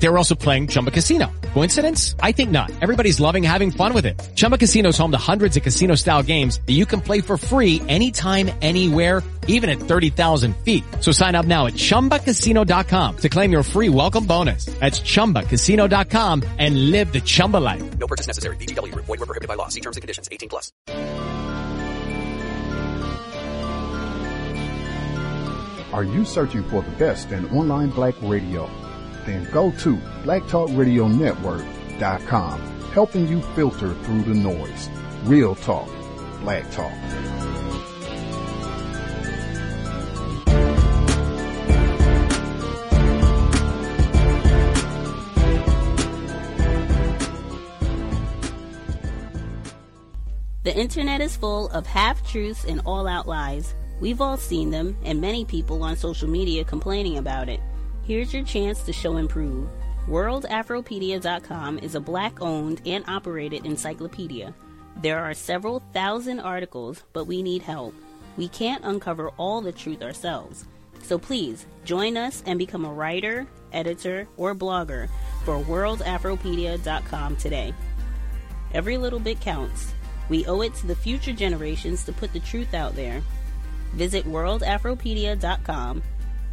They were also playing Chumba Casino. Coincidence? I think not. Everybody's loving having fun with it. Chumba Casino is home to hundreds of casino-style games that you can play for free anytime, anywhere, even at 30,000 feet. So sign up now at ChumbaCasino.com to claim your free welcome bonus. That's ChumbaCasino.com and live the Chumba life. No purchase necessary. VGW Group. Void were prohibited by law. See terms and conditions. 18 plus. Are you searching for the best in online black radio? Then go to blacktalkradionetwork.com, helping you filter through the noise. Real talk, black talk. The internet is full of half truths and all out lies. We've all seen them, and many people on social media complaining about it. Here's your chance to show and prove. WorldAfropedia.com is a black owned and operated encyclopedia. There are several thousand articles, but we need help. We can't uncover all the truth ourselves. So please join us and become a writer, editor, or blogger for WorldAfropedia.com today. Every little bit counts. We owe it to the future generations to put the truth out there. Visit worldafropedia.com,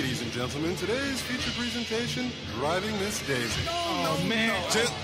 Ladies and gentlemen, today's feature presentation, Driving Miss Daisy. Oh, man. Just,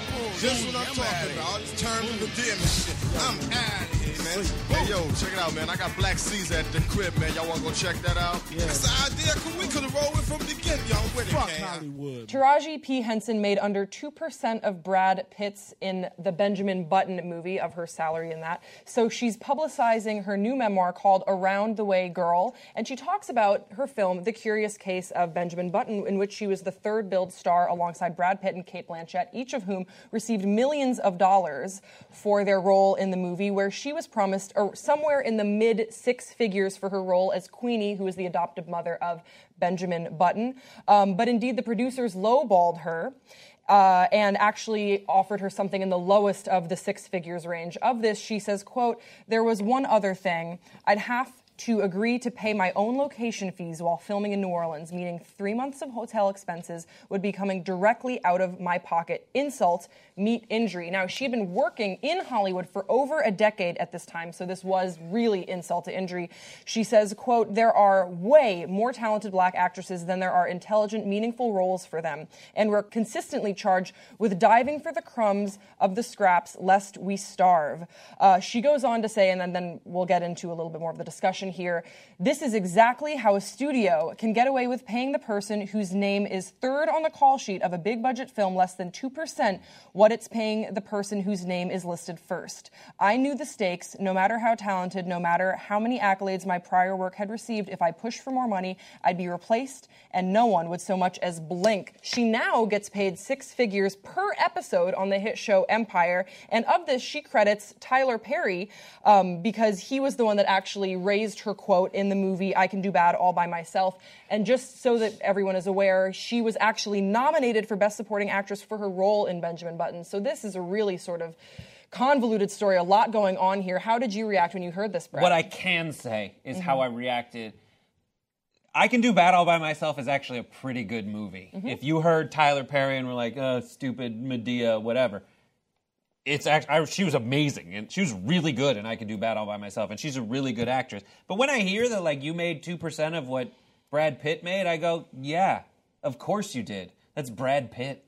just what I'm talking about. It's terms of endearment shit. I'm out of here, man. Hey, yo, check it out, man. I got Black Caesar at the crib, man. Y'all want to go check that out? That's the idea. Could- We could have rolled it from the beginning, y'all. Where Fuck came. Hollywood. Taraji P. Henson made under 2% of Brad Pitt's in the Benjamin Button movie of her salary in that. So she's publicizing her new memoir called Around the Way Girl. And she talks about her film, The Curious Case of Benjamin Button, in which she was the third billed star alongside Brad Pitt and Cate Blanchett, each of whom received millions of dollars for their role in the movie, where she was promised or somewhere in the mid six figures for her role as Queenie, who is the adoptive mother of Benjamin Button. Um, but indeed, the producers lowballed her. Uh, and actually offered her something in the lowest of the six figures range. Of this, she says, quote, there was one other thing. I'd have to agree to pay my own location fees while filming in New Orleans, meaning three months of hotel expenses would be coming directly out of my pocket. Insult, meet injury. Now, she had been working in Hollywood for over a decade at this time, so this was really insult to injury. She says, quote, there are way more talented black actresses than there are intelligent, meaningful roles for them, and we're consistently charged with diving for the crumbs of the scraps lest we starve. Uh, she goes on to say, and then, then we'll get into a little bit more of the discussion here. This is exactly how a studio can get away with paying the person whose name is third on the call sheet of a big budget film less than 2% what it's paying the person whose name is listed first. I knew the stakes, no matter how talented, no matter how many accolades my prior work had received, if I pushed for more money, I'd be replaced and no one would so much as blink. She now gets paid six figures per episode on the hit show Empire, and of this, she credits Tyler Perry um, because he was the one that actually raised her quote in the movie I Can Do Bad All by Myself. And just so that everyone is aware, she was actually nominated for Best Supporting Actress for her role in Benjamin Button. So this is a really sort of convoluted story, a lot going on here. How did you react when you heard this, Brad? What I can say is how Mm-hmm. I reacted. I Can Do Bad All by Myself is actually a pretty good movie. Mm-hmm. If you heard Tyler Perry and were like, uh, stupid Madea, whatever, it's actually, I, she was amazing and she was really good and I could Do Bad All by Myself and she's a really good actress. But when I hear that, like, you made 2% of what Brad Pitt made, I go, yeah, of course you did. That's Brad Pitt.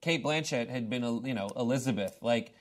Cate Blanchett had been, a you know, Elizabeth. Like,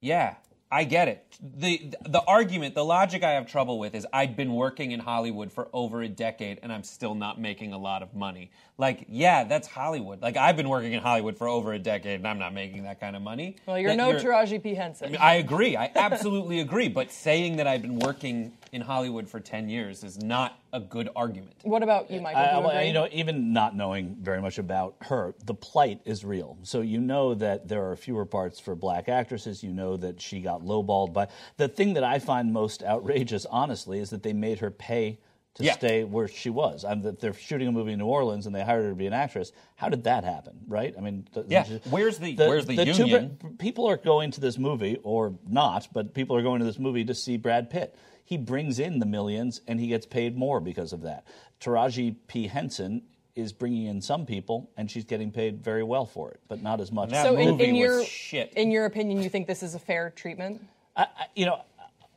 yeah, I get it. The the argument, the logic I have trouble with is I've been working in Hollywood for over a decade and I'm still not making a lot of money. Like, yeah, that's Hollywood. Like I've been working in Hollywood for over a decade and I'm not making that kind of money. well, you're That no Taraji P. Henson. I agree. I absolutely agree. But saying that I've been working in Hollywood for 10 years is not a good argument. What about you, Michael? I- you I- you know, even not knowing very much about her, the plight is real. So you know that there are fewer parts for black actresses. You know that she got lowballed by. The thing that I find most outrageous, honestly, is that they made her pay to Yeah. stay where she was. I'm, that they're shooting a movie in New Orleans and they hired her to be an actress. How did that happen? Right? I mean, th- Yeah. th- Where's the- where's the two union? br- people are going to this movie, or not, but people are going to this movie to see Brad Pitt. He brings in the millions and he gets paid more because of that. Taraji P. Henson is bringing in some people and she's getting paid very well for it, but not as much. That so in, movie in was your shit. in your opinion, you think this is a fair treatment? I, I, you know,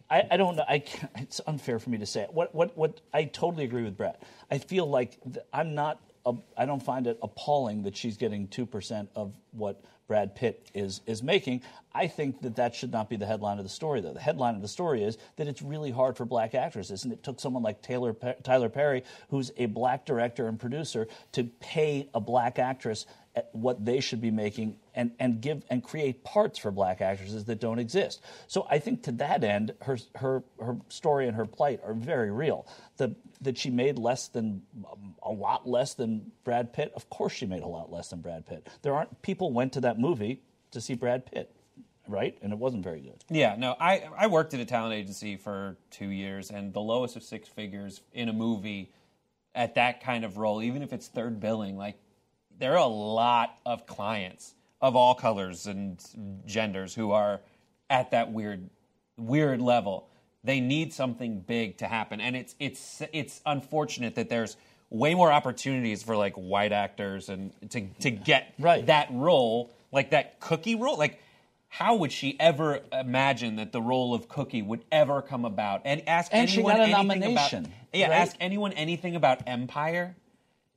I, I don't know. I can't, it's unfair for me to say it. What, what, what? I totally agree with Brett. I feel like th- I'm not. A, I don't find it appalling that she's getting two percent of what Brad Pitt is is making. I think that that should not be the headline of the story, though. The headline of the story is that it's really hard for black actresses, and it took someone like Taylor Tyler Perry, who's a black director and producer, to pay a black actress what they should be making and, and give and create parts for black actresses that don't exist. So I think to that end, her her her story and her plight are very real. The that she made less than a lot less than Brad Pitt. Of course, she made a lot less than Brad Pitt. There aren't people went to that movie to see Brad Pitt, right? And it wasn't very good. Yeah, no, I, I worked at a talent agency for two years, and the lowest of six figures in a movie at that kind of role, even if it's third billing, like there are a lot of clients of all colors and genders who are at that weird weird level. They need something big to happen, and it's it's it's unfortunate that there's way more opportunities for like white actors and to to get Right. that role, like that cookie role, like. How would she ever imagine that the role of Cookie would ever come about? And ask And anyone anything nomination, About, yeah, right? ask anyone anything about Empire.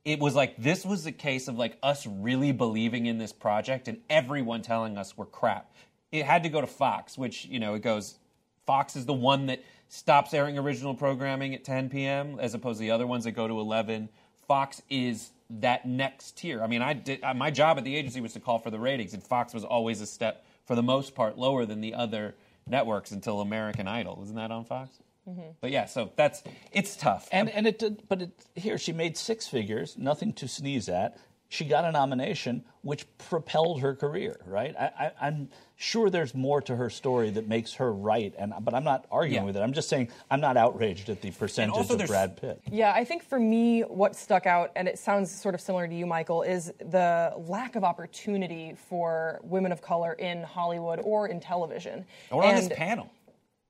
It was like this was a case of like us really believing in this project and everyone telling us we're crap. It had to go to Fox, which you know it goes. Fox is the one that stops airing original programming at 10 p.m. as opposed to the other ones that go to 11. Fox is that next tier. I mean, I did my job at the agency was to call for the ratings, and Fox was always a step, for the most part, lower than the other networks until American Idol. Isn't that on Fox? Mm-hmm. But yeah, so that's it's tough. And and it did, but it, here she made six figures, nothing to sneeze at. She got a nomination, which propelled her career. Right? I, I, I'm sure there's more to her story that makes her right, and but I'm not arguing Yeah. with it. I'm just saying I'm not outraged at the percentage of Brad Pitt. Yeah, I think for me, what stuck out, and it sounds sort of similar to you, Michael, is the lack of opportunity for women of color in Hollywood or in television. or on this panel.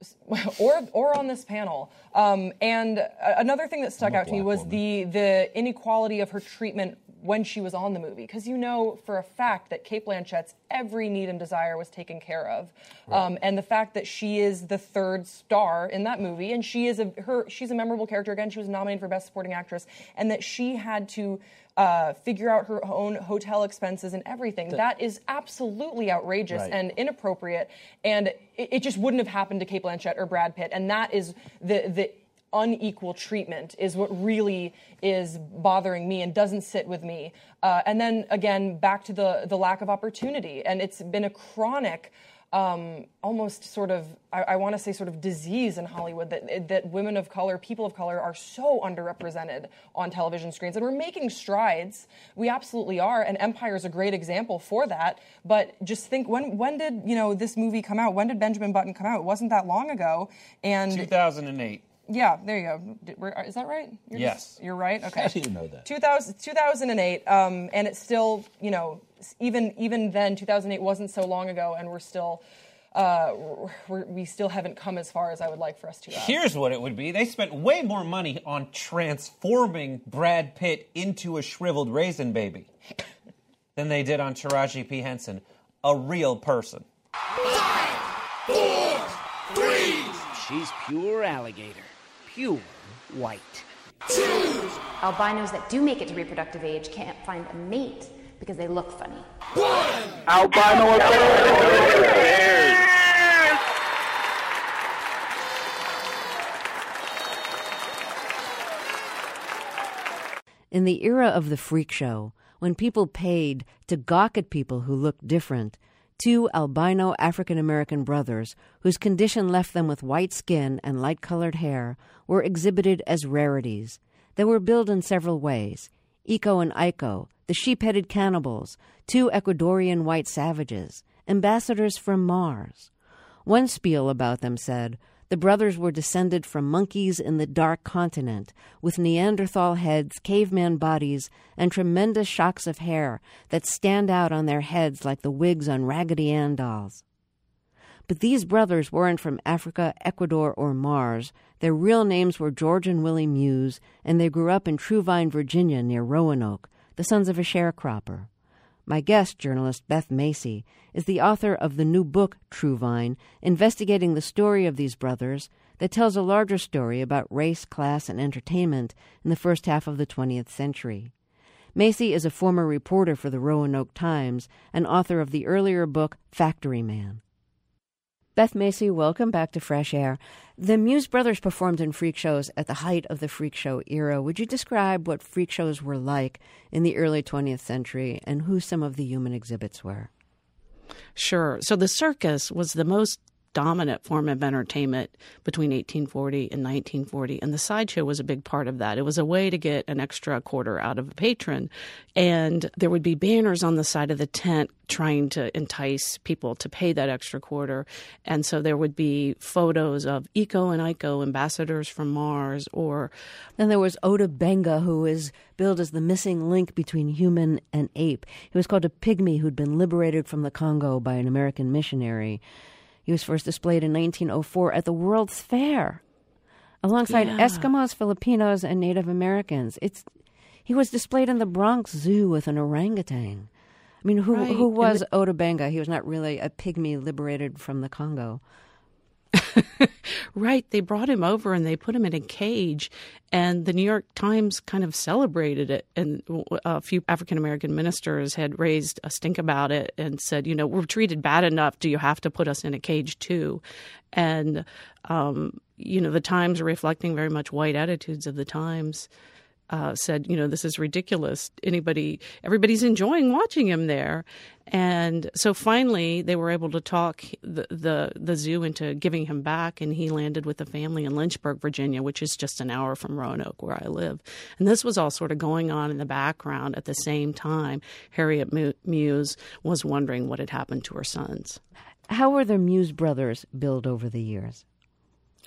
or or on this panel. Um, and another thing that stuck out to me was the the inequality of her treatment when she was on the movie, because you know for a fact that Cate Blanchett's every need and desire was taken care of, um, and the fact that she is the third star in that movie, and she is a her she's a memorable character again. She was nominated for Best Supporting Actress, and that she had to. Uh, figure out her own hotel expenses and everything. that is absolutely outrageous Right. and inappropriate, and it, it just wouldn't have happened to Cate Blanchett or Brad Pitt. And that is the the unequal treatment is what really is bothering me and doesn't sit with me. Uh, and then again, back to the the lack of opportunity, and it's been a chronic. Um, almost sort of, I, I want to say, sort of disease in Hollywood that that women of color, people of color, are so underrepresented on television screens, and we're making strides. We absolutely are, and Empire is a great example for that. But just think, when when did you know this movie come out? When did Benjamin Button come out? It wasn't that long ago, and 2008. yeah, there you go. Is that right? You're Yes. just- you're right. Okay. How do you know that? 2000, 2008, um, and it's still, you know, s- even even then, 2008 wasn't so long ago, and we're still, uh, we're, we still haven't come as far as I would like for us to. Uh, Here's what it would be. They spent way more money on transforming Brad Pitt into a shriveled raisin baby than they did on Taraji P. Henson, a real person. Five, four, three. She's pure alligator. Pure white. Two. Albinos that do make it to reproductive age can't find a mate because they look funny. Albino affairs. In the era of the freak show, when people paid to gawk at people who looked different, two albino African American brothers, whose condition left them with white skin and light colored hair, were exhibited as rarities. They were billed in several ways Eko and Iko, the sheep headed cannibals, two Ecuadorian white savages, ambassadors from Mars. One spiel about them said, the brothers were descended from monkeys in the dark continent, with Neanderthal heads, caveman bodies, and tremendous shocks of hair that stand out on their heads like the wigs on Raggedy Ann dolls. But these brothers weren't from Africa, Ecuador, or Mars. Their real names were George and Willie Muse, and they grew up in Truvine, Virginia, near Roanoke, the sons of a sharecropper. My guest, journalist Beth Macy, is the author of the new book, Truvine, investigating the story of these brothers that tells a larger story about race, class, and entertainment in the first half of the 20th century. Macy is a former reporter for the Roanoke Times and author of the earlier book, Factory Man. Beth Macy, welcome back to Fresh Air. The Muse brothers performed in freak shows at the height of the freak show era. Would you describe what freak shows were like in the early 20th century and who some of the human exhibits were? Sure. So the circus was the most dominant form of entertainment between 1840 and 1940. And the sideshow was a big part of that. It was a way to get an extra quarter out of a patron. And there would be banners on the side of the tent trying to entice people to pay that extra quarter. And so there would be photos of Eko and Iko, ambassadors from Mars, or. Then there was Ota Benga, who is billed as the missing link between human and ape. He was called a pygmy who'd been liberated from the Congo by an American missionary. He was first displayed in 1904 at the World's Fair alongside Yeah. Eskimos, Filipinos, and Native Americans. It's he was displayed in the Bronx Zoo with an orangutan. I mean, who Right, who was the- Benga? He was not really a pygmy liberated from the Congo. Right. They brought him over and they put him in a cage, and the New York Times kind of celebrated it. And a few African American ministers had raised a stink about it and said, you know, we're treated bad enough. Do you have to put us in a cage too? And, um, you know, the Times, reflecting very much white attitudes of the Times, uh, said, you know, this is ridiculous. Anybody, everybody's enjoying watching him there, and so finally they were able to talk the the, the zoo into giving him back, and he landed with a family in Lynchburg, Virginia, which is just an hour from Roanoke, where I live. And this was all sort of going on in the background at the same time. Harriet Mu- Muse was wondering what had happened to her sons. How were the Muse brothers billed over the years?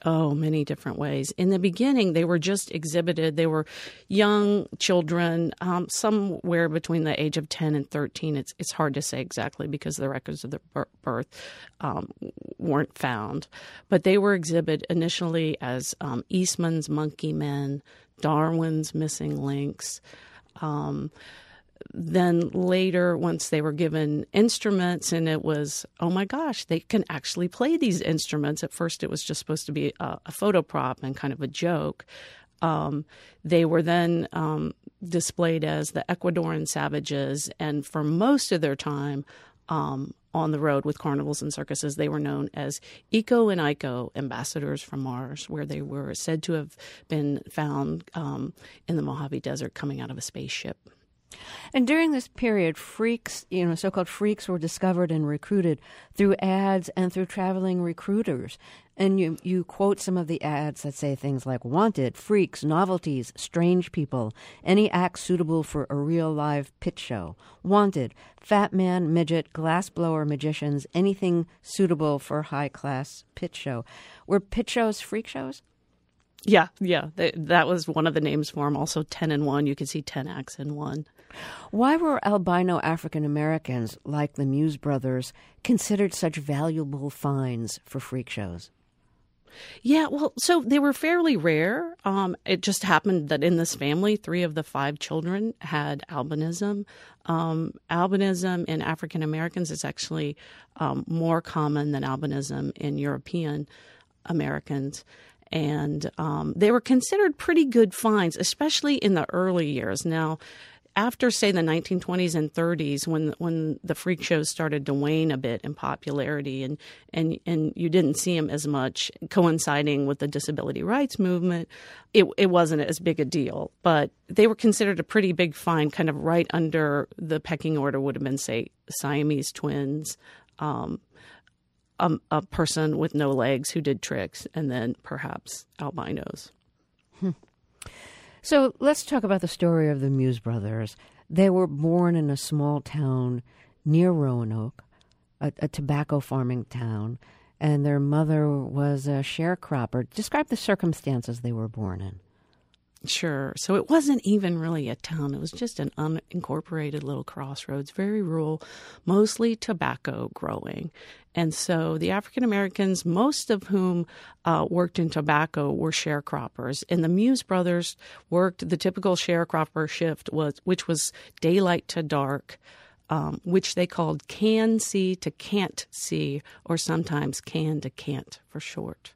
Oh, many different ways. In the beginning, they were just exhibited. They were young children, um, somewhere between the age of 10 and 13. It's, it's hard to say exactly because the records of their birth um, weren't found. But they were exhibited initially as um, Eastman's Monkey Men, Darwin's Missing Links. Um, then later, once they were given instruments, and it was, oh my gosh, they can actually play these instruments. At first, it was just supposed to be a, a photo prop and kind of a joke. Um, they were then um, displayed as the Ecuadorian savages, and for most of their time um, on the road with carnivals and circuses, they were known as Eko and Iko, ambassadors from Mars, where they were said to have been found um, in the Mojave Desert coming out of a spaceship. And during this period, freaks, you know, so called freaks were discovered and recruited through ads and through traveling recruiters. And you, you quote some of the ads that say things like wanted, freaks, novelties, strange people, any act suitable for a real live pit show. Wanted, fat man, midget, glassblower magicians, anything suitable for high class pit show. Were pit shows freak shows? Yeah, yeah, th- that was one of the names for them. Also, ten in one. You could see ten acts in one. Why were albino African Americans, like the Muse brothers, considered such valuable finds for freak shows? Yeah, well, so they were fairly rare. Um, it just happened that in this family, three of the five children had albinism. Um, albinism in African Americans is actually um, more common than albinism in European Americans. And um, they were considered pretty good finds, especially in the early years. Now, after say the 1920s and 30s when when the freak shows started to wane a bit in popularity and and and you didn't see them as much coinciding with the disability rights movement it it wasn't as big a deal but they were considered a pretty big find kind of right under the pecking order would have been say Siamese twins um, a, a person with no legs who did tricks, and then perhaps albinos. So let's talk about the story of the Muse brothers. They were born in a small town near Roanoke, a, a tobacco farming town, and their mother was a sharecropper. Describe the circumstances they were born in. Sure. So it wasn't even really a town. It was just an unincorporated little crossroads, very rural, mostly tobacco growing. And so the African Americans, most of whom uh, worked in tobacco, were sharecroppers. And the Muse brothers worked the typical sharecropper shift, was which was daylight to dark. Um, which they called can see to can't see, or sometimes can to can't for short.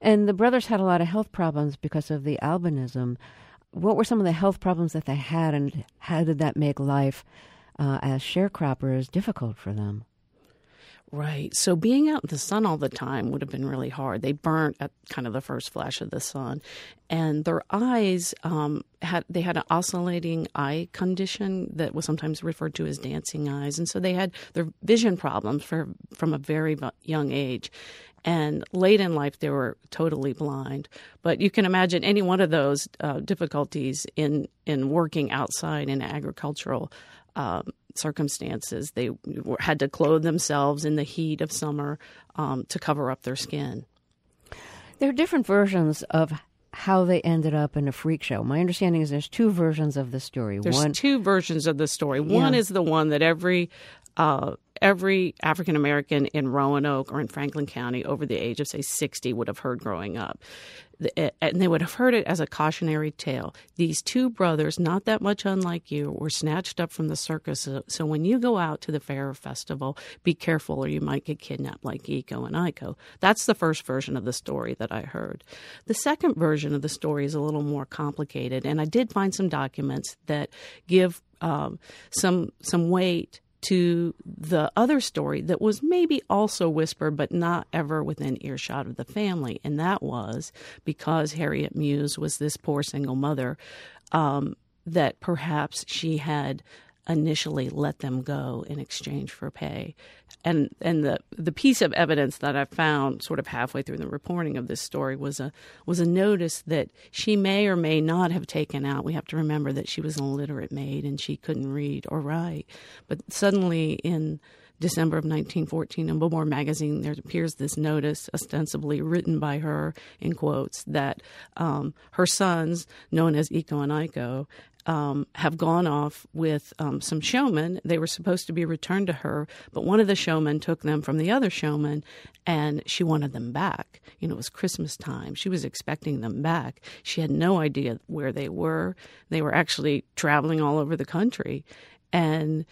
And the brothers had a lot of health problems because of the albinism. What were some of the health problems that they had, and how did that make life uh, as sharecroppers difficult for them? Right. So being out in the sun all the time would have been really hard. They burnt at kind of the first flash of the sun, and their eyes um, had they had an oscillating eye condition that was sometimes referred to as dancing eyes, and so they had their vision problems for from a very young age. And late in life, they were totally blind. But you can imagine any one of those uh, difficulties in in working outside in agricultural um, circumstances. They had to clothe themselves in the heat of summer um, to cover up their skin. There are different versions of how they ended up in a freak show. My understanding is there's two versions of the story. There's one, two versions of the story. One Yeah. is the one that every uh, every African American in Roanoke or in Franklin County over the age of say 60 would have heard growing up. Eh, And they would have heard it as a cautionary tale. These two brothers, not that much unlike you, were snatched up from the circus. So- So when you go out to the fair or festival, be careful or you might get kidnapped like Eko and Iko. That's the first version of the story that I heard. The second version of the story is a little more complicated, and I did find some documents that give um, some some weight to the other story that was maybe also whispered, but not ever within earshot of the family, and that was because Harriet Muse was this poor single mother um, that perhaps she had initially let them go in exchange for pay. And and the the piece of evidence that I found sort of halfway through the reporting of this story was a was a notice that she may or may not have taken out. We have to remember that she was an illiterate maid and she couldn't read or write. But suddenly in December of 1914 in Billboard magazine, there appears this notice, ostensibly written by her in quotes, that um, her sons, known as Eko and Iko, um, have gone off with um, some showmen. They were supposed to be returned to her, but one of the showmen took them from the other showman, and she wanted them back. You know, it was Christmas time. She was expecting them back. She had no idea where they were. They were actually traveling all over the country, and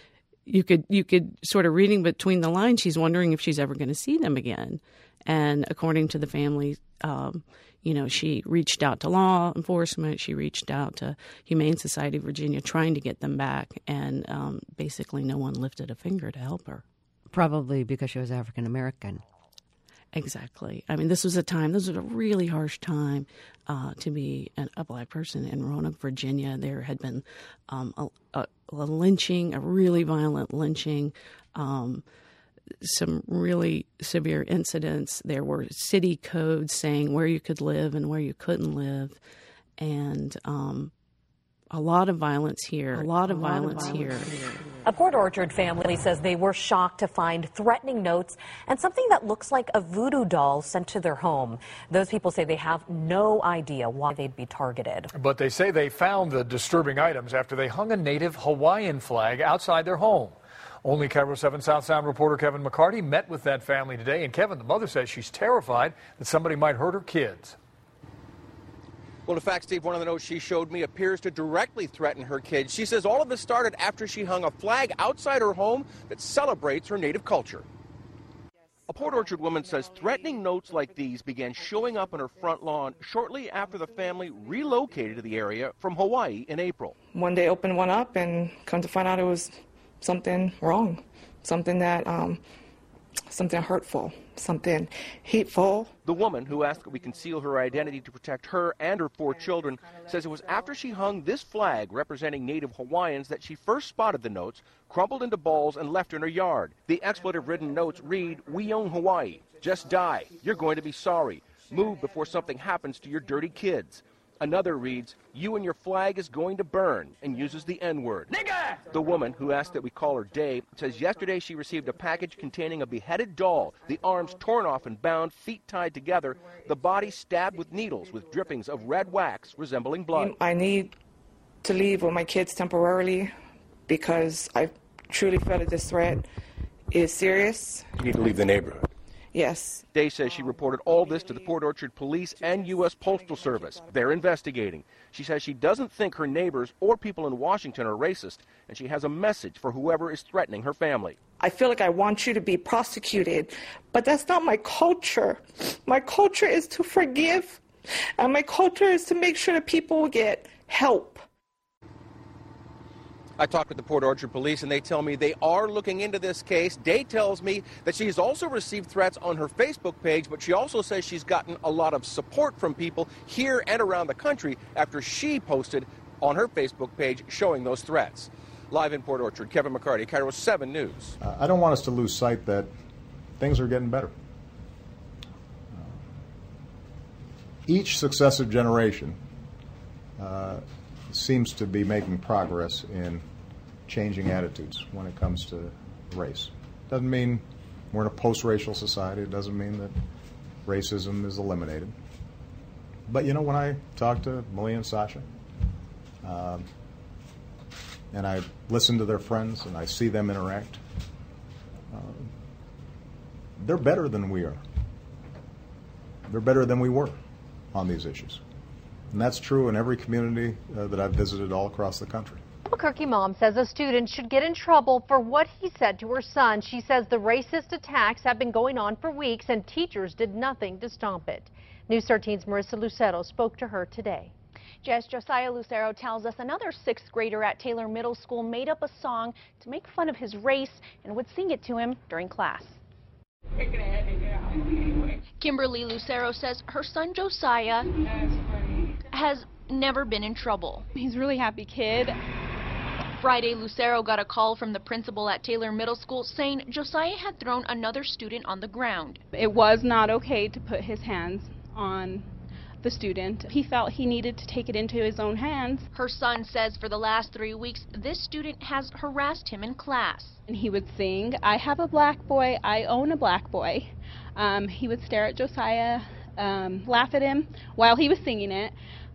you could you could sort of reading between the lines. She's wondering if she's ever going to see them again. And according to the family, um, you know, she reached out to law enforcement. She reached out to Humane Society of Virginia, trying to get them back, and um, basically no one lifted a finger to help her. Probably because she was African American. Exactly. I mean, this was a time. This was a really harsh time uh, to be an, a black person in Roanoke, Virginia. There had been um, a, a, a lynching, a really violent lynching. Um, some really severe incidents. There were city codes saying where you could live and where you couldn't live, and um, a lot of violence here. A lot of violence here. A Port Orchard family says they were shocked to find threatening notes and something that looks like a voodoo doll sent to their home. Those people say they have no idea why they'd be targeted. But they say they found the disturbing items after they hung a native Hawaiian flag outside their home. Only KIRO 7 South Sound reporter Kevin McCarty met with that family today. And Kevin, the mother says she's terrified that somebody might hurt her kids. Well, in fact, Steve, one of the notes she showed me appears to directly threaten her kids. She says all of this started after she hung a flag outside her home that celebrates her native culture. A Port Orchard woman says threatening notes like these began showing up on her front lawn shortly after the family relocated to the area from Hawaii in April. one day opened one up and come to find out it was something wrong, something that um, something hurtful, something hateful. The woman who asked that we conceal her identity to protect her and her four children says it was after she hung this flag representing Native Hawaiians that she first spotted the notes, crumpled into balls, and left in her yard. The expletive ridden notes read, We own Hawaii. Just die. You're going to be sorry. Move before something happens to your dirty kids. Another reads, You and your flag is going to burn, and uses the N word. The woman, who asked that we call her Day, says yesterday she received a package containing a beheaded doll, the arms torn off and bound, feet tied together, the body stabbed with needles with drippings of red wax resembling blood. I need to leave with my kids temporarily because I truly feel that this threat is serious. You need to leave the neighborhood. Yes. Day says she reported all this to the Port Orchard Police and U.S. Postal Service. They're investigating. She says she doesn't think her neighbors or people in Washington are racist, and she has a message for whoever is threatening her family. I feel like I want you to be prosecuted, but that's not my culture. My culture is to forgive, and my culture is to make sure that people get help. I talked with the Port Orchard police, and they tell me they are looking into this case. Day tells me that she has also received threats on her Facebook page, but she also says she's gotten a lot of support from people here and around the country after she posted on her Facebook page showing those threats. Live in Port Orchard, Kevin McCarty, KIRO 7 News. I don't want us to lose sight that things are getting better. Each successive generation uh, seems to be making progress in changing attitudes when it comes to race. Doesn't mean we're in a post-racial society. It doesn't mean that racism is eliminated. But you know, when I talk to Malia and Sasha, um, and I listen to their friends and I see them interact, uh, they're better than we are. They're better than we were on these issues. And that's true in every community uh, that I've visited all across the country. Albuquerque mom says a student should get in trouble for what he said to her son. She says the racist attacks have been going on for weeks and teachers did nothing to stop it. News 13's Marissa Lucero spoke to her today. Jess Josiah Lucero tells us another sixth grader at Taylor Middle School made up a song to make fun of his race and would sing it to him during class. Kimberly Lucero says her son Josiah has never been in trouble. He's a really happy kid. Friday, Lucero got a call from the principal at Taylor Middle School saying Josiah had thrown another student on the ground. It was not okay to put his hands on the student. He felt he needed to take it into his own hands. Her son says for the last three weeks, this student has harassed him in class. And he would sing, I have a black boy, I own a black boy. Um, he would stare at Josiah, um, laugh at him while he was singing it.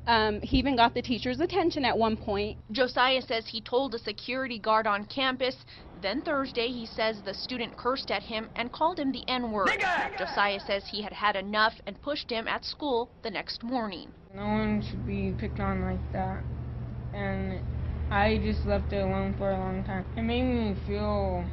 Um, he even got the teacher's attention at one point. Josiah says he told a security guard on campus. Then Thursday, he says the student cursed at him and called him the N-word. Josiah says he had had enough and pushed him at school the next morning. No one should be picked on like that. And I just left it alone for a long time. It made me feel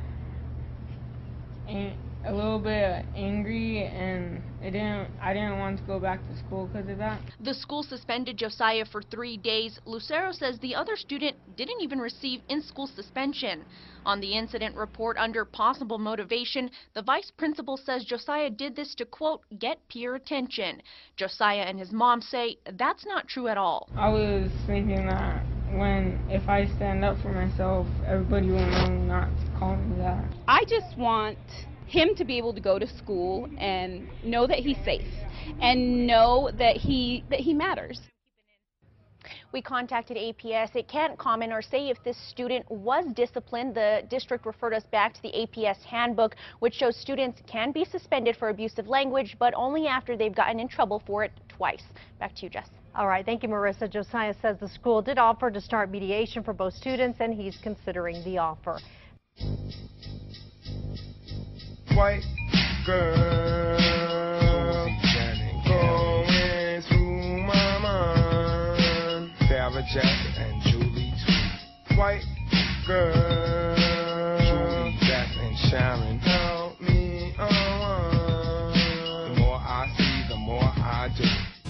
a little bit angry and I didn't I didn't want to go back to school because of that. The school suspended Josiah for three days. Lucero says the other student didn't even receive in-school suspension. On the incident report under possible motivation, the vice principal says Josiah did this to quote get peer attention. Josiah and his mom say that's not true at all. I was thinking that when if I stand up for myself, everybody will know not to call me that. I just want him to be able to go to school and know that he's safe and know that he that he matters. We contacted APS. It can't comment or say if this student was disciplined. The district referred us back to the APS handbook, which shows students can be suspended for abusive language, but only after they've gotten in trouble for it twice. Back to you, Jess. All right, thank you, Marissa. Josiah says the school did offer to start mediation for both students, and he's considering the offer white girl going through my mind. Sarah Jackson and Julie too. White girl, Julie Jackson and Sharon. Help me on. The more I see, the more I do.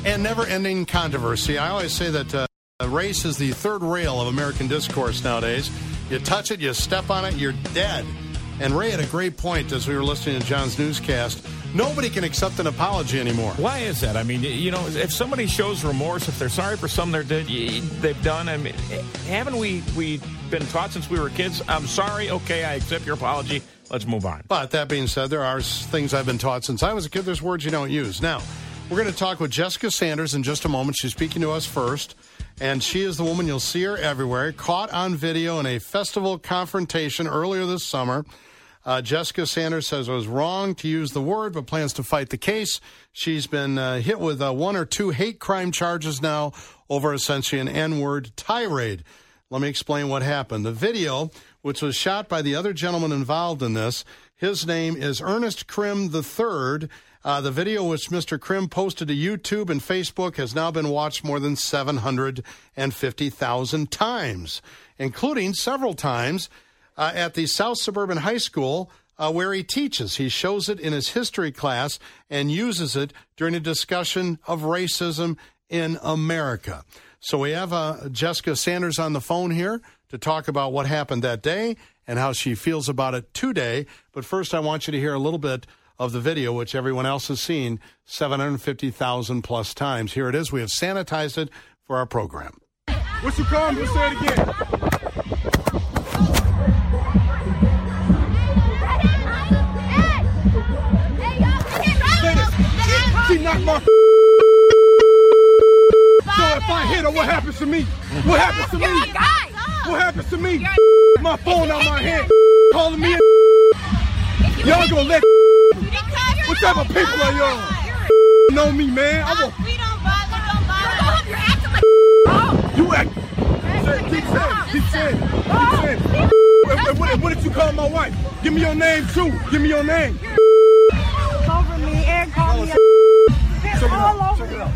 And never-ending controversy. I always say that. Uh, race is the third rail of American discourse nowadays. You touch it, you step on it, you're dead. And Ray had a great point as we were listening to John's newscast. Nobody can accept an apology anymore. Why is that? I mean, you know, if somebody shows remorse, if they're sorry for something they're did, they've done, I mean, haven't we we been taught since we were kids? I'm sorry. Okay, I accept your apology. Let's move on. But that being said, there are things I've been taught since I was a kid. There's words you don't use. Now, we're going to talk with Jessica Sanders in just a moment. She's speaking to us first. And she is the woman, you'll see her everywhere, caught on video in a festival confrontation earlier this summer. Uh, Jessica Sanders says it was wrong to use the word, but plans to fight the case. She's been uh, hit with uh, one or two hate crime charges now over essentially an N word tirade. Let me explain what happened. The video, which was shot by the other gentleman involved in this, his name is Ernest Crim III. Uh, the video, which Mr. Crim posted to YouTube and Facebook, has now been watched more than 750,000 times, including several times uh, at the South Suburban High School uh, where he teaches. He shows it in his history class and uses it during a discussion of racism in America. So we have uh, Jessica Sanders on the phone here to talk about what happened that day and how she feels about it today. But first, I want you to hear a little bit of the video, which everyone else has seen 750,000 plus times. Here it is. We have sanitized it for our program. What you call me? Say it again. She knocked my So if I hit her, what happens to me? What happens to me? What happens to me? My phone out my hand. Calling me Y'all gonna let What type of people are y'all? Know me, man. I'm a You act Say, keep saying, keep saying, keep saying. What, what, what did you call my wife? Give me your name too. Give me your name. over me and call me a Check it out. Check it out.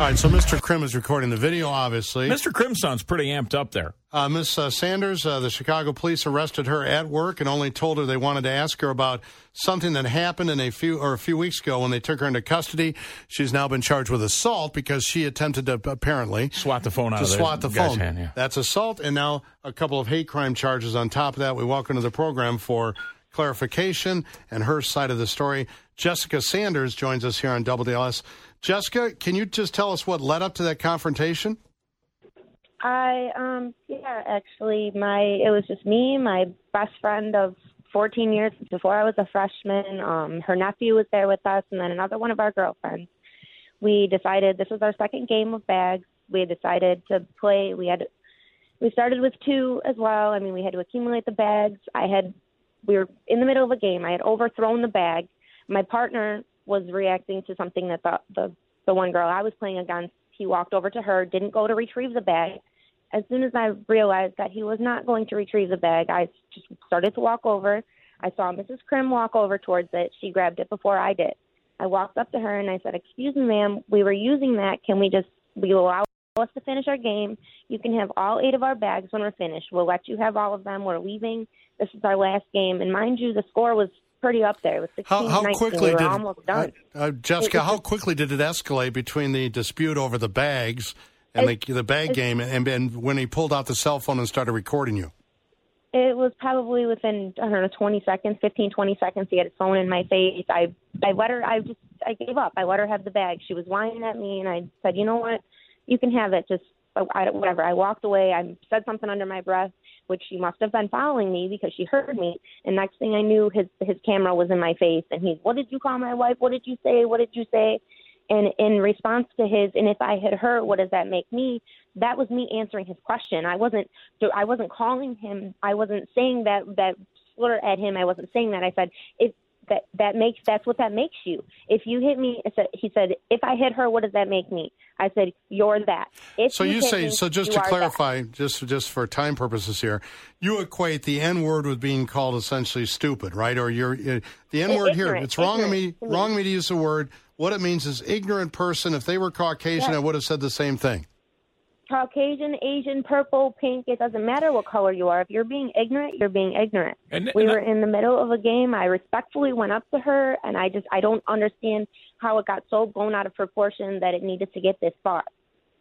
All right, so Mr. Crim is recording the video, obviously. Mr. Crim sounds pretty amped up there. Uh, Miss uh, Sanders, uh, the Chicago police arrested her at work and only told her they wanted to ask her about something that happened in a few or a few weeks ago when they took her into custody. She's now been charged with assault because she attempted to apparently swat the phone out to of swat the guy's phone. hand, yeah. That's assault, and now a couple of hate crime charges on top of that. We welcome to the program for clarification and her side of the story. Jessica Sanders joins us here on WDLS. Jessica, can you just tell us what led up to that confrontation? I um yeah, actually my it was just me, my best friend of 14 years before I was a freshman. Um her nephew was there with us and then another one of our girlfriends. We decided this was our second game of bags. We decided to play. We had we started with two as well. I mean, we had to accumulate the bags. I had we were in the middle of a game. I had overthrown the bag. My partner was reacting to something that the the the one girl I was playing against, he walked over to her, didn't go to retrieve the bag. As soon as I realized that he was not going to retrieve the bag, I just started to walk over. I saw Mrs. Crim walk over towards it. She grabbed it before I did. I walked up to her and I said, "Excuse me, ma'am, we were using that. Can we just we allow us to finish our game? You can have all eight of our bags when we're finished. We'll let you have all of them. We're leaving. This is our last game." And mind you, the score was pretty up there. It was 16 How, how 19. quickly we did almost done. Uh, uh, Jessica? It was how quickly did it escalate between the dispute over the bags and It- the the bag it- game, and, and when he pulled out the cell phone and started recording you? It was probably within I don't know 20 seconds, 15, 20 seconds. He had his phone in my face. I I let her. I just I gave up. I let her have the bag. She was whining at me, and I said, you know what, you can have it. Just I, I- whatever. I walked away. I said something under my breath, which she must have been following me because she heard me. And next thing I knew, his his camera was in my face, and he's, what did you call my wife? What did you say? What did you say? And in response to his, and if I had her, what does that make me? That was me answering his question. I wasn't, I wasn't calling him. I wasn't saying that that slur at him. I wasn't saying that. I said if that that makes that's what that makes you. If you hit me, he said, if I hit her, what does that make me? I said, you're that. If So you, hit say me, so. Just to are that. clarify, just just for time purposes here, you equate the N word with being called essentially stupid, right? Or you're uh, the N word here. It's wrong of me. ignorant to me. Wrong of me to use the word. What it means is ignorant person. If they were Caucasian, Yeah. I would have said the same thing. Caucasian, Asian, purple, pink, it doesn't matter what color you are. If you're being ignorant, you're being ignorant. And- we and I- were in the middle of a game. I respectfully went up to her, and I just, I don't understand how it got so blown out of proportion that it needed to get this far.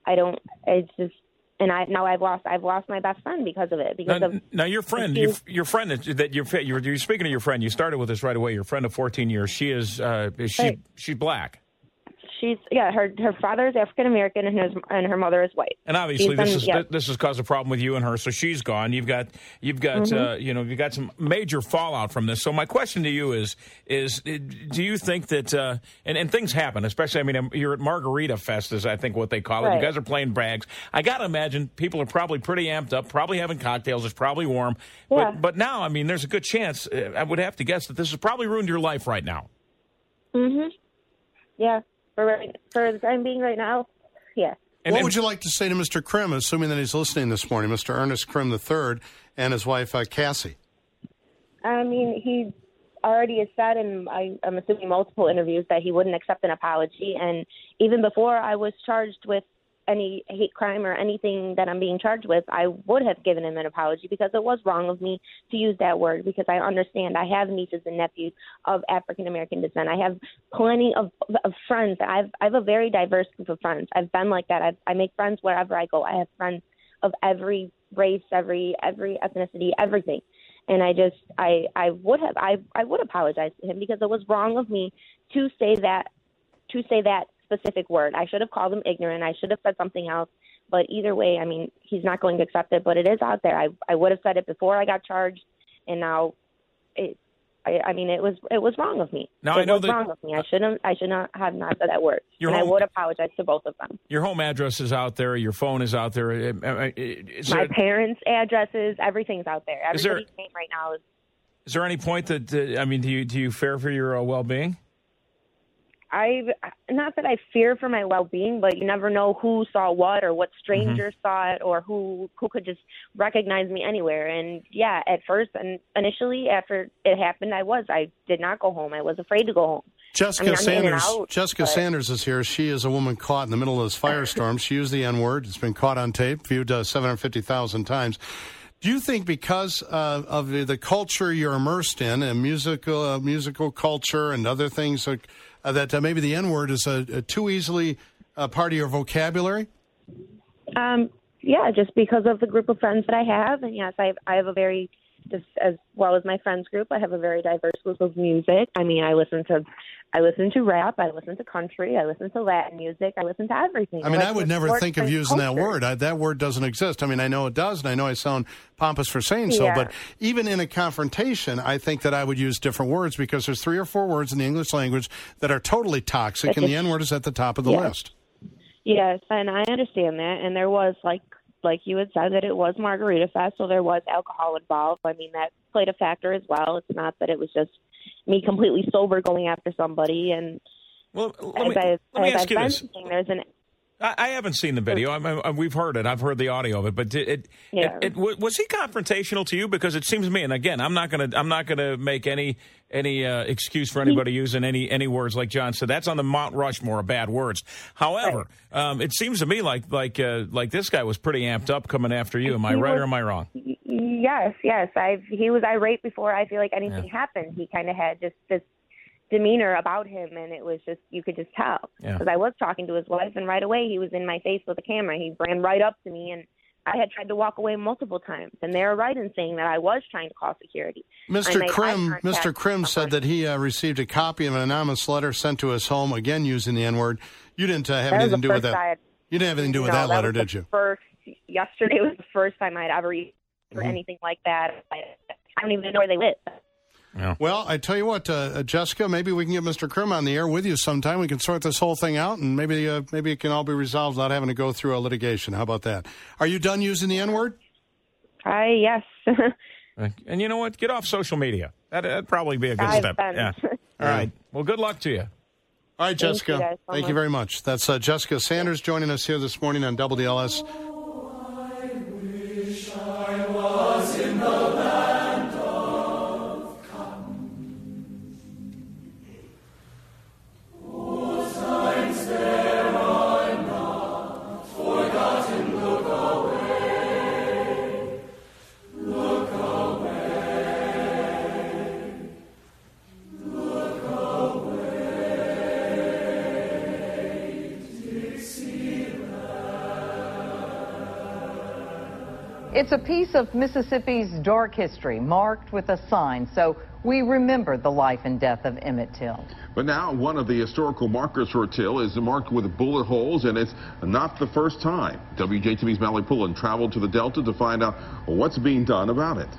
I don't, it's just, and I now I've lost I've lost my best friend because of it because Now, of now your friend, your, your friend that, you're, you're, you're speaking of your friend. You started with this right away. Your friend of 14 years. She is, uh, is she Right. she's black, she's yeah her her father is African American and his and her mother is white. and obviously She's this been- is yeah. this has caused a problem with you and her. So she's gone. You've got you've got Mhm. uh, you know you've got some major fallout from this. So my question to you is is uh, do you think that uh, and and things happen, especially I mean um, you're at Margarita Fest, is I think what they call it. You guys are playing bags. I got to imagine people are probably pretty amped up, probably having cocktails. It's probably warm, Yeah. but but now I mean there's a good chance. Uh, I would have to guess that this has probably ruined your life right now. Mhm. Yeah. For right, for the time being right now, yeah. what would you like to say to Mr. Crim, assuming that he's listening this morning, Mr. Ernest Crim III, and his wife uh, Cassie? I mean, he already has said in, I, I'm assuming, multiple interviews that he wouldn't accept an apology. And even before I was charged with any hate crime or anything that I'm being charged with, I would have given him an apology because it was wrong of me to use that word because I understand I have nieces and nephews of African American descent. I have plenty of, of friends. I've I have a very diverse group of friends. I've been like that. I've, I make friends wherever I go. I have friends of every race, every every ethnicity, everything and I just I I would have I I would apologize to him because it was wrong of me to say that to say that specific word. I should have called him ignorant. I should have said something else. But either way, I mean, he's not going to accept it. But it is out there. I I would have said it before I got charged, and now it. I, I mean, it was it was wrong of me. Now, it I know was that- wrong of me. I shouldn't I should not have not said that word. And I would apologize to both of them. Your home address is out there. Your phone is out there. Is My there, parents' addresses, everything's out there. Is there- Everybody's name right now is is there any point that uh, I mean, do you do you fear for your uh, well being? I not that I fear for my well being, but you never know who saw what or what strangers saw it or who who could just recognize me anywhere. And yeah, at first and initially after it happened, I was I did not go home. I was afraid to go home. Jessica I mean, I'm in and Sanders. out, Jessica but- Sanders is here. She is a woman caught in the middle of this firestorm. she used the N word. It's been caught on tape, viewed uh, seven hundred fifty thousand times. Do you think because uh, of the, the culture you're immersed in, and musical uh, musical culture and other things, like, uh, that uh, maybe the N word is a, a too easily a part of your vocabulary? Um, yeah, just because of the group of friends that I have, and yes, I I have a very just as well as my friends group, I have a very diverse group of music. I mean, I listen to I listen to rap, I listen to country, I listen to Latin music, I listen to everything. I mean, I like would never think of using that word. I, that word doesn't exist. I mean, I know it does, and I know I sound pompous for saying so, Yeah. but even in a confrontation, I think that I would use different words because there's three or four words in the English language that are totally toxic, and the N word is at the top of the Yeah. list. Yes, and I understand that. And there was like like you had said that it was Margarita Fest, so there was alcohol involved. I mean, that played a factor as well. It's not that it was just me completely sober going after somebody. And well, as, me- I, let me ask I've you this. saying, there's an I, I haven't seen the video. I, I, we've heard it. I've heard the audio of it. But it, Yeah. it, it, was he confrontational to you? Because it seems to me, and again, I'm not going to I'm not going to make any any uh, excuse for anybody using any any words like John said. That's on the Mount Rushmore of bad words. However, um, it seems to me like like uh, like this guy was pretty amped up coming after you. Am I He right was- or am I wrong? Yes, yes. I he was irate before I feel like anything happened. He kind of had just this demeanor about him, and it was just you could just tell. Yeah. Because I was talking to his wife, and right away he was in my face with a camera. He ran right up to me, and I had tried to walk away multiple times, and they were right in saying that I was trying to call security. Mr. Crim. Mr. Crim said that he uh, received a copy of an anonymous letter sent to his home, again using the N word. You didn't uh, have That anything to do with that. Had- You didn't have anything to do with No, that letter, did you? First, yesterday was the first time I'd ever or Mhm. anything like that. I, I don't even know where they live. Well, I tell you what, uh, uh, Jessica, maybe we can get Mr. Crim on the air with you sometime. We can sort this whole thing out, and maybe uh, maybe it can all be resolved without having to go through a litigation. How about that? Are you done using the N word? I yes. And you know what? Get off social media. That, that'd probably be a good I've step. been. Yeah. All right. Well, good luck to you. All right, Thank you Jessica. guys so Thank you very much. That's uh, Jessica Sanders joining us here this morning on WDLS. It's a piece of Mississippi's dark history marked with a sign so we remember the life and death of Emmett Till. But now one of the historical markers for Till is marked with bullet holes, and it's not the first time. WJTV's Mallory Pullen traveled to the Delta to find out what's being done about it.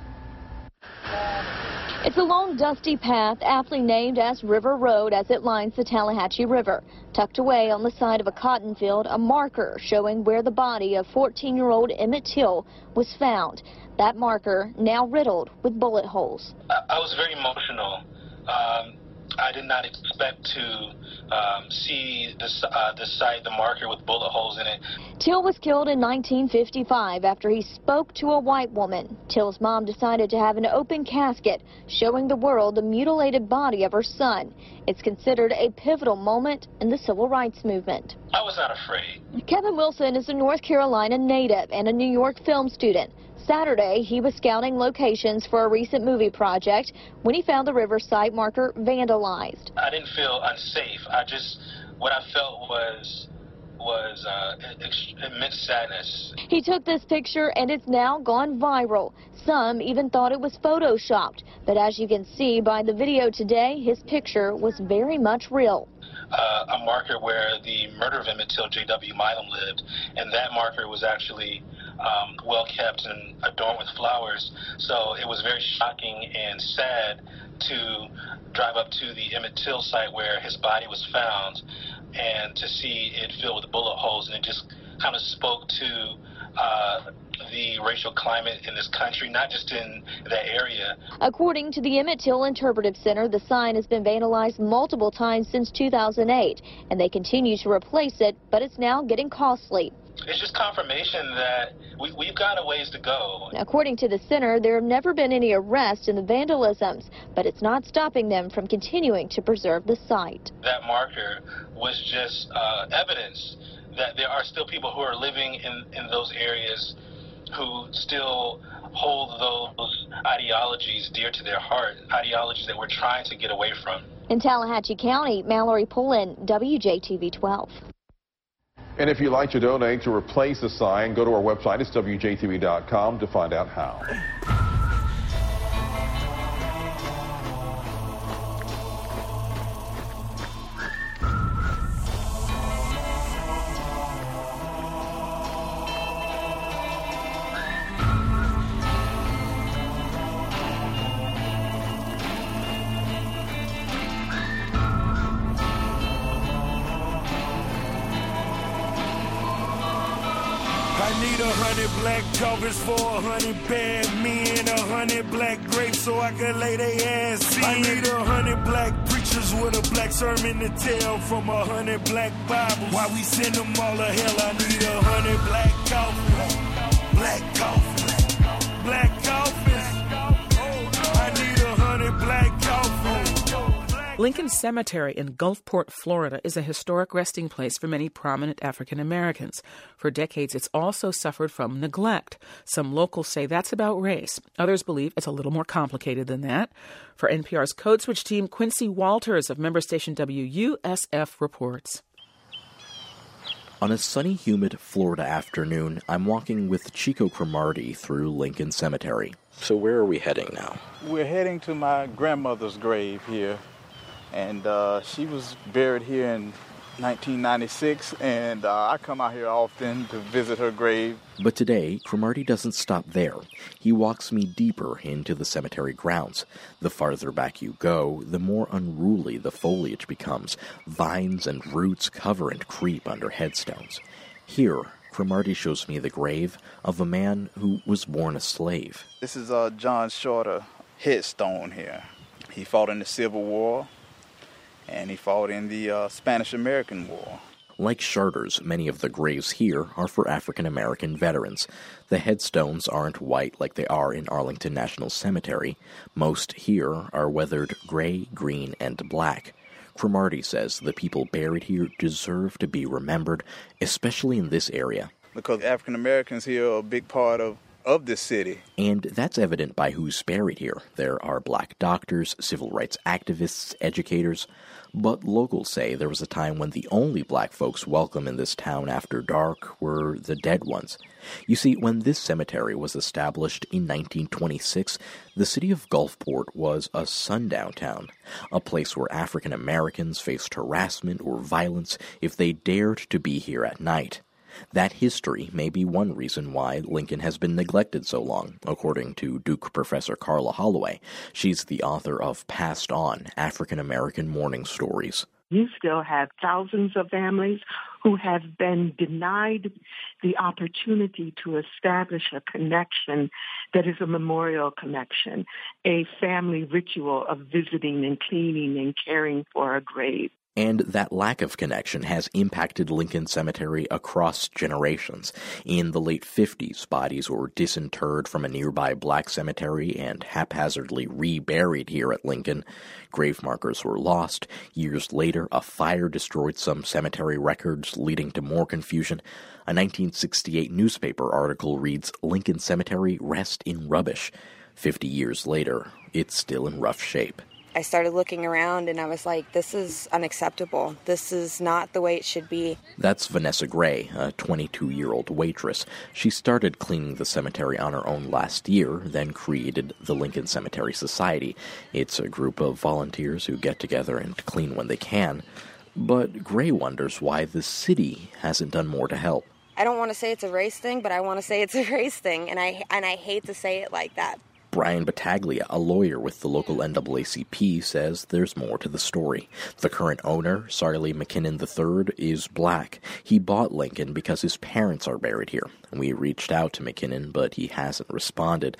It's a long, dusty path aptly named as River Road as it lines the Tallahatchie River. Tucked away on the side of a cotton field, a marker showing where the body of 14-year-old Emmett Till was found. That marker now riddled with bullet holes. I, I was very emotional. Um, I did not expect to um, see this, uh, the site, the marker with bullet holes in it. Till was killed in 1955 after he spoke to a white woman. Till's mom decided to have an open casket showing the world the mutilated body of her son. It's considered a pivotal moment in the civil rights movement. I was not afraid. Kevin Wilson is a North Carolina native and a New York film student. Saturday, he was scouting locations for a recent movie project when he found the river site marker vandalized. I didn't feel unsafe. I just, what I felt was was uh, immense sadness. He took this picture and it's now gone viral. Some even thought it was photoshopped, but as you can see by the video today, his picture was very much real. Uh, a marker where the murder of Emmett Till J.W. Milam lived, and that marker was actually um, well kept and adorned with flowers. So it was very shocking and sad to drive up to the Emmett Till site where his body was found and to see it filled with bullet holes. And it just kind of spoke to uh, the racial climate in this country, not just in that area. According to the Emmett Till Interpretive Center, the sign has been vandalized multiple times since 2008, and they continue to replace it, but it's now getting costly. It's just confirmation that we, we've got a ways to go. According to the center, there have never been any arrests in the vandalisms, but it's not stopping them from continuing to preserve the site. That marker was just uh, evidence that there are still people who are living in, in those areas who still hold those ideologies dear to their heart, ideologies that we're trying to get away from. In Tallahatchie County, Mallory Pullen, WJTV 12. And if you'd like to donate to replace the sign, go to our website. It's WJTV.com to find out how. Black for a hundred bad men, a hundred black grapes so I can lay they ass in. I need a hundred black preachers with a black sermon to tell from a hundred black Bibles. Why we send them all to hell, I need a hundred black coffins, black coffins, black coffins. I need a hundred black Lincoln Cemetery in Gulfport, Florida, is a historic resting place for many prominent African Americans. For decades, it's also suffered from neglect. Some locals say that's about race. Others believe it's a little more complicated than that. For NPR's Code Switch team, Quincy Walters of member station WUSF reports. On a sunny, humid Florida afternoon, I'm walking with Chico Cromartie through Lincoln Cemetery. So, where are we heading now? We're heading to my grandmother's grave here and uh, she was buried here in 1996, and uh, I come out here often to visit her grave. But today, Cromartie doesn't stop there. He walks me deeper into the cemetery grounds. The farther back you go, the more unruly the foliage becomes. Vines and roots cover and creep under headstones. Here, Cromartie shows me the grave of a man who was born a slave. This is uh, John Shorter headstone here. He fought in the Civil War and he fought in the uh, Spanish American War. Like Shorter's, many of the graves here are for African American veterans. The headstones aren't white like they are in Arlington National Cemetery. Most here are weathered gray, green, and black. Cromartie says the people buried here deserve to be remembered, especially in this area. Because African Americans here are a big part of of this city. And that's evident by who's buried here. There are black doctors, civil rights activists, educators. But locals say there was a time when the only black folks welcome in this town after dark were the dead ones. You see, when this cemetery was established in 1926, the city of Gulfport was a sundown town, a place where African Americans faced harassment or violence if they dared to be here at night. That history may be one reason why Lincoln has been neglected so long, according to Duke professor Karla Holloway. She's the author of Passed On African American Mourning Stories. You still have thousands of families who have been denied the opportunity to establish a connection that is a memorial connection, a family ritual of visiting and cleaning and caring for a grave. And that lack of connection has impacted Lincoln Cemetery across generations. In the late 50s, bodies were disinterred from a nearby black cemetery and haphazardly reburied here at Lincoln. Grave markers were lost. Years later, a fire destroyed some cemetery records, leading to more confusion. A 1968 newspaper article reads Lincoln Cemetery rest in rubbish. Fifty years later, it's still in rough shape. I started looking around and I was like, this is unacceptable. This is not the way it should be. That's Vanessa Gray, a 22 year old waitress. She started cleaning the cemetery on her own last year, then created the Lincoln Cemetery Society. It's a group of volunteers who get together and clean when they can. But Gray wonders why the city hasn't done more to help. I don't want to say it's a race thing, but I want to say it's a race thing, and I and I hate to say it like that. Brian Battaglia, a lawyer with the local NAACP, says there's more to the story. The current owner, Sarley McKinnon III, is black. He bought Lincoln because his parents are buried here. We reached out to McKinnon, but he hasn't responded.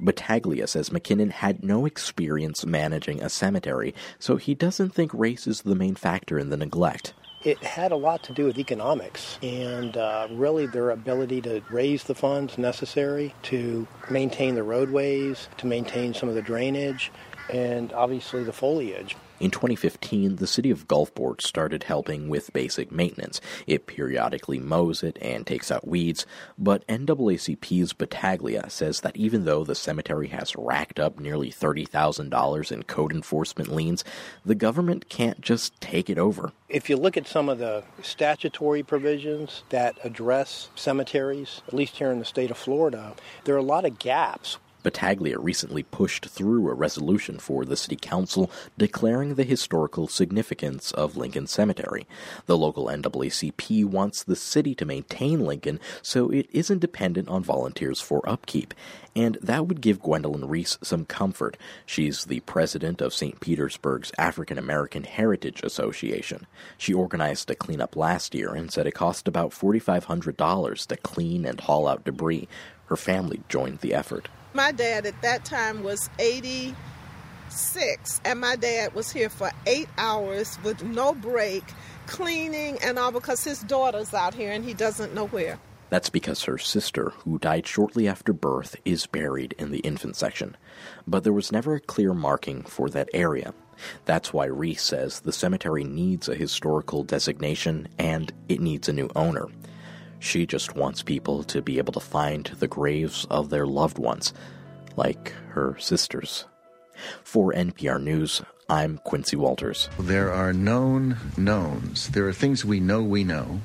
Battaglia says McKinnon had no experience managing a cemetery, so he doesn't think race is the main factor in the neglect it had a lot to do with economics and uh, really their ability to raise the funds necessary to maintain the roadways, to maintain some of the drainage, and obviously the foliage. In 2015, the city of Gulfport started helping with basic maintenance. It periodically mows it and takes out weeds, but NAACP's Battaglia says that even though the cemetery has racked up nearly $30,000 in code enforcement liens, the government can't just take it over. If you look at some of the statutory provisions that address cemeteries, at least here in the state of Florida, there are a lot of gaps Battaglia recently pushed through a resolution for the city council declaring the historical significance of Lincoln Cemetery. The local NAACP wants the city to maintain Lincoln so it isn't dependent on volunteers for upkeep. And that would give Gwendolyn Reese some comfort. She's the president of St. Petersburg's African American Heritage Association. She organized a cleanup last year and said it cost about $4,500 to clean and haul out debris. Her family joined the effort. My dad at that time was 86, and my dad was here for eight hours with no break, cleaning and all because his daughter's out here and he doesn't know where. That's because her sister, who died shortly after birth, is buried in the infant section. But there was never a clear marking for that area. That's why Reese says the cemetery needs a historical designation and it needs a new owner. She just wants people to be able to find the graves of their loved ones, like her sisters. For NPR News, I'm Quincy Walters. There are known knowns. There are things we know we know.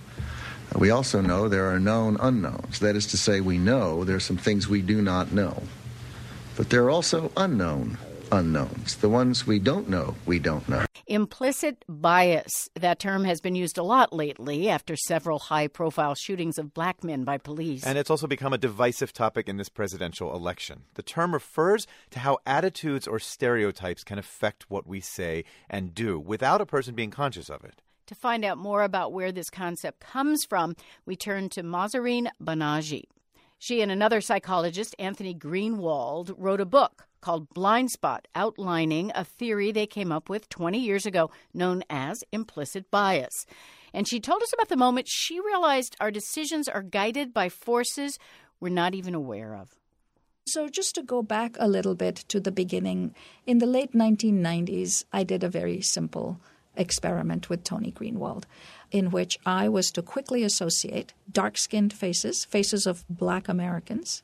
We also know there are known unknowns. That is to say, we know there are some things we do not know. But there are also unknown unknowns. The ones we don't know, we don't know. Implicit bias. That term has been used a lot lately after several high profile shootings of black men by police. And it's also become a divisive topic in this presidential election. The term refers to how attitudes or stereotypes can affect what we say and do without a person being conscious of it. To find out more about where this concept comes from, we turn to Mahzarin Banaji. She and another psychologist, Anthony Greenwald, wrote a book called Blind Spot, outlining a theory they came up with 20 years ago known as implicit bias. And she told us about the moment she realized our decisions are guided by forces we're not even aware of. So, just to go back a little bit to the beginning, in the late 1990s, I did a very simple experiment with Tony Greenwald, in which I was to quickly associate dark skinned faces, faces of black Americans,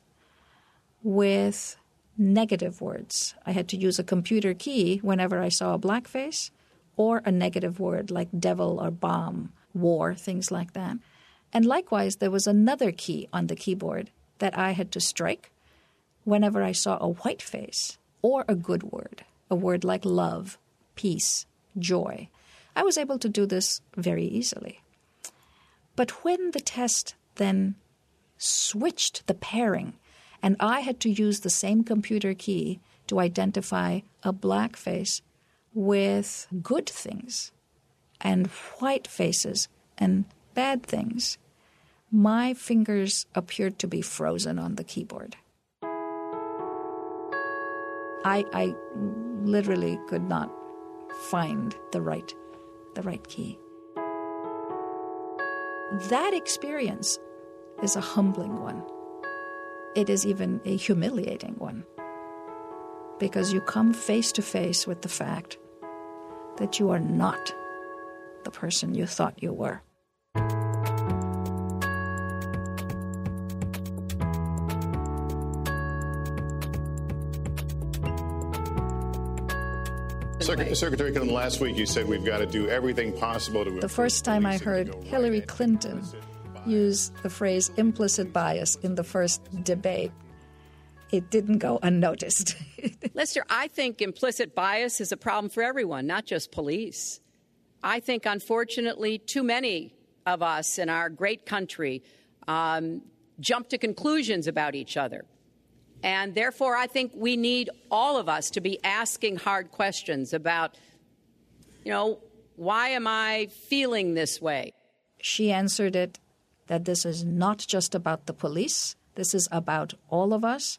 with negative words. I had to use a computer key whenever I saw a black face or a negative word like devil or bomb, war, things like that. And likewise, there was another key on the keyboard that I had to strike whenever I saw a white face or a good word, a word like love, peace, joy. I was able to do this very easily. But when the test then switched the pairing, and I had to use the same computer key to identify a black face with good things and white faces and bad things, my fingers appeared to be frozen on the keyboard. I, I literally could not find the right, the right key. That experience is a humbling one. It is even a humiliating one because you come face to face with the fact that you are not the person you thought you were. Secretary Clinton, last week you said we've got to do everything possible to. The first time I heard Hillary Clinton use the phrase implicit bias in the first debate, it didn't go unnoticed. Lester, I think implicit bias is a problem for everyone, not just police. I think, unfortunately, too many of us in our great country um, jump to conclusions about each other. And therefore, I think we need all of us to be asking hard questions about, you know, why am I feeling this way? She answered it that this is not just about the police, this is about all of us,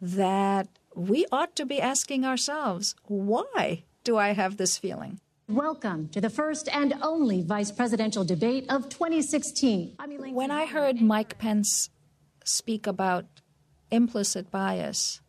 that we ought to be asking ourselves, why do I have this feeling? Welcome to the first and only vice presidential debate of 2016. When I heard Mike Pence speak about implicit bias,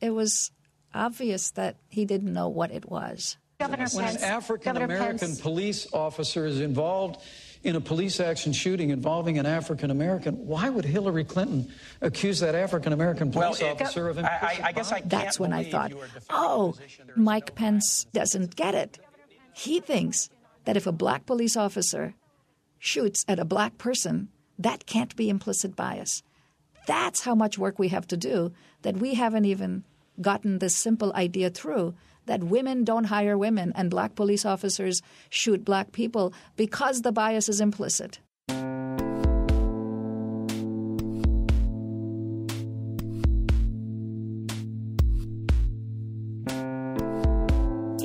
it was obvious that he didn't know what it was. Governor when Pence, an African American police officer is involved in a police action shooting involving an African American, why would Hillary Clinton accuse that African American police well, officer of implicit I, I, guess I That's when I thought, oh, Mike Pence doesn't get it. He thinks that if a black police officer shoots at a black person, that can't be implicit bias. That's how much work we have to do that we haven't even gotten this simple idea through that women don't hire women and black police officers shoot black people because the bias is implicit.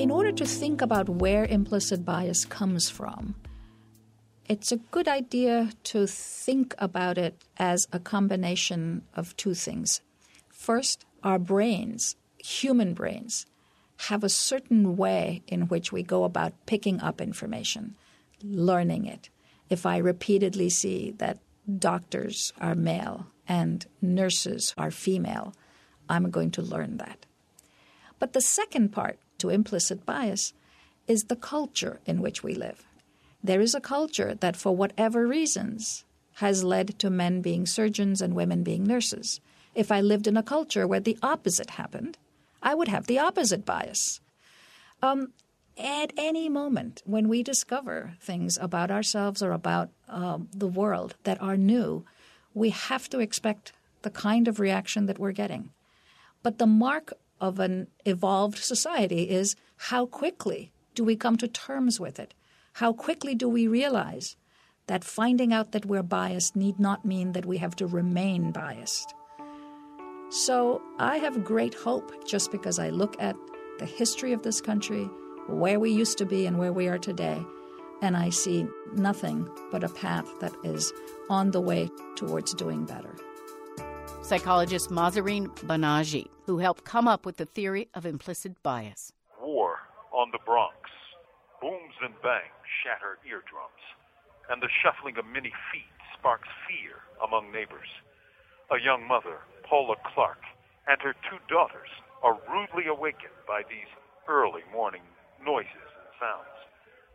In order to think about where implicit bias comes from, it's a good idea to think about it as a combination of two things. First, our brains, human brains, have a certain way in which we go about picking up information, learning it. If I repeatedly see that doctors are male and nurses are female, I'm going to learn that. But the second part to implicit bias is the culture in which we live. There is a culture that, for whatever reasons, has led to men being surgeons and women being nurses. If I lived in a culture where the opposite happened, I would have the opposite bias. Um, at any moment when we discover things about ourselves or about um, the world that are new, we have to expect the kind of reaction that we're getting. But the mark of an evolved society is how quickly do we come to terms with it? How quickly do we realize that finding out that we're biased need not mean that we have to remain biased? So I have great hope just because I look at the history of this country, where we used to be and where we are today, and I see nothing but a path that is on the way towards doing better. Psychologist Mahzarin Banaji, who helped come up with the theory of implicit bias. War on the Bronx. Booms and bangs shatter eardrums, and the shuffling of many feet sparks fear among neighbors. A young mother, Paula Clark, and her two daughters are rudely awakened by these early morning noises and sounds.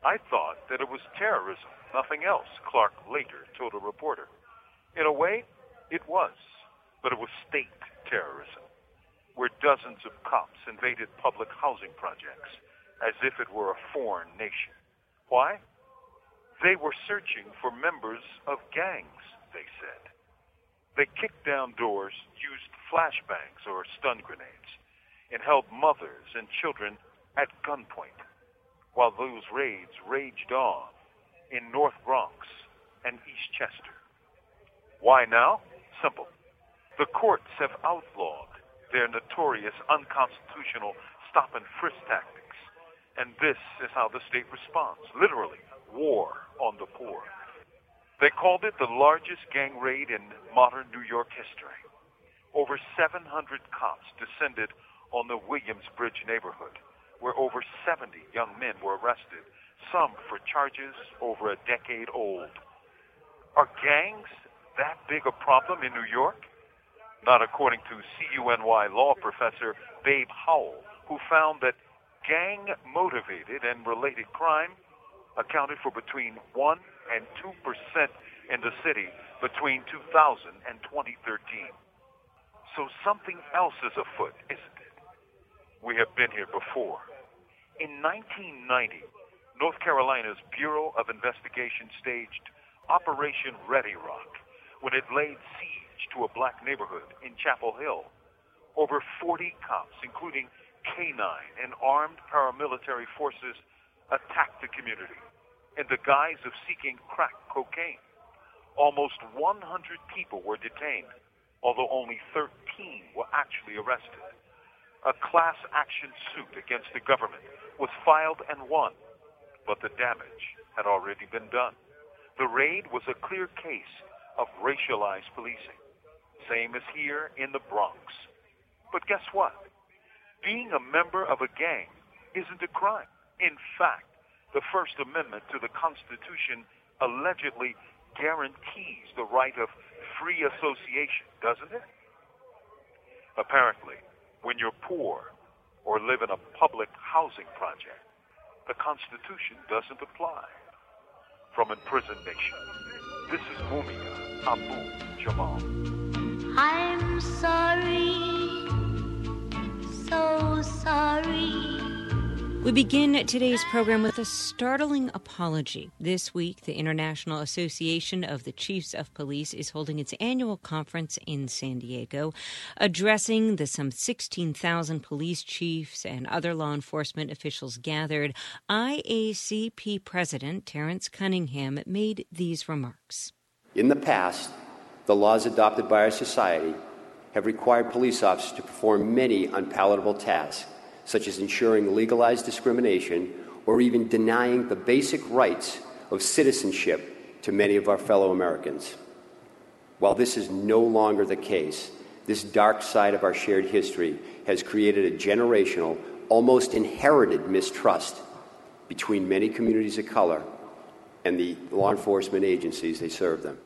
I thought that it was terrorism, nothing else, Clark later told a reporter. In a way, it was, but it was state terrorism, where dozens of cops invaded public housing projects as if it were a foreign nation. Why? They were searching for members of gangs, they said. They kicked down doors, used flashbangs or stun grenades, and held mothers and children at gunpoint while those raids raged on in North Bronx and Eastchester. Why now? Simple. The courts have outlawed their notorious unconstitutional stop and frisk tactics, and this is how the state responds literally, war on the poor. They called it the largest gang raid in modern New York history. Over 700 cops descended on the Williamsbridge neighborhood, where over 70 young men were arrested, some for charges over a decade old. Are gangs that big a problem in New York? Not according to CUNY law professor Babe Howell, who found that gang motivated and related crime accounted for between 1 and 2% in the city between 2000 and 2013. So something else is afoot, isn't it? We have been here before. In 1990, North Carolina's Bureau of Investigation staged Operation Ready Rock when it laid siege to a black neighborhood in Chapel Hill. Over 40 cops, including K9 and armed paramilitary forces, attacked the community in the guise of seeking crack cocaine. Almost 100 people were detained, although only 13 were actually arrested. A class action suit against the government was filed and won, but the damage had already been done. The raid was a clear case of racialized policing, same as here in the Bronx. But guess what? Being a member of a gang isn't a crime. In fact, the First Amendment to the Constitution allegedly guarantees the right of free association, doesn't it? Apparently, when you're poor or live in a public housing project, the Constitution doesn't apply. From Imprisoned Nation, this is Mumia Abu Jamal. I'm sorry, so sorry. We begin today's program with a startling apology. This week, the International Association of the Chiefs of Police is holding its annual conference in San Diego, addressing the some 16,000 police chiefs and other law enforcement officials gathered. IACP President Terrence Cunningham made these remarks. In the past, the laws adopted by our society have required police officers to perform many unpalatable tasks such as ensuring legalized discrimination or even denying the basic rights of citizenship to many of our fellow Americans. While this is no longer the case, this dark side of our shared history has created a generational, almost inherited mistrust between many communities of color and the law enforcement agencies they serve them.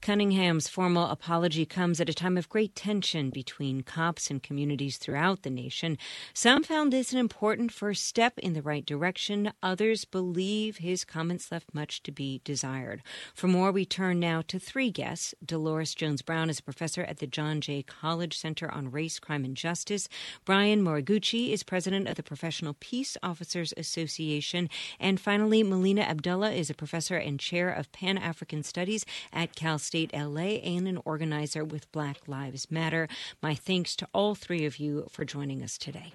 Cunningham's formal apology comes at a time of great tension between cops and communities throughout the nation. Some found this an important first step in the right direction. Others believe his comments left much to be desired. For more, we turn now to three guests. Delores Jones Brown is a professor at the John Jay College Center on Race, Crime, and Justice. Brian Moriguchi is president of the Professional Peace Officers Association. And finally, Melina Abdullah is a professor and chair of Pan African Studies at Cal State LA and an organizer with Black Lives Matter. My thanks to all three of you for joining us today.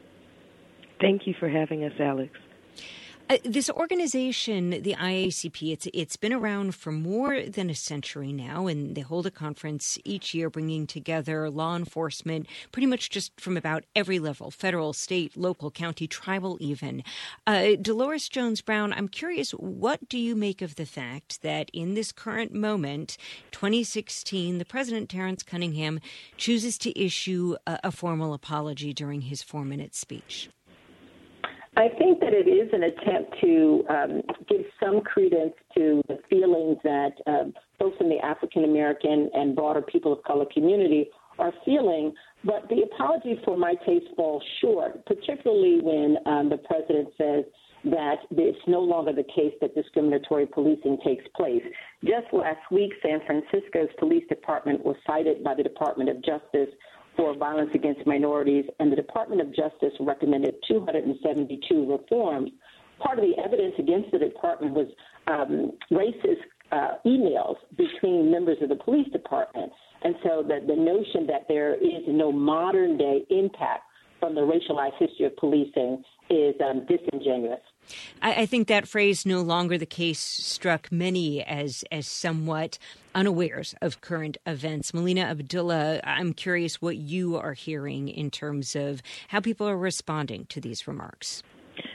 Thank you for having us, Alex. Uh, this organization, the IACP, it's it's been around for more than a century now, and they hold a conference each year, bringing together law enforcement, pretty much just from about every level: federal, state, local, county, tribal, even. Uh, Delores Jones Brown, I'm curious, what do you make of the fact that in this current moment, 2016, the president Terrence Cunningham chooses to issue a, a formal apology during his four-minute speech? I think that it is an attempt to um, give some credence to the feelings that uh, folks in the African American and broader people of color community are feeling. But the apology, for my taste, falls short, particularly when um, the president says that it's no longer the case that discriminatory policing takes place. Just last week, San Francisco's police department was cited by the Department of Justice for violence against minorities, and the Department of Justice recommended 272 reforms. Part of the evidence against the department was um, racist uh, emails between members of the police department. And so the, the notion that there is no modern day impact from the racialized history of policing is um, disingenuous. I, I, think that phrase "no longer the case" struck many as as somewhat unawares of current events. Melina Abdullah, I'm curious what you are hearing in terms of how people are responding to these remarks.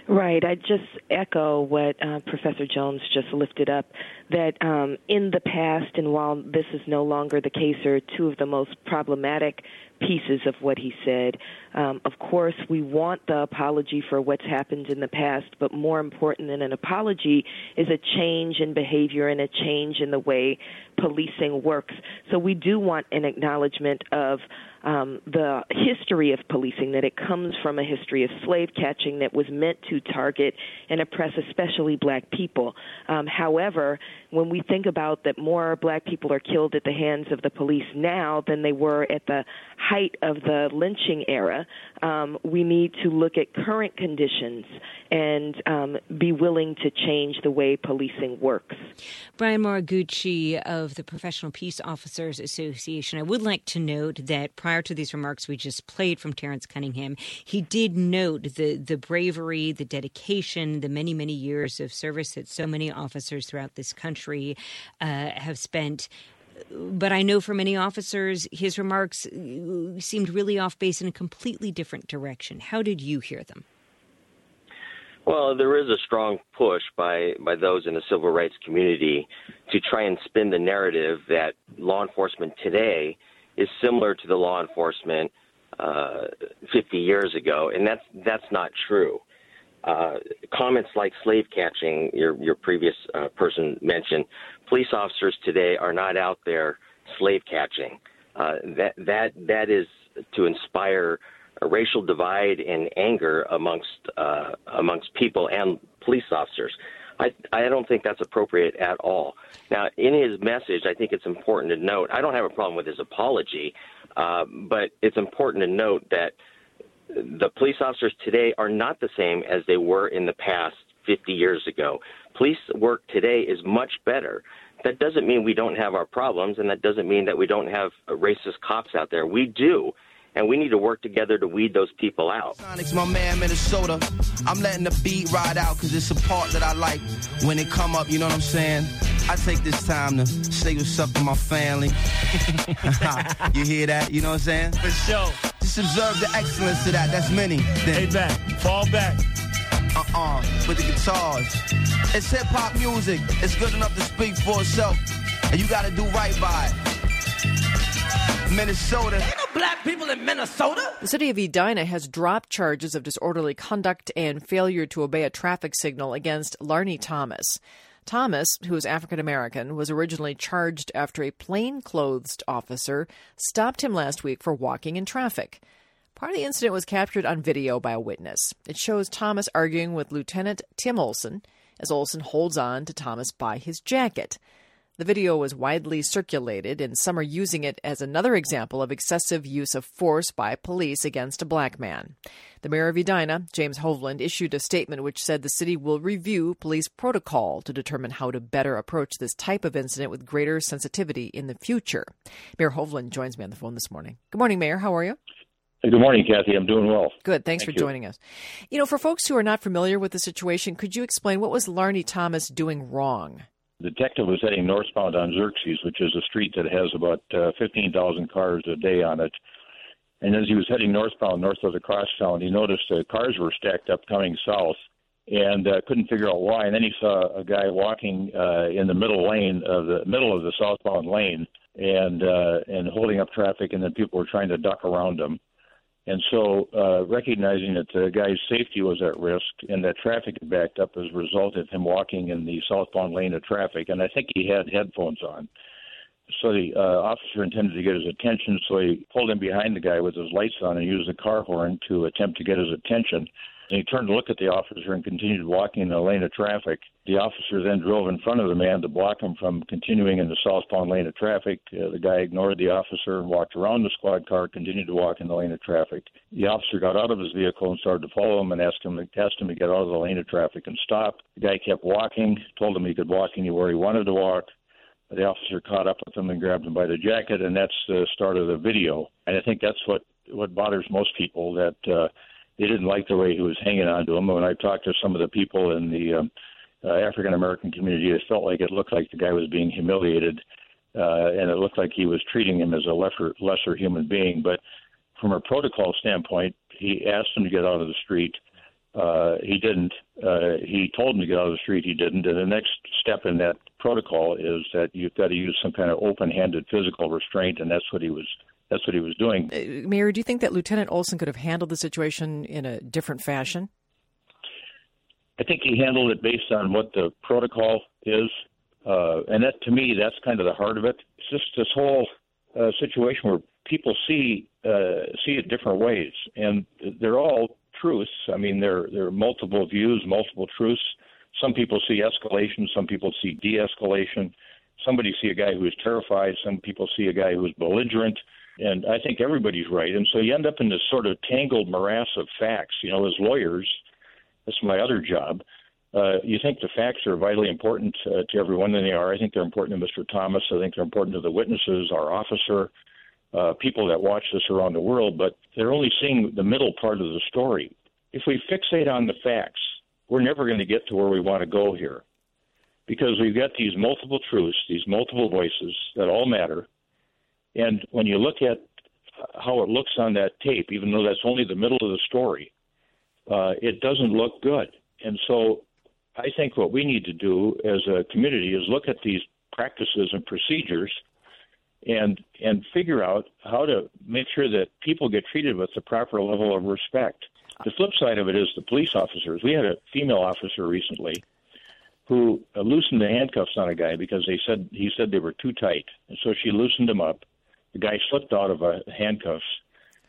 Right. I just echo what uh, Professor Jones just lifted up that um, in the past, and while this is no longer the case, are two of the most problematic pieces of what he said. Um, of course, we want the apology for what's happened in the past, but more important than an apology is a change in behavior and a change in the way policing works. So we do want an acknowledgement of um, the history of policing, that it comes from a history of slave catching that was meant to target and oppress especially black people. Um, however, when we think about that more black people are killed at the hands of the police now than they were at the height of the lynching era, um, we need to look at current conditions and um, be willing to change the way policing works. Brian Moriguchi of the Professional Peace Officers Association. I would like to note that prior to these remarks we just played from Terrence Cunningham, he did note the, the bravery, the dedication, the many, many years of service that so many officers throughout this country uh, have spent but I know for many officers, his remarks uh, seemed really off base in a completely different direction. How did you hear them? Well, there is a strong push by, by those in the civil rights community to try and spin the narrative that law enforcement today is similar to the law enforcement uh, 50 years ago, and that's that's not true. Uh, comments like slave catching, your your previous uh, person mentioned, police officers today are not out there slave catching. Uh, that that that is to inspire a racial divide and anger amongst uh, amongst people and police officers. I I don't think that's appropriate at all. Now, in his message, I think it's important to note. I don't have a problem with his apology, uh, but it's important to note that the police officers today are not the same as they were in the past 50 years ago. Police work today is much better. That doesn't mean we don't have our problems, and that doesn't mean that we don't have racist cops out there. We do and we need to work together to weed those people out. Sonic's my man, Minnesota. I'm letting the beat ride out because it's a part that I like when it come up, you know what I'm saying? I take this time to say what's up to my family. you hear that? You know what I'm saying? For sure. Just observe the excellence of that. That's many. Then. Hey, back. Fall back. Uh-uh. With the guitars. It's hip-hop music. It's good enough to speak for itself. And you got to do right by it. Minnesota. Ain't no black people in Minnesota. The city of Edina has dropped charges of disorderly conduct and failure to obey a traffic signal against Larnie Thomas. Thomas, who is African American, was originally charged after a plainclothes officer stopped him last week for walking in traffic. Part of the incident was captured on video by a witness. It shows Thomas arguing with Lieutenant Tim Olson as Olson holds on to Thomas by his jacket. The video was widely circulated, and some are using it as another example of excessive use of force by police against a black man. The mayor of Edina, James Hovland, issued a statement which said the city will review police protocol to determine how to better approach this type of incident with greater sensitivity in the future. Mayor Hovland joins me on the phone this morning. Good morning, Mayor. How are you? Good morning, Kathy. I'm doing well. Good. Thanks Thank for you. joining us. You know, for folks who are not familiar with the situation, could you explain what was Larnie Thomas doing wrong? The detective was heading northbound on Xerxes, which is a street that has about uh, 15,000 cars a day on it. And as he was heading northbound, north of the crosstown, he noticed uh, cars were stacked up coming south and uh, couldn't figure out why. And then he saw a guy walking uh, in the middle lane of the middle of the southbound lane and uh, and holding up traffic, and then people were trying to duck around him. And so, uh, recognizing that the guy's safety was at risk and that traffic had backed up as a result of him walking in the southbound lane of traffic, and I think he had headphones on. So the uh, officer intended to get his attention, so he pulled in behind the guy with his lights on and used the car horn to attempt to get his attention. And he turned to look at the officer and continued walking in the lane of traffic. The officer then drove in front of the man to block him from continuing in the southbound lane of traffic. Uh, the guy ignored the officer and walked around the squad car, continued to walk in the lane of traffic. The officer got out of his vehicle and started to follow him and asked him, asked him to get out of the lane of traffic and stop. The guy kept walking, told him he could walk anywhere he wanted to walk. The officer caught up with him and grabbed him by the jacket, and that's the start of the video. And I think that's what what bothers most people that uh, they didn't like the way he was hanging on to him. When I talked to some of the people in the um, uh, African American community, it felt like it looked like the guy was being humiliated, uh, and it looked like he was treating him as a lesser lesser human being. But from a protocol standpoint, he asked him to get out of the street. Uh, he didn't. Uh, he told him to get out of the street. He didn't. And the next step in that protocol is that you've got to use some kind of open-handed physical restraint, and that's what he was that's what he was doing. Uh, Mayor, do you think that Lieutenant Olson could have handled the situation in a different fashion? I think he handled it based on what the protocol is, uh, and that to me, that's kind of the heart of it. It's just this whole uh, situation where people see uh, see it different ways, and they're all truths. I mean, there there are multiple views, multiple truths. Some people see escalation, some people see de-escalation. Somebody see a guy who is terrified. Some people see a guy who is belligerent. And I think everybody's right. And so you end up in this sort of tangled morass of facts. You know, as lawyers, that's my other job. Uh, you think the facts are vitally important uh, to everyone, and they are. I think they're important to Mr. Thomas. I think they're important to the witnesses, our officer, uh, people that watch this around the world, but they're only seeing the middle part of the story. If we fixate on the facts, we're never going to get to where we want to go here because we've got these multiple truths, these multiple voices that all matter, and when you look at how it looks on that tape, even though that's only the middle of the story, uh, it doesn't look good. And so I think what we need to do as a community is look at these practices and procedures and and figure out how to make sure that people get treated with the proper level of respect. The flip side of it is the police officers. We had a female officer recently who loosened the handcuffs on a guy because they said he said they were too tight, and so she loosened them up the guy slipped out of a handcuffs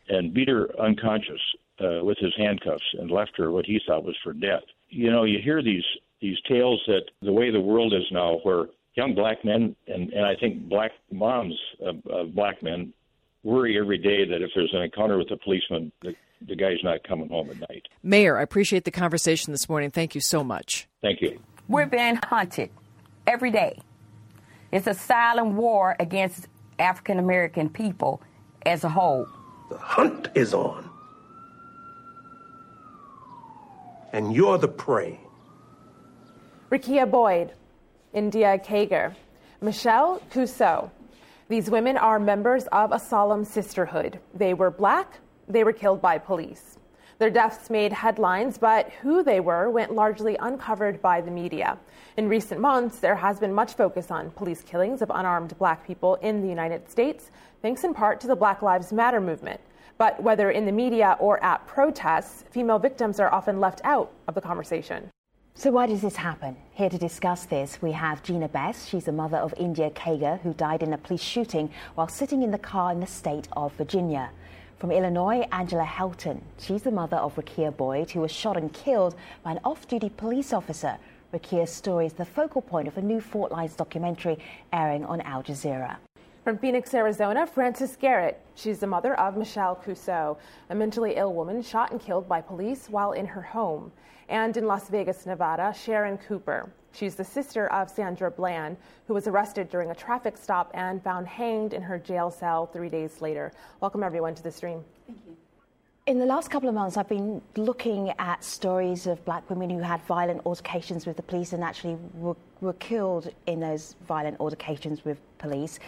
and beat her unconscious uh, with his handcuffs and left her what he thought was for death. You know, you hear these these tales that the way the world is now, where young black men and and I think black moms of, of black men worry every day that if there's an encounter with a policeman, the, the guy's not coming home at night. Mayor, I appreciate the conversation this morning. Thank you so much. Thank you. We're being hunted every day. It's a silent war against African American people as a whole. The hunt is on. And you're the prey. Rekia Boyd, India Kager, Michelle Cusseaux. These women are members of a solemn sisterhood. They were black, they were killed by police. Their deaths made headlines, but who they were went largely uncovered by the media. In recent months, there has been much focus on police killings of unarmed black people in the United States, thanks in part to the Black Lives Matter movement. But whether in the media or at protests, female victims are often left out of the conversation. So, why does this happen? Here to discuss this, we have Gina Best. She's the mother of India Kager, who died in a police shooting while sitting in the car in the state of Virginia. From Illinois, Angela Helton. She's the mother of Rekia Boyd, who was shot and killed by an off duty police officer. Rekia's story is the focal point of a new Fault Lines documentary airing on Al Jazeera. From Phoenix, Arizona, Frances Garrett. She's the mother of Michelle Cusseaux, a mentally ill woman shot and killed by police while in her home. And in Las Vegas, Nevada, Sharon Cooper. She's the sister of Sandra Bland, who was arrested during a traffic stop and found hanged in her jail cell three days later. Welcome, everyone, to the stream. Thank you. In the last couple of months, I've been looking at stories of black women who had violent altercations with the police and actually were, were killed in those violent altercations with police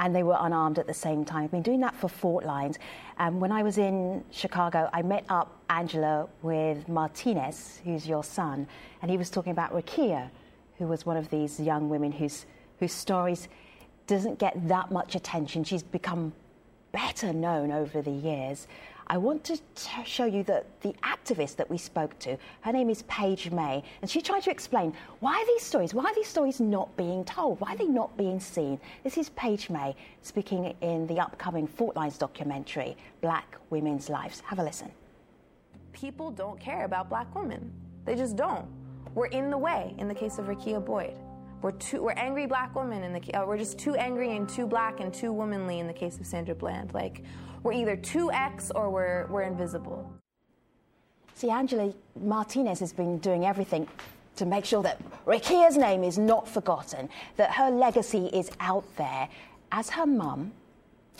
and they were unarmed at the same time. I've been doing that for Fault Lines. Um, when I was in Chicago, I met up Angela with Martinez, who's your son, and he was talking about Rekia, who was one of these young women whose, whose stories doesn't get that much attention. She's become better known over the years. I want to show you the, the activist that we spoke to. Her name is Page May, and she tried to explain why these stories, why are these stories not being told? Why are they not being seen? This is Page May speaking in the upcoming Fault Lines documentary, Black Women's Lives. Have a listen. people don't care about black women. They just don't. We're in the way in the case of Rekia Boyd. We're too, we're angry black women in the uh, we're just too angry and too black and too womanly in the case of Sandra Bland. Like we're either too X or we're we're invisible. See, Angela Martinez has been doing everything to make sure that Rekia's name is not forgotten, that her legacy is out there. As her mum,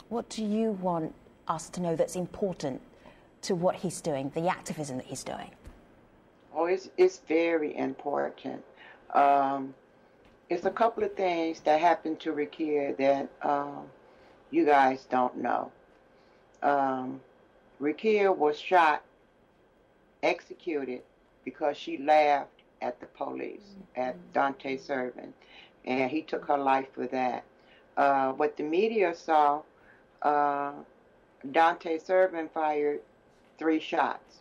what do you want us to know that's important to what he's doing, the activism that he's doing? Oh, it's, it's very important. Um, it's a couple of things that happened to Rekia that um, you guys don't know. Um, was shot, executed because she laughed at the police, mm-hmm. at Dante Servin, and he took her life for that. Uh, what the media saw, uh, Dante Servin fired three shots.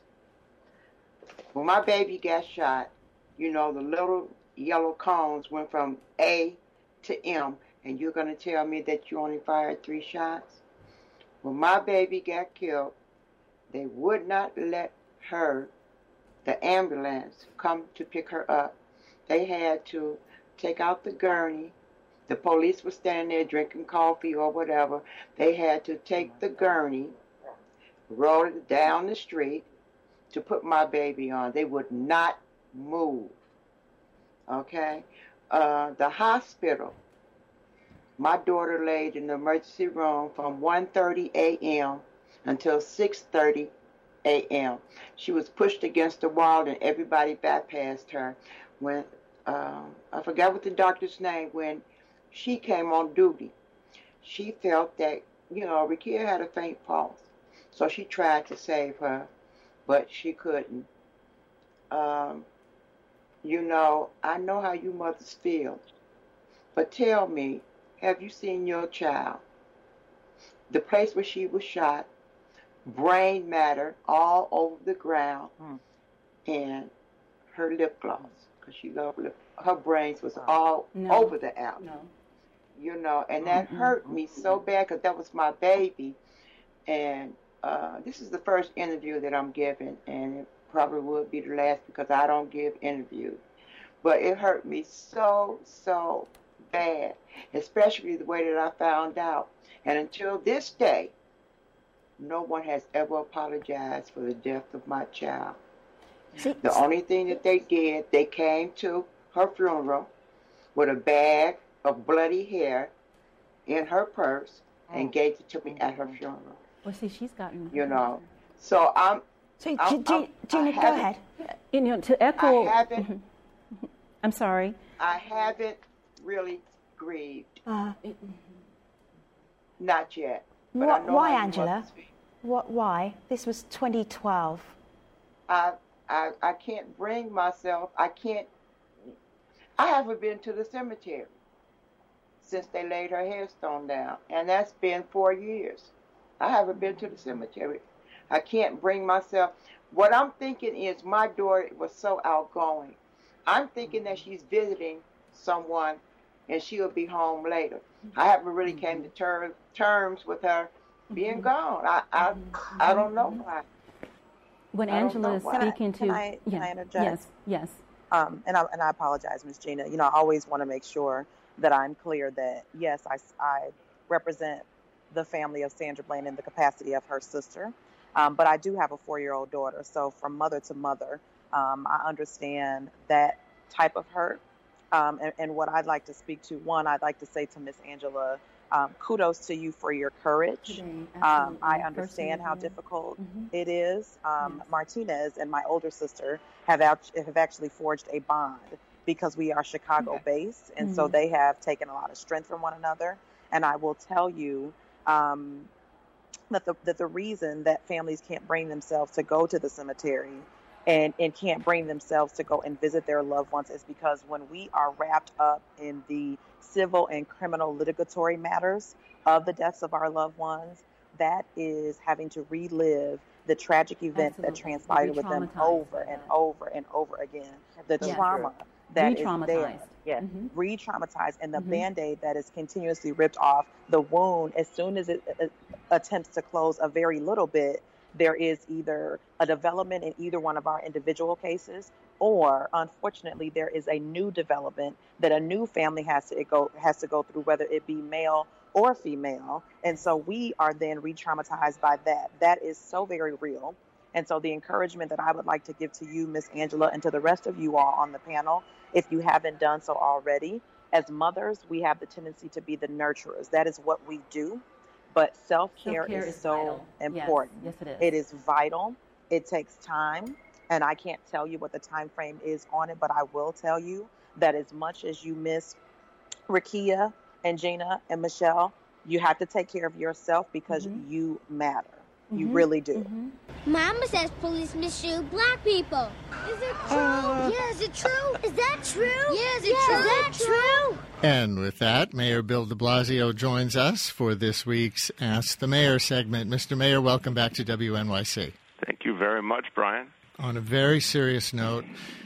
When my baby got shot, you know, the little yellow cones went from A to M, and you're going to tell me that you only fired three shots? When my baby got killed, they would not let her the ambulance come to pick her up. They had to take out the gurney. The police were standing there drinking coffee or whatever. They had to take the gurney, roll it down the street to put my baby on. They would not move. Okay? Uh, the hospital, my daughter laid in the emergency room from 1.30 a.m. until 6.30 a.m. She was pushed against the wall and everybody bypassed her. When um, I forgot what the doctor's name when she came on duty, she felt that you know Rekia had a faint pulse, so she tried to save her, but she couldn't. Um, you know, I know how you mothers feel, but tell me, have you seen your child? The place where she was shot brain matter all over the ground, mm. and her lip gloss because she loved lip. Her brains was all no. over the apple. No. You know, and that mm-hmm. hurt me so bad because that was my baby, and uh, this is the first interview that I'm giving, and it probably would be the last because I don't give interviews. But it hurt me so so bad, especially the way that I found out. And until this day, no one has ever apologized for the death of my child. The only thing that they did, they came to her funeral with a bag of bloody hair in her purse and oh. gave it to me at her funeral. Well, see, she's gotten. You know, so I'm. So, I'm, Gina, I'm, go ahead. You know, to echo. I haven't. I'm sorry. I haven't really grieved. Uh, Not yet. What, why, Angela? What? Why? This was 2012. I, I, I can't bring myself. I can't. I haven't been to the cemetery since they laid her headstone down, and that's been four years. I haven't been to the cemetery. I can't bring myself. What I'm thinking is my daughter was so outgoing. I'm thinking that she's visiting someone and she'll be home later. I haven't really came to ter- terms with her being mm-hmm. gone. I I, I don't know mm-hmm. why. When Angela is speaking can I, to, can I, interject? Yes, yes. Um, and I and I apologize, Ms. Gina. You know, I always want to make sure that I'm clear that yes, I I represent the family of Sandra Bland in the capacity of her sister, um, but I do have a four-year-old daughter. So from mother to mother, um, I understand that type of hurt. Um, and, and, what I'd like to speak to, one, I'd like to say to Miss Angela um, kudos to you for your courage. Um, I understand how difficult mm-hmm. it is. Um. Martinez and my older sister have out, have actually forged a bond because we are Chicago okay. based, and mm-hmm. so they have taken a lot of strength from one another. And I will tell you um, that the that the reason that families can't bring themselves to go to the cemetery and, and can't bring themselves to go and visit their loved ones is because when we are wrapped up in the civil and criminal litigatory matters of the deaths of our loved ones, that is having to relive the tragic events Absolutely. that transpired with them over and over and over again. The trauma that is there. Yes, mm-hmm. re-traumatized, and the mm-hmm. band-aid that is continuously ripped off the wound as soon as it, it attempts to close a very little bit there is either a development in either one of our individual cases, or unfortunately, there is a new development that a new family has to go has to go through, whether it be male or female. And so we are then re-traumatized by that. That is so very real. And so the encouragement that I would like to give to you, Miss Angela, and to the rest of you all on the panel, if you haven't done so already, as mothers, we have the tendency to be the nurturers. That is what we do. But self care is, is so vital. Important. Yes, it is. It is vital. It takes time. And I can't tell you what the time frame is on it, but I will tell you that as much as you miss Rekia and Gina and Michelle, you have to take care of yourself because mm-hmm. you matter. You Mhm. really do. Mama says policemen shoot black people. Is it true? yeah, is it true? Is that true? Yeah, is it true? Is that true? And with that, Mayor Bill de Blasio joins us for this week's Ask the Mayor segment. Mr. Mayor, welcome back to WNYC. Thank you very much, Brian. On a very serious note,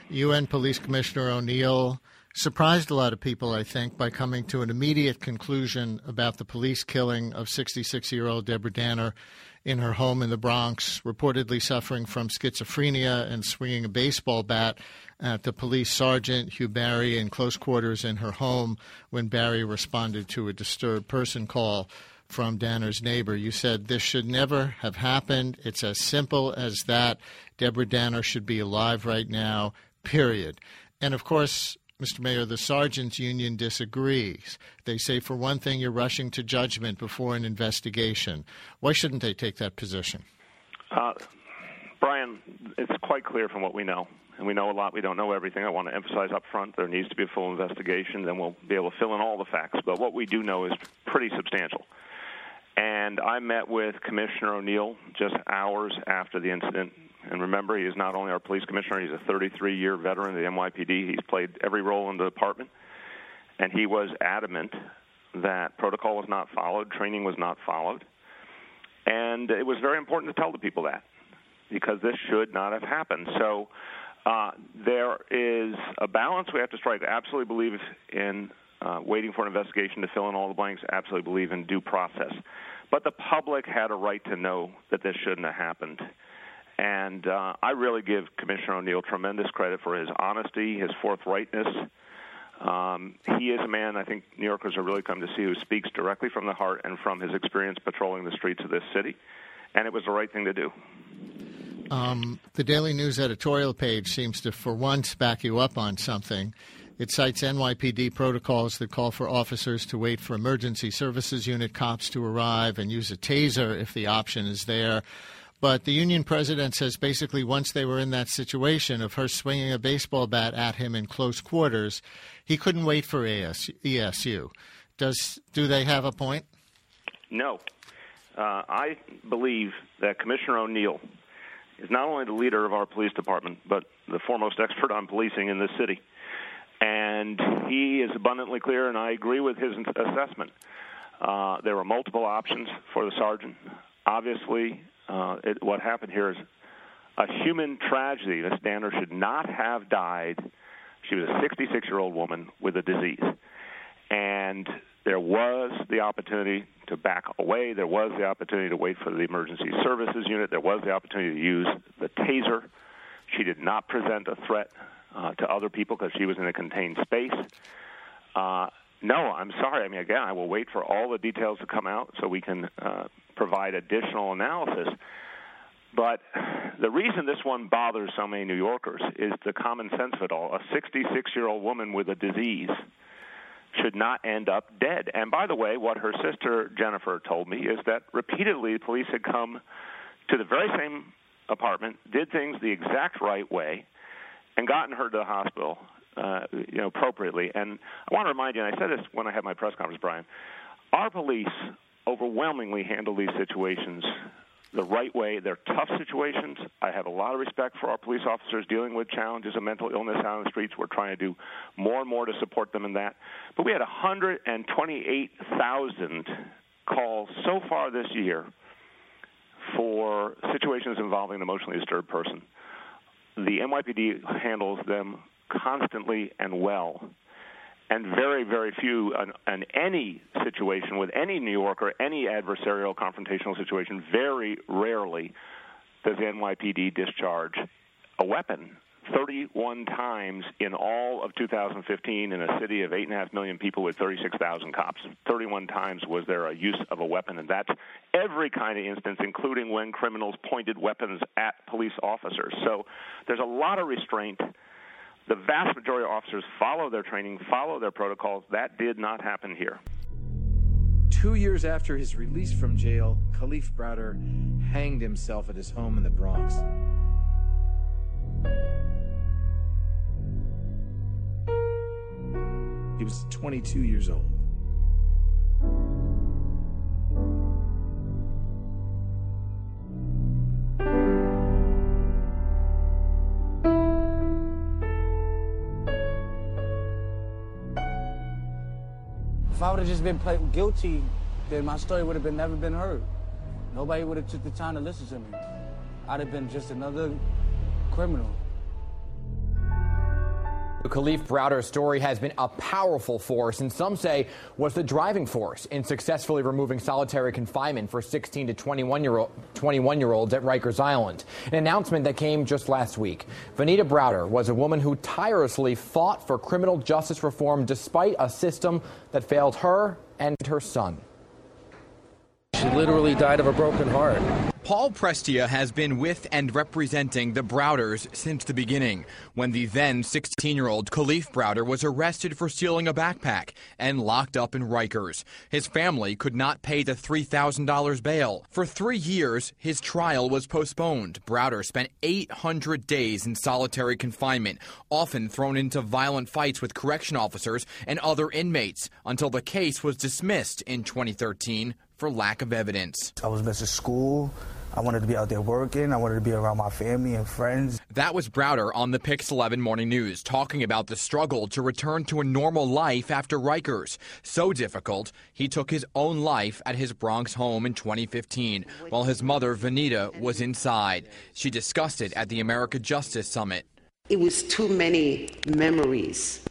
UN Police Commissioner O'Neill surprised a lot of people, I think, by coming to an immediate conclusion about the police killing of 66 year old Deborah Danner in her home in the Bronx, reportedly suffering from schizophrenia and swinging a baseball bat at the police sergeant, Hugh Barry, in close quarters in her home when Barry responded to a disturbed person call from Danner's neighbor. You said this should never have happened. It's as simple as that. Deborah Danner should be alive right now, period. And of course, Mr. Mayor, the Sergeants Union disagrees. They say, for one thing, you're rushing to judgment before an investigation. Why shouldn't they take that position? Uh, Brian, it's quite clear from what we know, and we know a lot. We don't know everything. I want to emphasize up front there needs to be a full investigation, then we'll be able to fill in all the facts. But what we do know is pretty substantial. And I met with Commissioner O'Neill just hours after the incident. And remember, he is not only our police commissioner, he's a 33 year veteran of the NYPD. He's played every role in the department. And he was adamant that protocol was not followed, training was not followed. And it was very important to tell the people that because this should not have happened. So uh, there is a balance we have to strike. I absolutely believe in uh, waiting for an investigation to fill in all the blanks, absolutely believe in due process. But the public had a right to know that this shouldn't have happened. And uh, I really give Commissioner O'Neill tremendous credit for his honesty, his forthrightness. Um, he is a man I think New Yorkers have really come to see who speaks directly from the heart and from his experience patrolling the streets of this city. And it was the right thing to do. Um, the Daily News editorial page seems to, for once, back you up on something. It cites NYPD protocols that call for officers to wait for emergency services unit cops to arrive and use a taser if the option is there. But the union president says basically once they were in that situation of her swinging a baseball bat at him in close quarters, he couldn't wait for ESU. Does do they have a point? No. Uh, I believe that Commissioner O'Neill is not only the leader of our police department, but the foremost expert on policing in this city. And he is abundantly clear, and I agree with his assessment. Uh, there were multiple options for the sergeant. Obviously, uh, it, what happened here is a human tragedy. Miss Danner should not have died. She was a 66 year old woman with a disease. And there was the opportunity to back away. There was the opportunity to wait for the emergency services unit. There was the opportunity to use the taser. She did not present a threat uh, to other people because she was in a contained space. Uh, no, I'm sorry. I mean, again, I will wait for all the details to come out so we can uh, provide additional analysis. But the reason this one bothers so many New Yorkers is the common sense of it all. A 66 year old woman with a disease should not end up dead. And by the way, what her sister Jennifer told me is that repeatedly police had come to the very same apartment, did things the exact right way, and gotten her to the hospital, uh, you know, appropriately. And I want to remind you, and I said this when I had my press conference, Brian, our police overwhelmingly handle these situations the right way. They're tough situations. I have a lot of respect for our police officers dealing with challenges of mental illness out on the streets. We're trying to do more and more to support them in that. But we had 128,000 calls so far this year for situations involving an emotionally disturbed person. The NYPD handles them constantly and well and very, very few on, any situation with any New Yorker, any adversarial confrontational situation, very rarely does NYPD discharge a weapon 31 times in all of 2015 in a city of 8.5 million people with 36,000 cops. 31 times was there a use of a weapon, and that's every kind of instance, including when criminals pointed weapons at police officers. So there's a lot of restraint. The vast majority of officers follow their training, follow their protocols. That did not happen here. Two years after his release from jail, Kalief Browder hanged himself at his home in the Bronx. He was 22 years old. I would have just been guilty, then my story would have been never been heard. Nobody would have took the time to listen to me. I'd have been just another criminal. The Kalief Browder story has been a powerful force, and some say was the driving force in successfully removing solitary confinement for 16 to 21 year, old, 21 year olds at Rikers Island. An announcement that came just last week. Venida Browder was a woman who tirelessly fought for criminal justice reform despite a system that failed her and her son. She literally died of a broken heart. Paul Prestia has been with and representing the Browders since the beginning, when the then 16 year old Kalief Browder was arrested for stealing a backpack and locked up in Rikers. His family could not pay the $3,000 bail. For three years, his trial was postponed. Browder spent 800 days in solitary confinement, often thrown into violent fights with correction officers and other inmates, until the case was dismissed in 2013 for lack of evidence. I was missing school. I wanted to be out there working. I wanted to be around my family and friends. That was Browder on the Pix 11 Morning News talking about the struggle to return to a normal life after Rikers. So difficult, he took his own life at his Bronx home in 2015 while his mother, Venida, was inside. She discussed it at the America Justice Summit. It was too many memories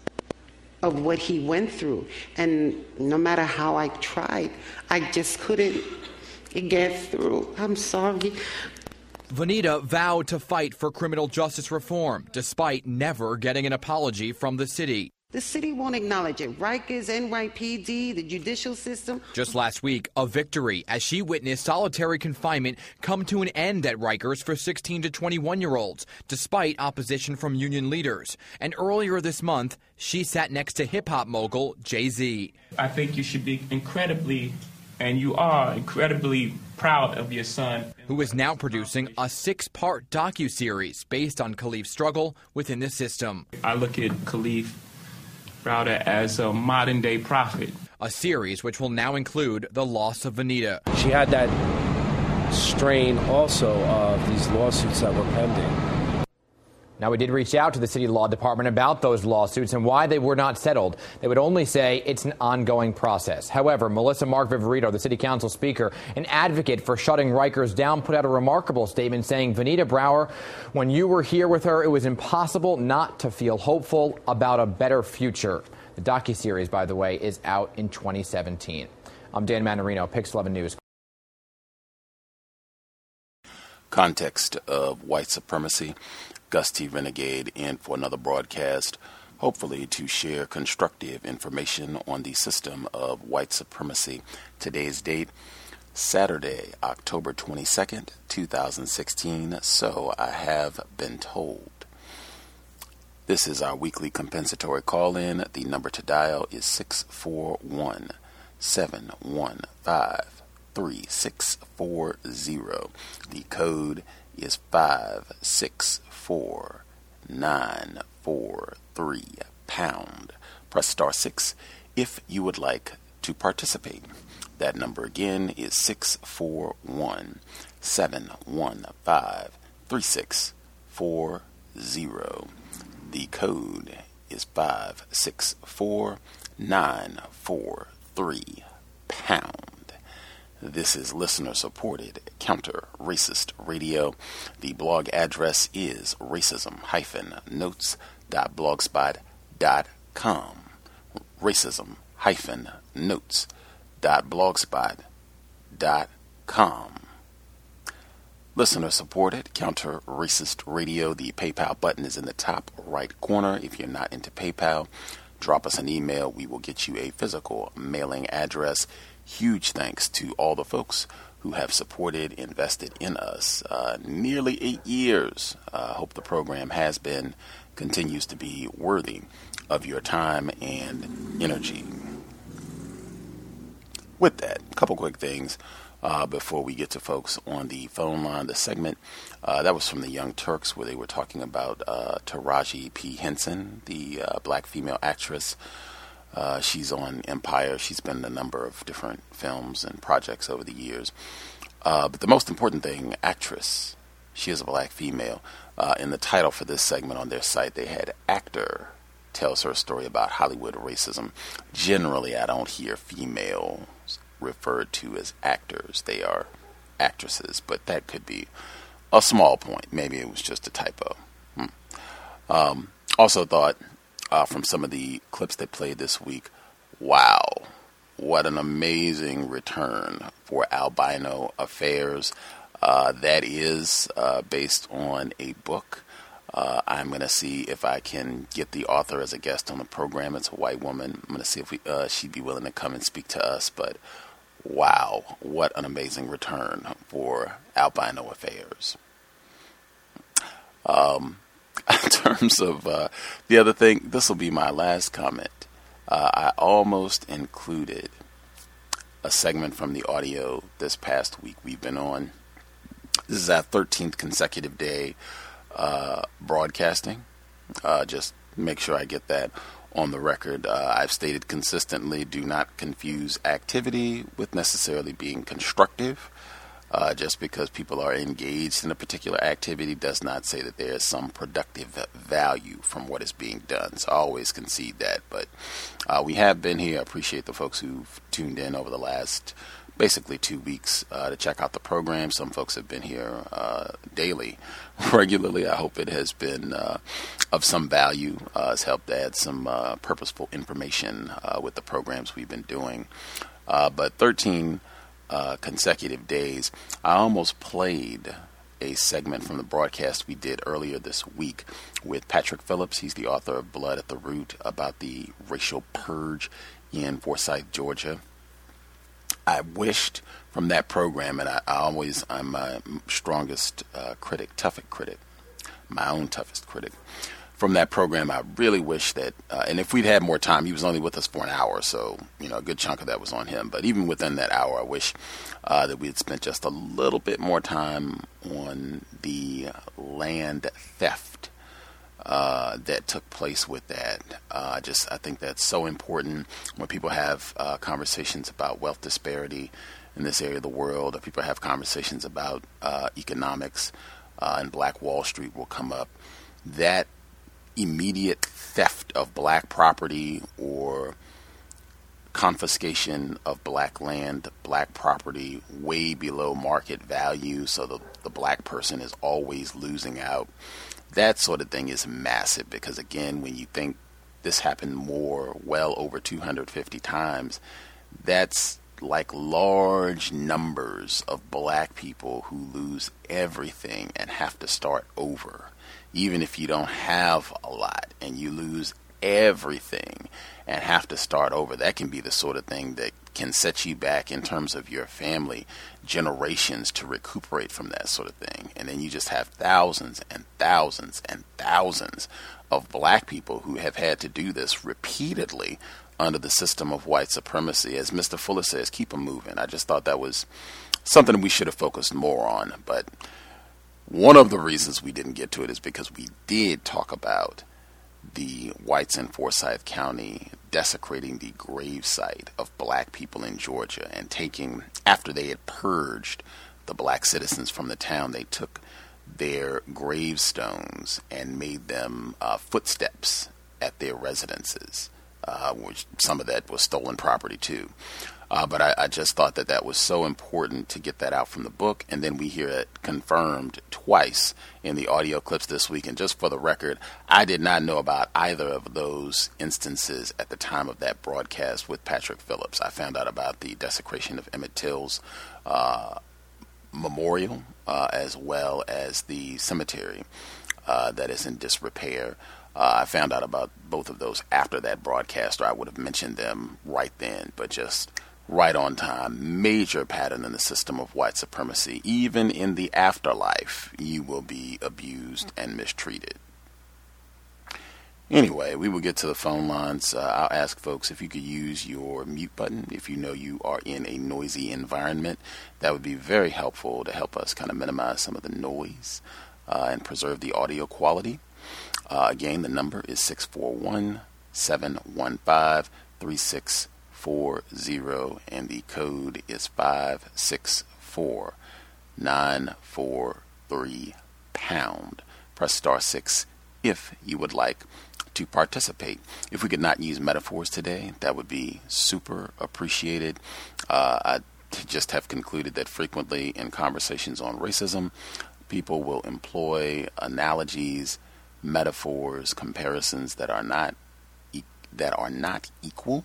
of what he went through. And no matter how I tried, I just couldn't get through. I'm sorry. Venida vowed to fight for criminal justice reform, despite never getting an apology from the city. The city won't acknowledge it. Rikers, NYPD, the judicial system. Just last week, a victory as she witnessed solitary confinement come to an end at Rikers for 16 to 21 year olds, despite opposition from union leaders. And earlier this month, she sat next to hip hop mogul Jay Z. I think you should be incredibly, and you are incredibly proud of your son. Who is now producing a six part docu series based on Kalief's struggle within the system. I look at Kalief Browder as a modern day prophet. A series which will now include the loss of Venida. She had that strain also of these lawsuits that were pending. Now, we did reach out to the city law department about those lawsuits and why they were not settled. They would only say it's an ongoing process. However, Melissa Mark Viverito, the city council speaker, an advocate for shutting Rikers down, put out a remarkable statement saying, Venida Browder, when you were here with her, it was impossible not to feel hopeful about a better future. The docu-series, by the way, is out in 2017. I'm Dan Mannarino, Pix 11 News. Context of white supremacy. Gus T. Renegade in for another broadcast, hopefully to share constructive information on the system of white supremacy. Today's date, Saturday, October 22nd, 2016. So I have been told. This is our weekly compensatory call in. The number to dial is 641 715 3640. The code is 564943 pound. Press star 6 if you would like to participate. That number again is 641 715 3640. The code is 564943 pound. This is listener supported counter racist radio. The blog address is racism notes.blogspot.com. Racism notes.blogspot.com. listener supported, counter racist radio. The PayPal button is in the top right corner. If you're not into PayPal, drop us an email. We will get you a physical mailing address. Huge thanks to all the folks who have supported, invested in us. Uh, nearly eight years. I uh, hope the program has been, continues to be worthy of your time and energy. With that, a couple quick things uh, before we get to folks on the phone line. The segment uh, that was from the Young Turks, where they were talking about uh, Taraji P. Henson, the uh, black female actress. Uh, she's on Empire. She's been in a number of different films and projects over the years. Uh, but the most important thing, actress. She is a black female. in the title for this segment on their site, they had actor tells her story about Hollywood racism. Generally, I don't hear female referred to as actors. They are actresses, but that could be a small point. Maybe it was just a typo. Hmm. Um, also, thought uh, from some of the clips they played this week, wow, what an amazing return for Albino Affairs. Uh, that is uh, based on a book. Uh, I'm going to see if I can get the author as a guest on the program. It's a white woman. I'm going to see if we, uh, she'd be willing to come and speak to us. But wow, what an amazing return for albino affairs. Um, in terms of uh, the other thing, this will be my last comment. Uh, I almost included a segment from the audio this past week we've been on. This is our 13th consecutive day uh, broadcasting. Uh, just make sure I get that on the record. Uh, I've stated consistently do not confuse activity with necessarily being constructive. Uh, just because people are engaged in a particular activity does not say that there is some productive value from what is being done. So I always concede that. But uh, we have been here. I appreciate the folks who've tuned in over the last basically two weeks uh, to check out the program. Some folks have been here uh, daily, regularly. I hope it has been uh, of some value. Uh, has helped add some uh, purposeful information uh, with the programs we've been doing. but 13 consecutive days, I almost played a segment from the broadcast we did earlier this week with Patrick Phillips. He's the author of Blood at the Root about the racial purge in Forsyth, Georgia. I wished from that program, and I, I always I'm my strongest uh, critic, toughest critic, my own toughest critic. From that program, I really wish that, uh, and if we'd had more time, he was only with us for an hour, so you know a good chunk of that was on him. But even within that hour, I wish uh, that we had spent just a little bit more time on the land theft uh, that took place with that. Uh, just I think that's so important when people have uh, conversations about wealth disparity in this area of the world, or people have conversations about uh, economics, and Black Wall Street will come up. That immediate theft of black property or confiscation of black land, black property way below market value, so the, the black person is always losing out. That sort of thing is massive because again when you think this happened more well over 250 times that's like large numbers of black people who lose everything and have to start over even if you don't have a lot and you lose everything and have to start over that can be the sort of thing that can set you back in terms of your family generations to recuperate from that sort of thing. And then you just have thousands and thousands and thousands of black people who have had to do this repeatedly under the system of white supremacy. As Mr. Fuller says, keep them moving. I just thought that was something we should have focused more on. But one of the reasons we didn't get to it is because we did talk about the whites in Forsyth County desecrating the gravesite of black people in Georgia and taking, after they had purged the black citizens from the town, they took their gravestones and made them uh, footsteps at their residences, uh, which some of that was stolen property too. Uh, but I, I, just thought that that was so important to get that out from the book, and then we hear it confirmed twice in the audio clips this week. And just for the record, I did not know about either of those instances at the time of that broadcast with Patrick Phillips. I found out about the desecration of Emmett Till's uh, memorial uh, as well as the cemetery uh, that is in disrepair. Uh, I found out about both of those after that broadcast, or I would have mentioned them right then, but just right on time. Major pattern in the system of white supremacy. Even in the afterlife, you will be abused and mistreated. Anyway, we will get to the phone lines. Uh, I'll ask folks if you could use your mute button if you know you are in a noisy environment. That would be very helpful to help us kind of minimize some of the noise uh, and preserve the audio quality. Uh, again, the number is 641 715 3640, and the code is 564 943 pound. Press star 6 if you would like to participate. If we could not use metaphors today, that would be super appreciated. Uh, I just have concluded that frequently in conversations on racism, people will employ analogies, metaphors, comparisons that are not e- that are not equal,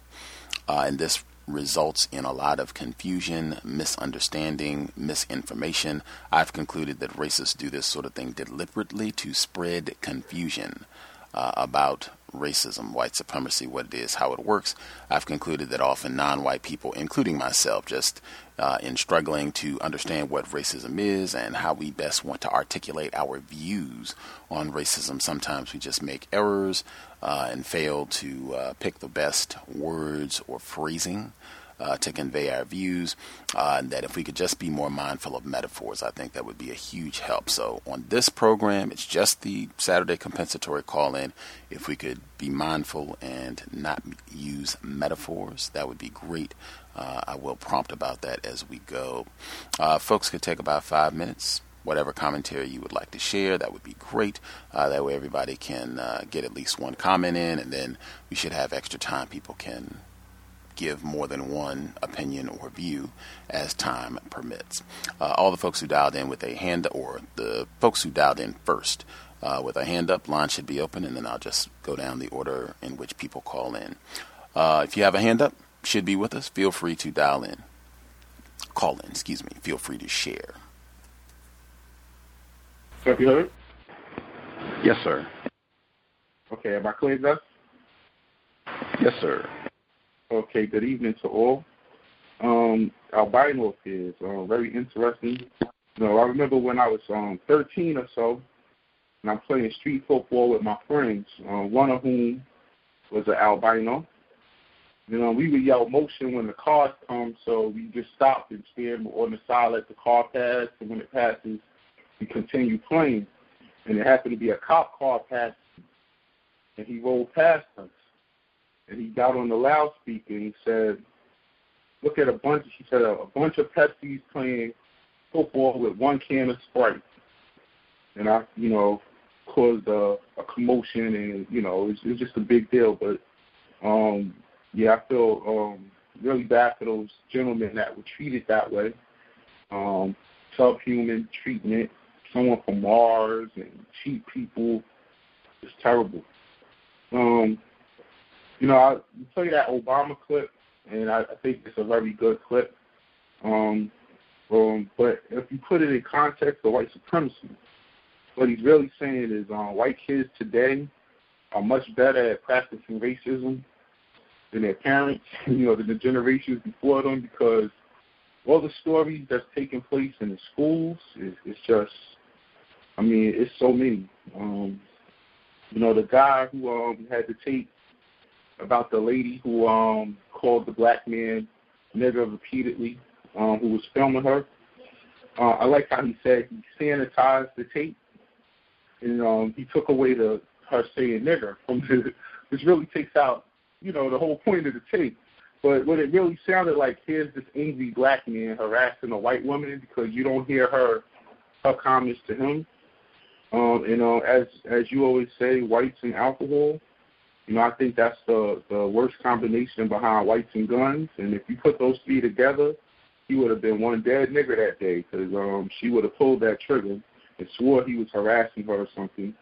uh, and this results in a lot of confusion, misunderstanding, misinformation. I've concluded that racists do this sort of thing deliberately to spread confusion uh, about racism, white supremacy, what it is, how it works. I've concluded that often non white people, including myself, just uh, in struggling to understand what racism is and how we best want to articulate our views on racism, sometimes we just make errors uh, and fail to uh, pick the best words or phrasing uh, to convey our views. Uh, and that if we could just be more mindful of metaphors, I think that would be a huge help. So on this program, it's just the Saturday compensatory call in. If we could be mindful and not use metaphors, that would be great. Uh, I will prompt about that as we go. Uh, folks could take about five minutes whatever commentary you would like to share. That would be great. Uh, that way, everybody can uh, get at least one comment in, and then we should have extra time. People can give more than one opinion or view as time permits. Uh, all the folks who dialed in with a hand, or the folks who dialed in first uh, with a hand up, line should be open, and then I'll just go down the order in which people call in. Uh, if you have a hand up, should be with us, feel free to dial in. Call in, excuse me. Feel free to share. Have you heard? Yes, sir. Okay, am I clear enough? Yes, sir. Okay, good evening to all. Um, albino kids, uh, very interesting. You know, I remember when I was um 13 or so, and I'm playing street football with my friends, uh, one of whom was an albino. You know, we would yell motion when the cars come, so we just stop and stand on the side let the car pass, and when it passes, we continue playing. And it happened to be a cop car passing, and he rolled past us and he got on the loudspeaker and he said, "Look at a bunch." He said a, bunch of Pepsis playing football with one can of Sprite, and I, you know, caused a, a commotion, and you know, it was, it was just a big deal. But um, yeah, I feel um, really bad for those gentlemen that were treated that way. Um, subhuman treatment, someone from Mars, and cheap people. It's terrible. Um, you know, I play that Obama clip, and I, I think it's a very good clip. Um, um, but if you put it in context of white supremacy, what he's really saying is um, white kids today are much better at practicing racism than their parents, you know, than the generations before them, because all the stories that's taking place in the schools is, is just, I mean, it's so many. Um, you know, the guy who um, had to take about the lady who um called the black man nigger repeatedly, um, who was filming her. Uh, I like how he said he sanitized the tape, and um, he took away the her saying nigger from the, which really takes out, you know, the whole point of the tape. But what it really sounded like, here's this angry black man harassing a white woman because you don't hear her her comments to him. Um, you know, as as you always say, whites and alcohol. You know, I think that's the the worst combination behind whites and guns. And if you put those three together, he would have been one dead nigger that day because um, she would have pulled that trigger and swore he was harassing her or something.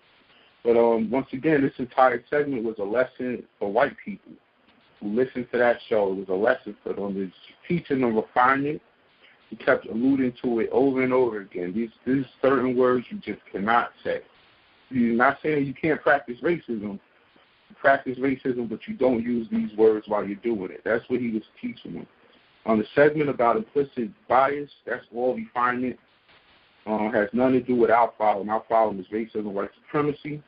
But um, once again, this entire segment was a lesson for white people who listened to that show. It was a lesson for them. It's teaching them refinement. Kept alluding to it over and over again. These these certain words you just cannot say. You're not saying you can't practice racism. Practice racism, but you don't use these words while you're doing it. That's what he was teaching them. On the segment about implicit bias, that's all refinement. Um, has nothing to do with our problem. Our problem is racism, white supremacy,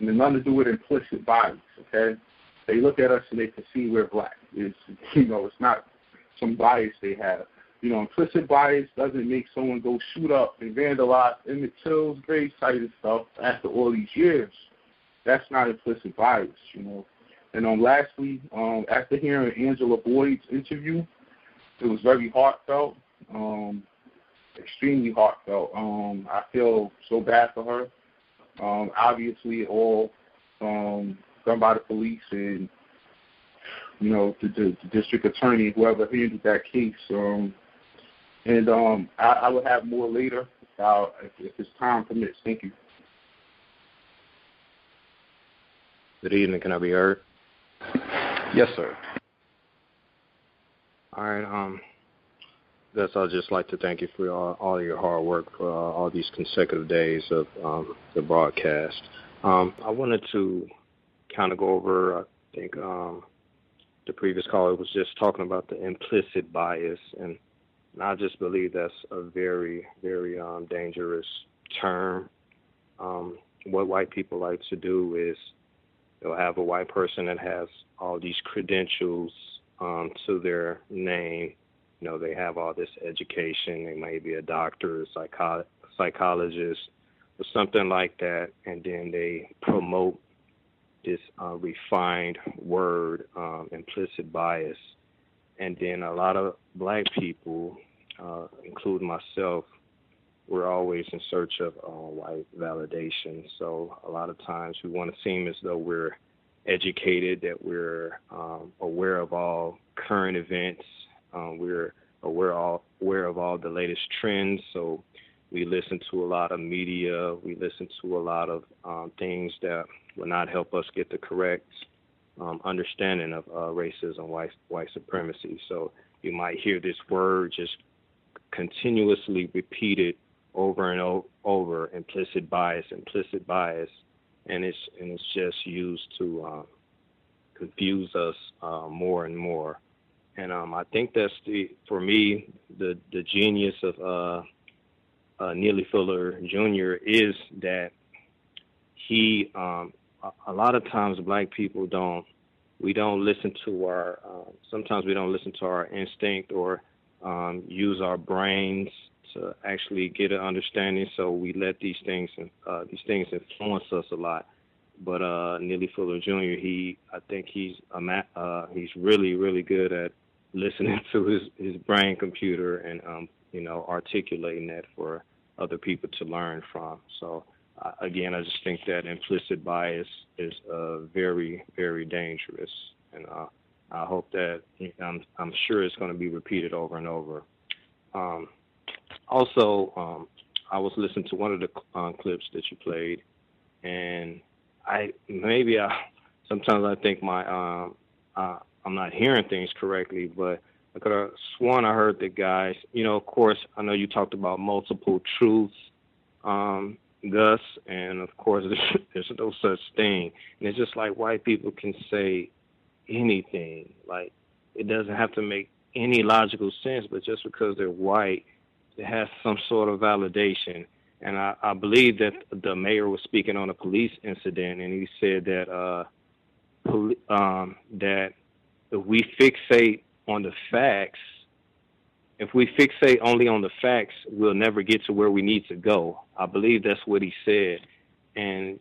and nothing to do with implicit bias. Okay, they look at us and they can see we're black. It's you know, it's not some bias they have. You know, implicit bias doesn't make someone go shoot up and vandalize Emmett Till's grave site and stuff after all these years. That's not implicit bias, you know. And um, lastly, um, after hearing Angela Boyd's interview, it was very heartfelt, um, extremely heartfelt. Um, I feel so bad for her. Um, obviously, all um, done by the police and you know the, the, the district attorney, whoever handled that case. Um, and um, I, I will have more later uh, if, if it's time permits. Thank you. Good evening. Can I be heard? Yes, sir. All right. Um, guess I'd just like to thank you for all, all your hard work for uh, all these consecutive days of um, the broadcast. Um, I wanted to kind of go over, I think um, the previous caller was just talking about the implicit bias, and, and I just believe that's a very, very um, dangerous term. Um, what white people like to do is they'll have a white person that has all these credentials um, to their name. You know, they have all this education. They may be a doctor, a psycho- psychologist, or something like that, and then they promote this uh, refined word, um, implicit bias. And then a lot of black people, uh, including myself, we're always in search of uh, white validation. So a lot of times we want to seem as though we're educated, that we're um, aware of all current events, um, we're aware all aware of all the latest trends. So we listen to a lot of media, we listen to a lot of um, things that will not help us get the correct um, understanding of uh, racism, white white supremacy. So you might hear this word just continuously repeated over and o- over, implicit bias, implicit bias, and it's and it's just used to um, confuse us uh, more and more. And um, I think that's the for me the the genius of uh, uh, Neely Fuller Jr. is that he um, a, lot of times black people don't we don't listen to our uh, sometimes we don't listen to our instinct or um, use our brains to actually get an understanding. So we let these things uh, these things influence us a lot. But uh, Neely Fuller Jr. He I think he's uh, he's really really good at listening to his his brain computer and um, you know articulating that for other people to learn from. So uh, again, I just think that implicit bias is uh, very, very dangerous, and uh, I hope that I'm, I'm sure it's going to be repeated over and over. Um, also, um, I was listening to one of the uh, clips that you played, and I maybe I sometimes I think my um, uh, I'm not hearing things correctly, but I could have sworn I heard the guys. You know, of course, I know you talked about multiple truths. Um, Gus, and of course, there's, there's no such thing. And it's just like white people can say anything. Like it doesn't have to make any logical sense, but just because they're white, it has some sort of validation. And I, I believe that the mayor was speaking on a police incident, and he said that uh, poli- um, that if we fixate on the facts, if we fixate only on the facts, we'll never get to where we need to go. I believe that's what he said, and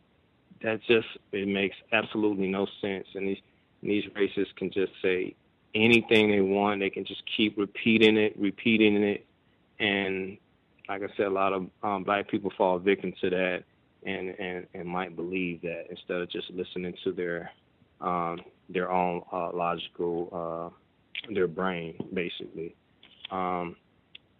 that just it makes absolutely no sense. And these and these racists can just say anything they want. They can just keep repeating it, repeating it, and like I said, a lot of um, black people fall victim to that, and and and might believe that instead of just listening to their um, their own uh, logical uh, their brain, basically. Um,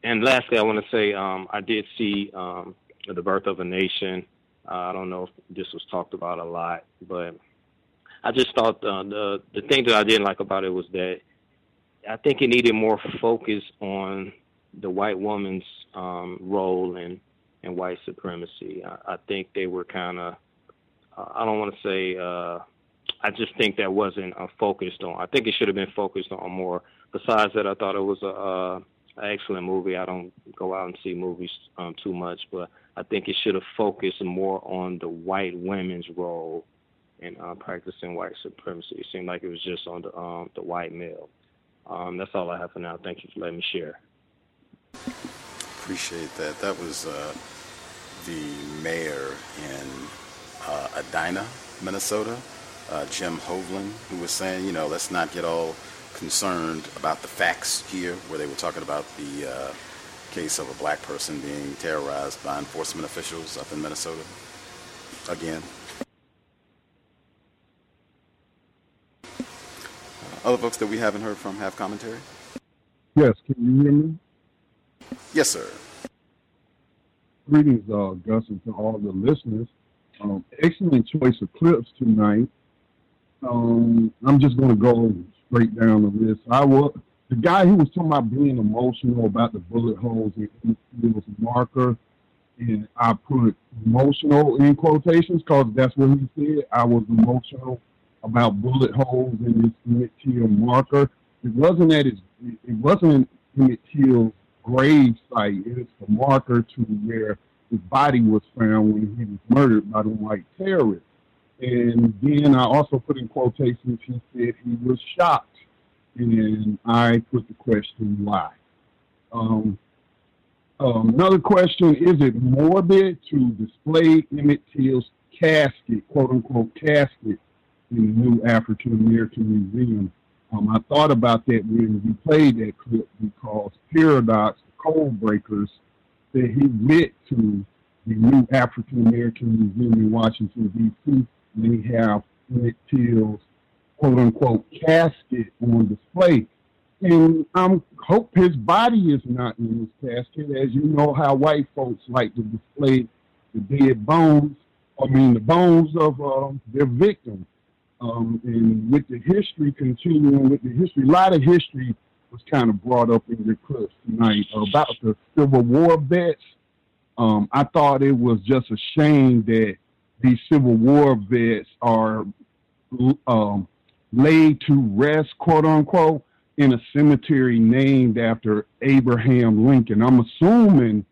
and lastly, I want to say um, I did see um, the birth of a nation. Uh, I don't know if this was talked about a lot, but I just thought uh, the the thing that I didn't like about it was that I think it needed more focus on the white woman's um, role in in white supremacy. I, I think they were kind of uh, I don't want to say uh, I just think that wasn't uh, focused on. I think it should have been focused on more. Besides that, I thought it was a, uh, an excellent movie. I don't go out and see movies um, too much, but I think it should have focused more on the white women's role in uh, practicing white supremacy. It seemed like it was just on the um, the white male. Um, that's all I have for now. Thank you for letting me share. Appreciate that. That was uh, the mayor in uh, Edina, Minnesota, uh, Jim Hovland, who was saying, you know, let's not get all concerned about the facts here, where they were talking about the uh, case of a black person being terrorized by enforcement officials up in Minnesota. Again. Uh, other folks that we haven't heard from have commentary? Yes, can you hear me? Yes, sir. Greetings, uh, Gus, and to all the listeners. Um, excellent choice of clips tonight. Um, I'm just going to go straight down the list. I was the guy who was talking about being emotional about the bullet holes in his marker, and I put emotional in quotations because that's what he said. I was emotional about bullet holes in his Emmett Till marker. It wasn't at his. It wasn't Emmett grave site. It is the marker to where his body was found when he was murdered by the white terrorists. And then I also put in quotations, he said he was shocked. And I put the question, why? Um, um, another question, is it morbid to display Emmett Till's casket, quote unquote casket, the new African American Museum? Um, I thought about that when we played that clip because Paradox, the Code Breakers, that he went to the new African American Museum in Washington, D.C., and they have Emmett Till's quote unquote casket on display. And I hope his body is not in this casket. As you know, how white folks like to display the dead bones, I mean, the bones of uh, their victims. Um, and with the history, continuing with the history, a lot of history was kind of brought up in your clips tonight about the Civil War vets. Um, I thought it was just a shame that these Civil War vets are um, laid to rest, quote unquote, in a cemetery named after Abraham Lincoln. I'm assuming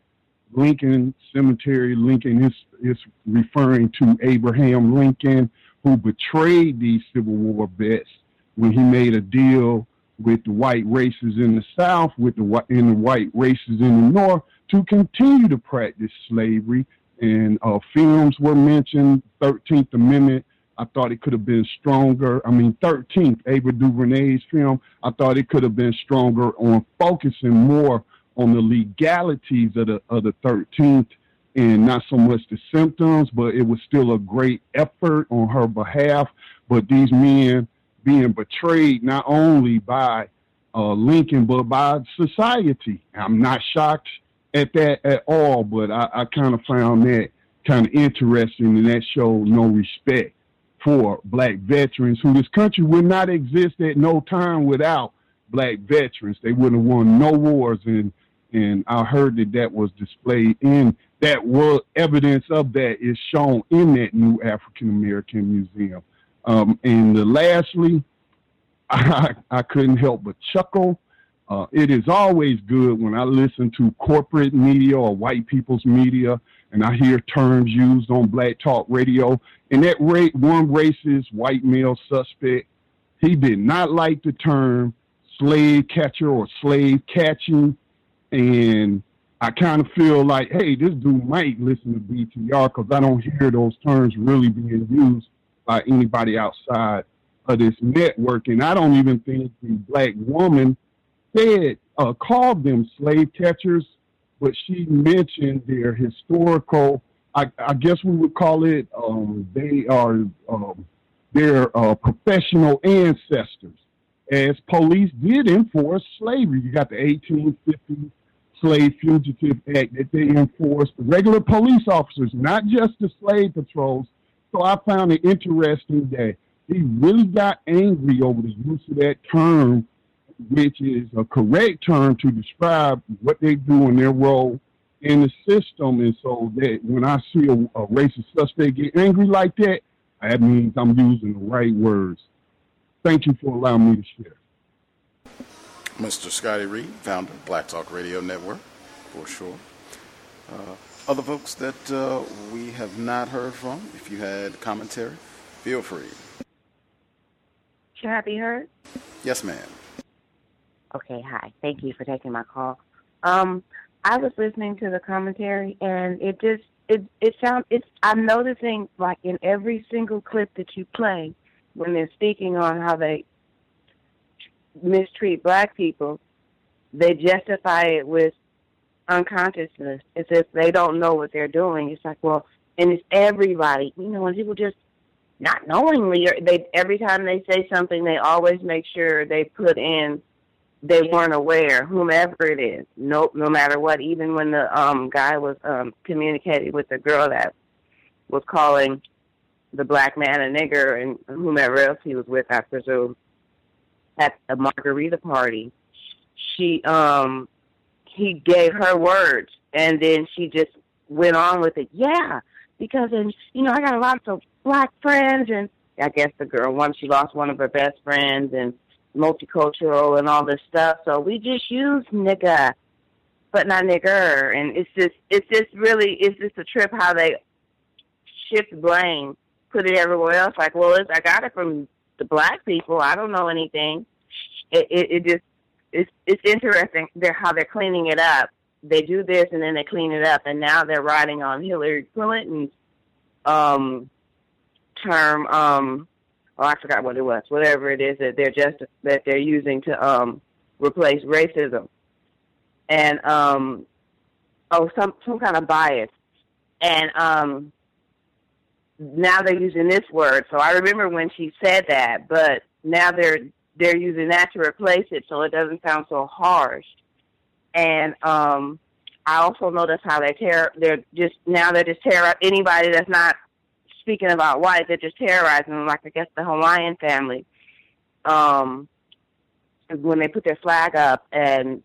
Lincoln Cemetery, Lincoln is, is referring to Abraham Lincoln, who betrayed these Civil War vets when he made a deal with the white races in the South, with the in the white races in the North, to continue to practice slavery. And uh, films were mentioned, 13th Amendment. I thought it could have been stronger. I mean, 13th, Ava DuVernay's film. I thought it could have been stronger on focusing more on the legalities of the of the 13th and not so much the symptoms, but it was still a great effort on her behalf. But these men being betrayed not only by uh, Lincoln, but by society. I'm not shocked at that at all, but I, I kind of found that kind of interesting, and that showed no respect for black veterans who this country would not exist at no time without black veterans. They wouldn't have won no wars, and and I heard that that was displayed in that was evidence of that is shown in that new African American Museum. Um, and lastly, I, I couldn't help but chuckle. Uh, it is always good when I listen to corporate media or white people's media and I hear terms used on Black Talk Radio. And that rate, one racist white male suspect, he did not like the term slave catcher or slave catching. And I kind of feel like, hey, this dude might listen to BTR because I don't hear those terms really being used by anybody outside of this network. And I don't even think the black woman said, uh, called them slave catchers, but she mentioned their historical, I, I guess we would call it, um, they are um, their uh, professional ancestors. As police did enforce slavery, you got the 1850 Slave Fugitive Act that they enforced, regular police officers, not just the slave patrols, so I found it interesting that he really got angry over the use of that term which is a correct term to describe what they do in their role in the system. And so that when I see a, a racist suspect get angry like that, that means I'm using the right words. Thank you for allowing me to share. Mr. Scotty Reed, founder of Black Talk Radio Network, for sure. Uh, other folks that uh, we have not heard from, if you had commentary, feel free. Can I be heard? Yes, ma'am. Okay, hi. Thank you for taking my call. Um, I was listening to the commentary, and it just it it sounds it's I'm noticing like in every single clip that you play when they're speaking on how they mistreat black people, they justify it with unconsciousness. It's if they don't know what they're doing. It's like, well, and it's everybody. You know, when people just not knowingly, or they every time they say something, they always make sure they put in they weren't aware, whomever it is. Nope, no matter what. Even when the um guy was um communicating with the girl that was calling the black man a nigger and whomever else he was with, I presume, at a margarita party, she um he gave her words and then she just went on with it. Yeah, because and you know I got lots of black friends and I guess the girl once she lost one of her best friends and multicultural and all this stuff. So we just use nigga, but not nigger. And it's just, it's just really, it's just a trip how they shift blame, put it everywhere else. Like, well, it's, I got it from the black people. I don't know anything. It, it, it just, it's, it's interesting they're, how they're cleaning it up. They do this and then they clean it up, and now they're riding on Hillary Clinton's um, term. Um, oh, I forgot what it was, whatever it is that they're just that they're using to um replace racism, and um oh some some kind of bias, and um now they're using this word. So I remember when she said that, but now they're they're using that to replace it, so it doesn't sound so harsh. And um I also notice how they tear. They're just now they're just tear anybody that's not speaking about white, they're just terrorizing them, like I guess the Hawaiian family. Um, when they put their flag up and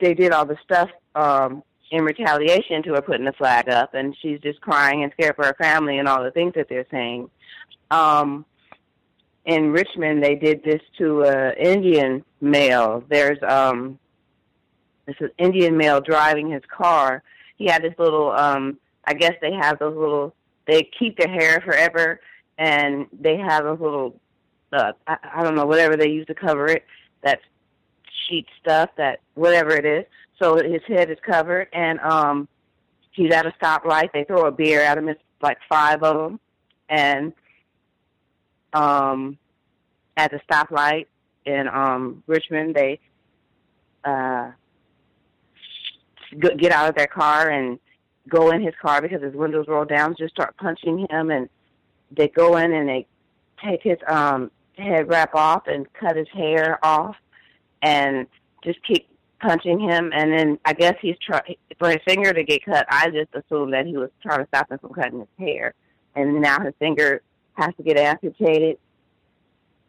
they did all the stuff um, in retaliation to her putting the flag up, and she's just crying and scared for her family and all the things that they're saying. Um, in Richmond, they did this to an Indian male. There's um, this is Indian male driving his car. He had this little, um, I guess they have those little they keep their hair forever, and they have a little, uh, I, I don't know, whatever they use to cover it, that sheet stuff, that whatever it is. So his head is covered, and um, he's at a stoplight. They throw a beer at him. It's like five of them, and um, at the stoplight in um Richmond, they uh get out of their car and go in his car because his windows roll down, just start punching him, and they go in and they take his um head wrap off and cut his hair off, and just keep punching him. And then I guess he's trying for his finger to get cut. I just assumed that he was trying to stop him from cutting his hair, and now his finger has to get amputated.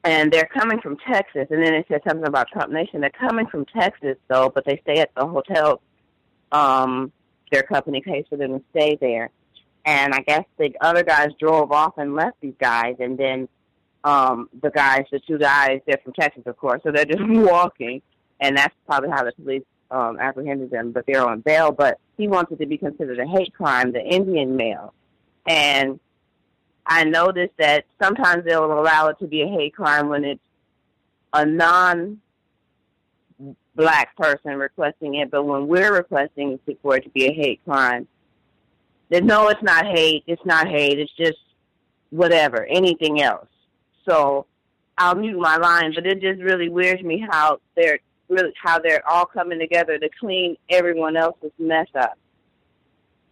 And they're coming from Texas, and then they said something about Trump Nation. They're coming from Texas, though, but they stay at the hotel um, their company pays for them to stay there. And I guess the other guys drove off and left these guys, and then um the guys, the two guys, they're from Texas, of course, so they're just walking, and that's probably how the police um apprehended them. But they're on bail. But he wanted to be considered a hate crime, the Indian male, and I noticed that sometimes they'll allow it to be a hate crime when it's a non black person requesting it, but when we're requesting for it to be a hate crime, then no, it's not hate. It's not hate. It's just whatever, anything else. So I'll mute my line, but it just really weirds me how they're really how they're all coming together to clean everyone else's mess up.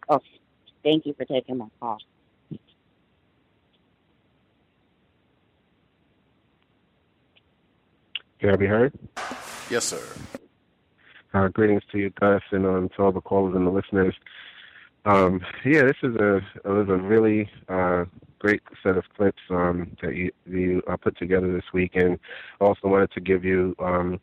Okay, thank you for taking my call. Can I be heard? Yes, sir. Uh, greetings to you, Gus, and um, to all the callers and the listeners. Um, yeah, this is a it was a really uh, great set of clips um, that you, you uh, put together this week, and also wanted to give you um,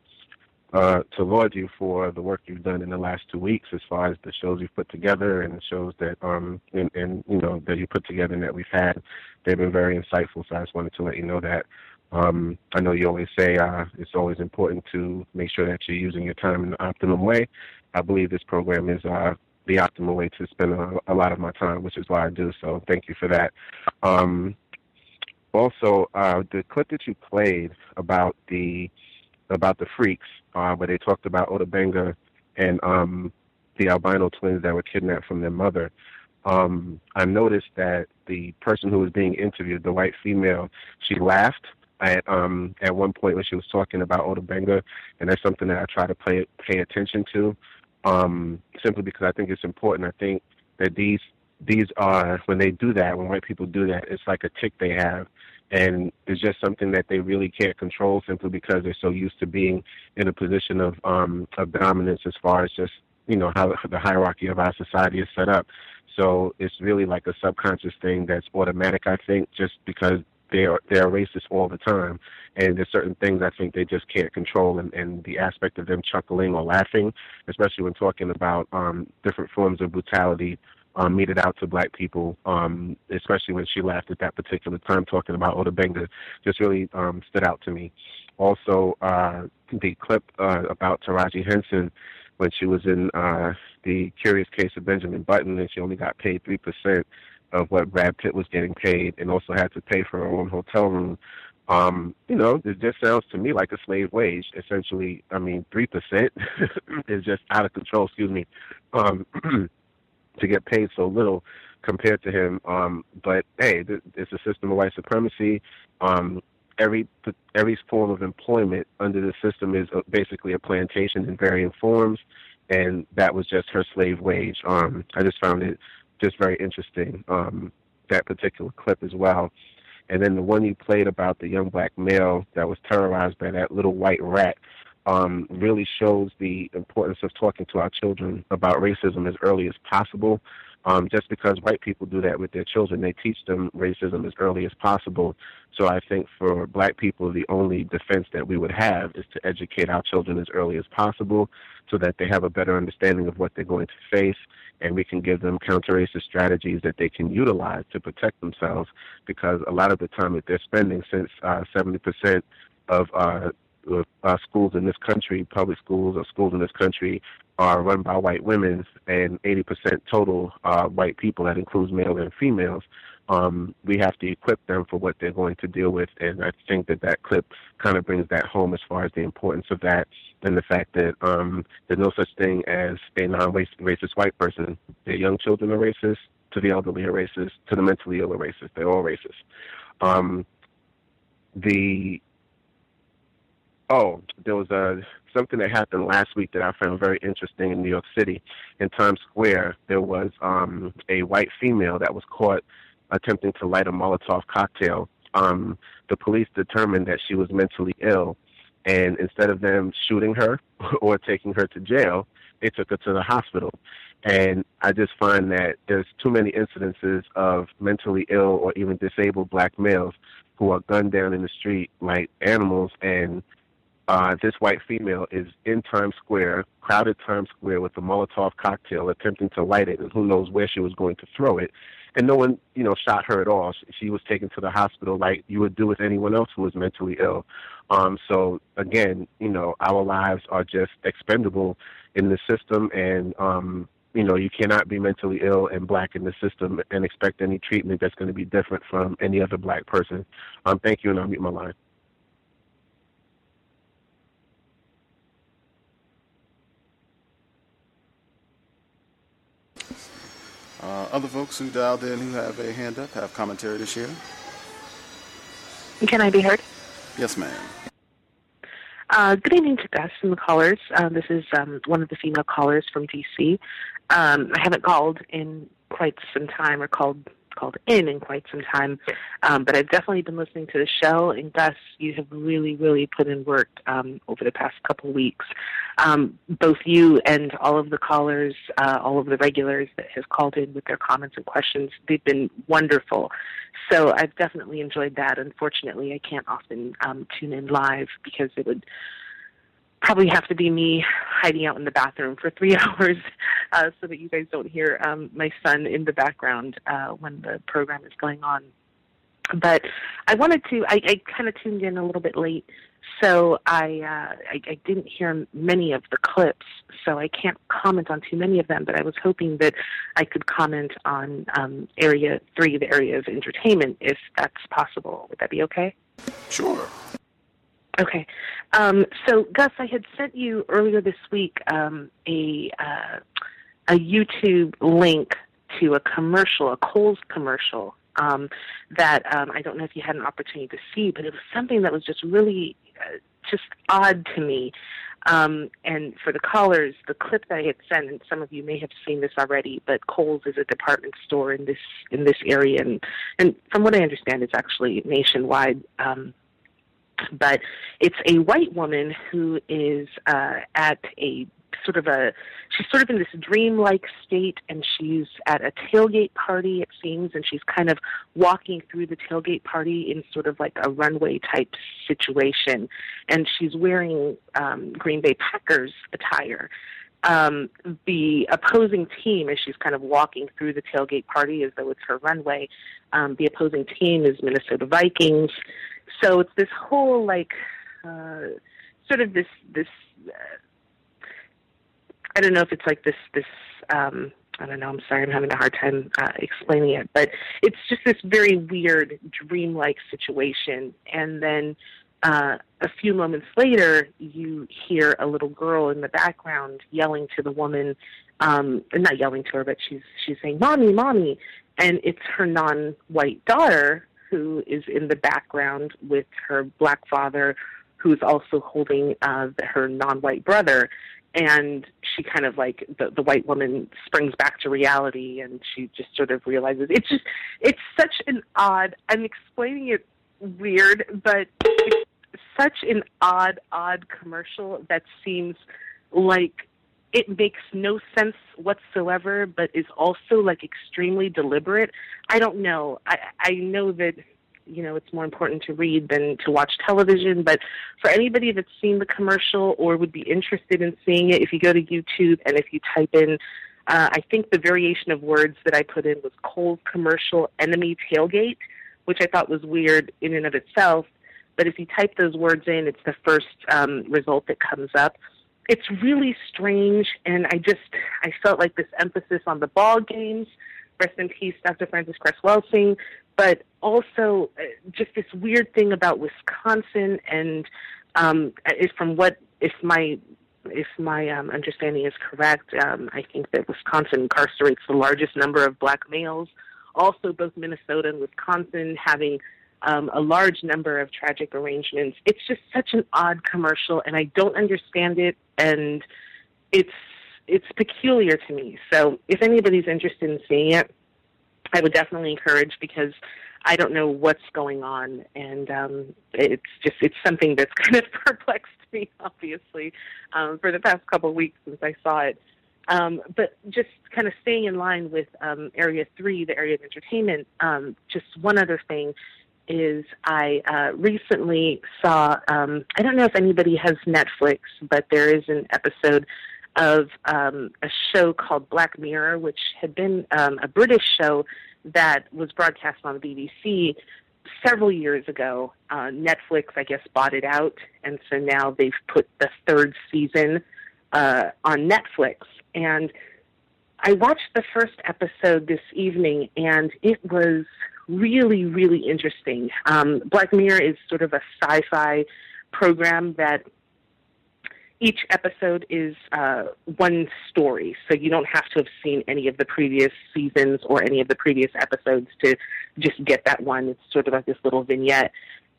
uh, to laud you for the work you've done in the last two weeks, as far as the shows you've put together and the shows that um and, and you know that you put together and that we've had. They've been very insightful. So I just wanted to let you know that. Um, I know you always say uh, it's always important to make sure that you're using your time in the optimum way. I believe this program is uh, the optimal way to spend a, a lot of my time, which is why I do. So thank you for that. Um, also, uh, the clip that you played about the about the freaks, uh, where they talked about Ota Benga and um, the albino twins that were kidnapped from their mother. Um, I noticed that the person who was being interviewed, the white female, she laughed at um, at one point when she was talking about Ota Benga, and that's something that I try to pay pay attention to, um, simply because I think it's important. I think that these these are when they do that, when white people do that, it's like a tick they have, and it's just something that they really can't control simply because they're so used to being in a position of um, of dominance as far as just you know how the hierarchy of our society is set up. So it's really like a subconscious thing that's automatic, I think, just because they're they're racist all the time, and there's certain things I think they just can't control, and, and the aspect of them chuckling or laughing, especially when talking about um, different forms of brutality um, meted out to black people, um, especially when she laughed at that particular time talking about Ota Benga, just really um, stood out to me. Also, uh, the clip uh, about Taraji Henson when she was in uh, the curious case of Benjamin Button and she only got paid 3% of what Brad Pitt was getting paid and also had to pay for her own hotel room. Um, you know, it just sounds to me like a slave wage. Essentially, I mean, 3% is just out of control, excuse me. Um, to get paid so little compared to him. Um, but hey, th- it's a system of white supremacy. Um, every every form of employment under the system is basically a plantation in varying forms, and that was just her slave wage. Um, I just found it just very interesting um, that particular clip as well. And then the one you played about the young black male that was terrorized by that little white rat um, really shows the importance of talking to our children about racism as early as possible. Um, just because white people do that with their children, they teach them racism as early as possible. So I think for black people, the only defense that we would have is to educate our children as early as possible so that they have a better understanding of what they're going to face and we can give them counter-racist strategies that they can utilize to protect themselves because a lot of the time that they're spending since uh, 70% of uh, uh, schools in this country, public schools or schools in this country, are run by white women, and 80% total are white people. That includes male and females. Um, we have to equip them for what they're going to deal with, and I think that that clip kind of brings that home as far as the importance of that, and the fact that um, there's no such thing as a non-racist white person. Their young children are racist, to the elderly are racist, to the mentally ill are racist. They're all racist. Um, the Oh, there was a something that happened last week that I found very interesting in New York City. In Times Square, there was um, a white female that was caught attempting to light a Molotov cocktail. Um, the police determined that she was mentally ill, and instead of them shooting her or taking her to jail, they took her to the hospital. And I just find that there's too many incidences of mentally ill or even disabled black males who are gunned down in the street like animals and uh, this white female is in Times Square, crowded Times Square, with a Molotov cocktail, attempting to light it, and who knows where she was going to throw it. And no one, you know, shot her at all. She, was taken to the hospital like you would do with anyone else who was mentally ill. Um, so again, you know, our lives are just expendable in the system, and um, you know, you cannot be mentally ill and black in the system and expect any treatment that's going to be different from any other black person. Um, thank you, and I'll mute my line. Uh, other folks who dialed in who have a hand up have commentary to share. Can I be heard? Yes, ma'am. Uh, good evening to Gus and the callers. Uh, this is um, one of the female callers from DC. Um, I haven't called in quite some time or called called in in quite some time. Um, but I've definitely been listening to the show, and Gus, you have really, really put in work um, over the past couple weeks. Um, both you and all of the callers, uh, all of the regulars that have called in with their comments and questions, they've been wonderful. So I've definitely enjoyed that. Unfortunately, I can't often um, tune in live because it would probably have to be me hiding out in the bathroom for three hours uh, so that you guys don't hear um, my son in the background uh, when the program is going on. But I wanted to, I, I kind of tuned in a little bit late, so I, uh, I, I didn't hear many of the clips, so I can't comment on too many of them, but I was hoping that I could comment on um, Area 3, the area of entertainment, if that's possible. Would that be okay? Sure. Okay. Um, so, Gus, I had sent you earlier this week um, a uh, a YouTube link to a commercial, a Kohl's commercial um, that um, I don't know if you had an opportunity to see, but it was something that was just really uh, just odd to me. Um, and for the callers, the clip that I had sent, and some of you may have seen this already, but Kohl's is a department store in this in this area, and and from what I understand, it's actually nationwide. Um, but it's a white woman who is uh, at a sort of a she's sort of in this dreamlike state and she's at a tailgate party it seems and she's kind of walking through the tailgate party in sort of like a runway type situation. And she's wearing um green bay packers attire. Um the opposing team as she's kind of walking through the tailgate party as though it's her runway um the opposing team is minnesota vikings so it's this whole like uh sort of this this uh, I don't know if it's like this this um I don't know, I'm sorry, I'm having a hard time uh, explaining it, but it's just this very weird dreamlike situation. And then uh, a few moments later, you hear a little girl in the background yelling to the woman, um, not yelling to her, but she's she's saying, "Mommy, mommy," and it's her non-white daughter who is in the background with her black father, who's also holding uh, her non-white brother. And she kind of like the the white woman springs back to reality and she just sort of realizes it's just it's such an odd i'm explaining it weird but it's such an odd odd commercial that seems like it makes no sense whatsoever but is also like extremely deliberate. I don't know. I i know that you know it's more important to read than to watch television but for anybody that's seen the commercial or would be interested in seeing it if you go to youtube and if you type in uh, i think the variation of words that i put in was Kohl's commercial enemy tailgate which i thought was weird in and of itself but if you type those words in it's the first um, result that comes up it's really strange and i just i felt like this emphasis on the ball games rest in peace dr Frances Cress Welsing but also uh, just this weird thing about Wisconsin and um, if from what if my if my um, understanding is correct, um, I think that Wisconsin incarcerates the largest number of black males. Also, both Minnesota and Wisconsin having um, a large number of tragic arrangements. It's just such an odd commercial, and I don't understand it, and it's it's peculiar to me. So, if anybody's interested in seeing it, I would definitely encourage because I don't know what's going on, and um, it's just it's something that's kind of perplexed me, obviously, um, for the past couple of weeks since I saw it. Um, but just kind of staying in line with um, Area Three, the area of entertainment. Um, just one other thing is I uh, recently saw. Um, I don't know if anybody has Netflix, but there is an episode of um, a show called Black Mirror, which had been um, a British show that was broadcast on the BBC several years ago. Uh, Netflix, I guess, bought it out, and so now they've put the third season uh, on Netflix. And I watched the first episode this evening, and it was really, really interesting. Um, Black Mirror is sort of a sci fi program that each episode is uh, one story, so you don't have to have seen any of the previous seasons or any of the previous episodes to just get that one. It's sort of like this little vignette.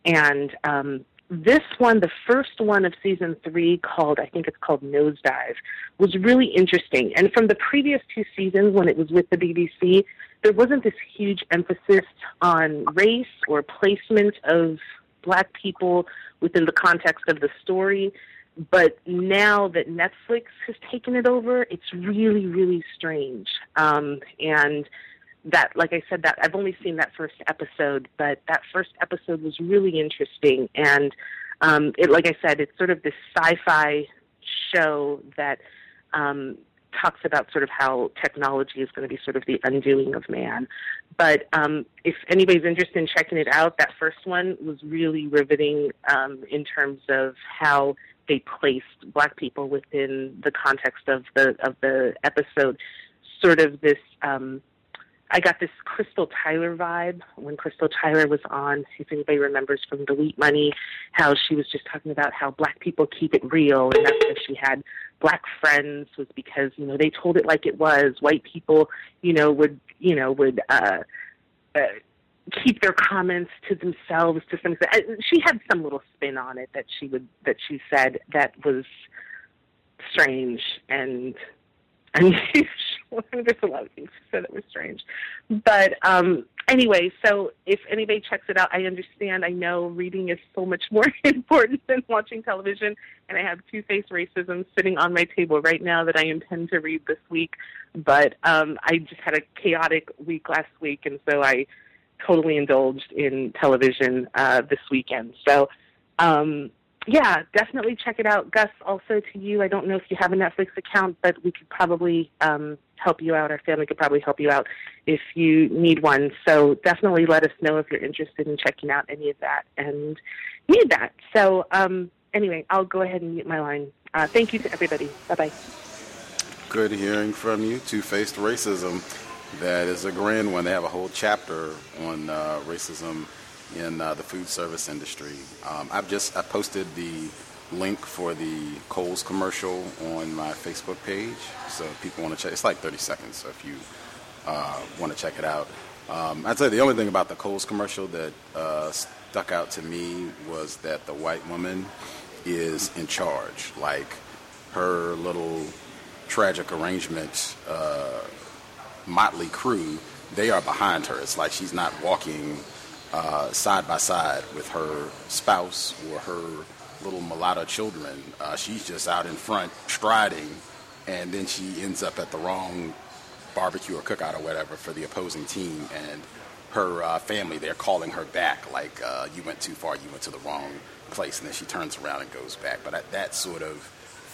And um, this one, the first one of season three, called, I think it's called Nosedive, was really interesting. And from the previous two seasons, when it was with the BBC, there wasn't this huge emphasis on race or placement of black people within the context of the story but now that Netflix has taken it over, it's really, really strange. Um, and that, like I said, that I've only seen that first episode, but that first episode was really interesting. And um, it, like I said, it's sort of this sci-fi show that um, talks about sort of how technology is going to be sort of the undoing of man. But um, if anybody's interested in checking it out, that first one was really riveting um, in terms of how they placed black people within the context of the of the episode. Sort of this. Um, I got this Crystal Tyler vibe when Crystal Tyler was on. See If anybody remembers from the Delete Money, how she was just talking about how black people keep it real, and that's why she had black friends was because you know they told it like it was. White people, you know, would you know would uh, uh, keep their comments to themselves to some extent. She had some little spin on it that she would that she said that was strange and unusual. There's a lot of things she said that were strange, but um, anyway, so if anybody checks it out, I understand. I know reading is so much more important than watching television, and I have Two Faced Racism sitting on my table right now that I intend to read this week. But um, I just had a chaotic week last week, and so I totally indulged in television uh, this weekend. So, um, yeah, definitely check it out. Gus, also to you, I don't know if you have a Netflix account, but we could probably um, help you out. Our family could probably help you out if you need one. So definitely let us know if you're interested in checking out any of that and need that. So um, anyway, I'll go ahead and mute my line. Uh, thank you to everybody. Bye bye. Good hearing from you. Two faced racism. That is a grand one. They have a whole chapter on uh, racism in uh, the food service industry. Um, I've just I posted the link for the Kohl's commercial on my Facebook page, so if people want to check. It's like 30 seconds, so if you uh, want to check it out. Um, I'd say the only thing about the Kohl's commercial that uh, stuck out to me was that the white woman is in charge. Like her little tragic arrangement, uh, motley crew, they are behind her. It's like she's not walking uh, side by side with her spouse or her little mulatto children. Uh, she's just out in front striding, and then she ends up at the wrong barbecue or cookout or whatever for the opposing team, and her uh, family they're calling her back like uh, you went too far, you went to the wrong place, and then she turns around and goes back. But at that sort of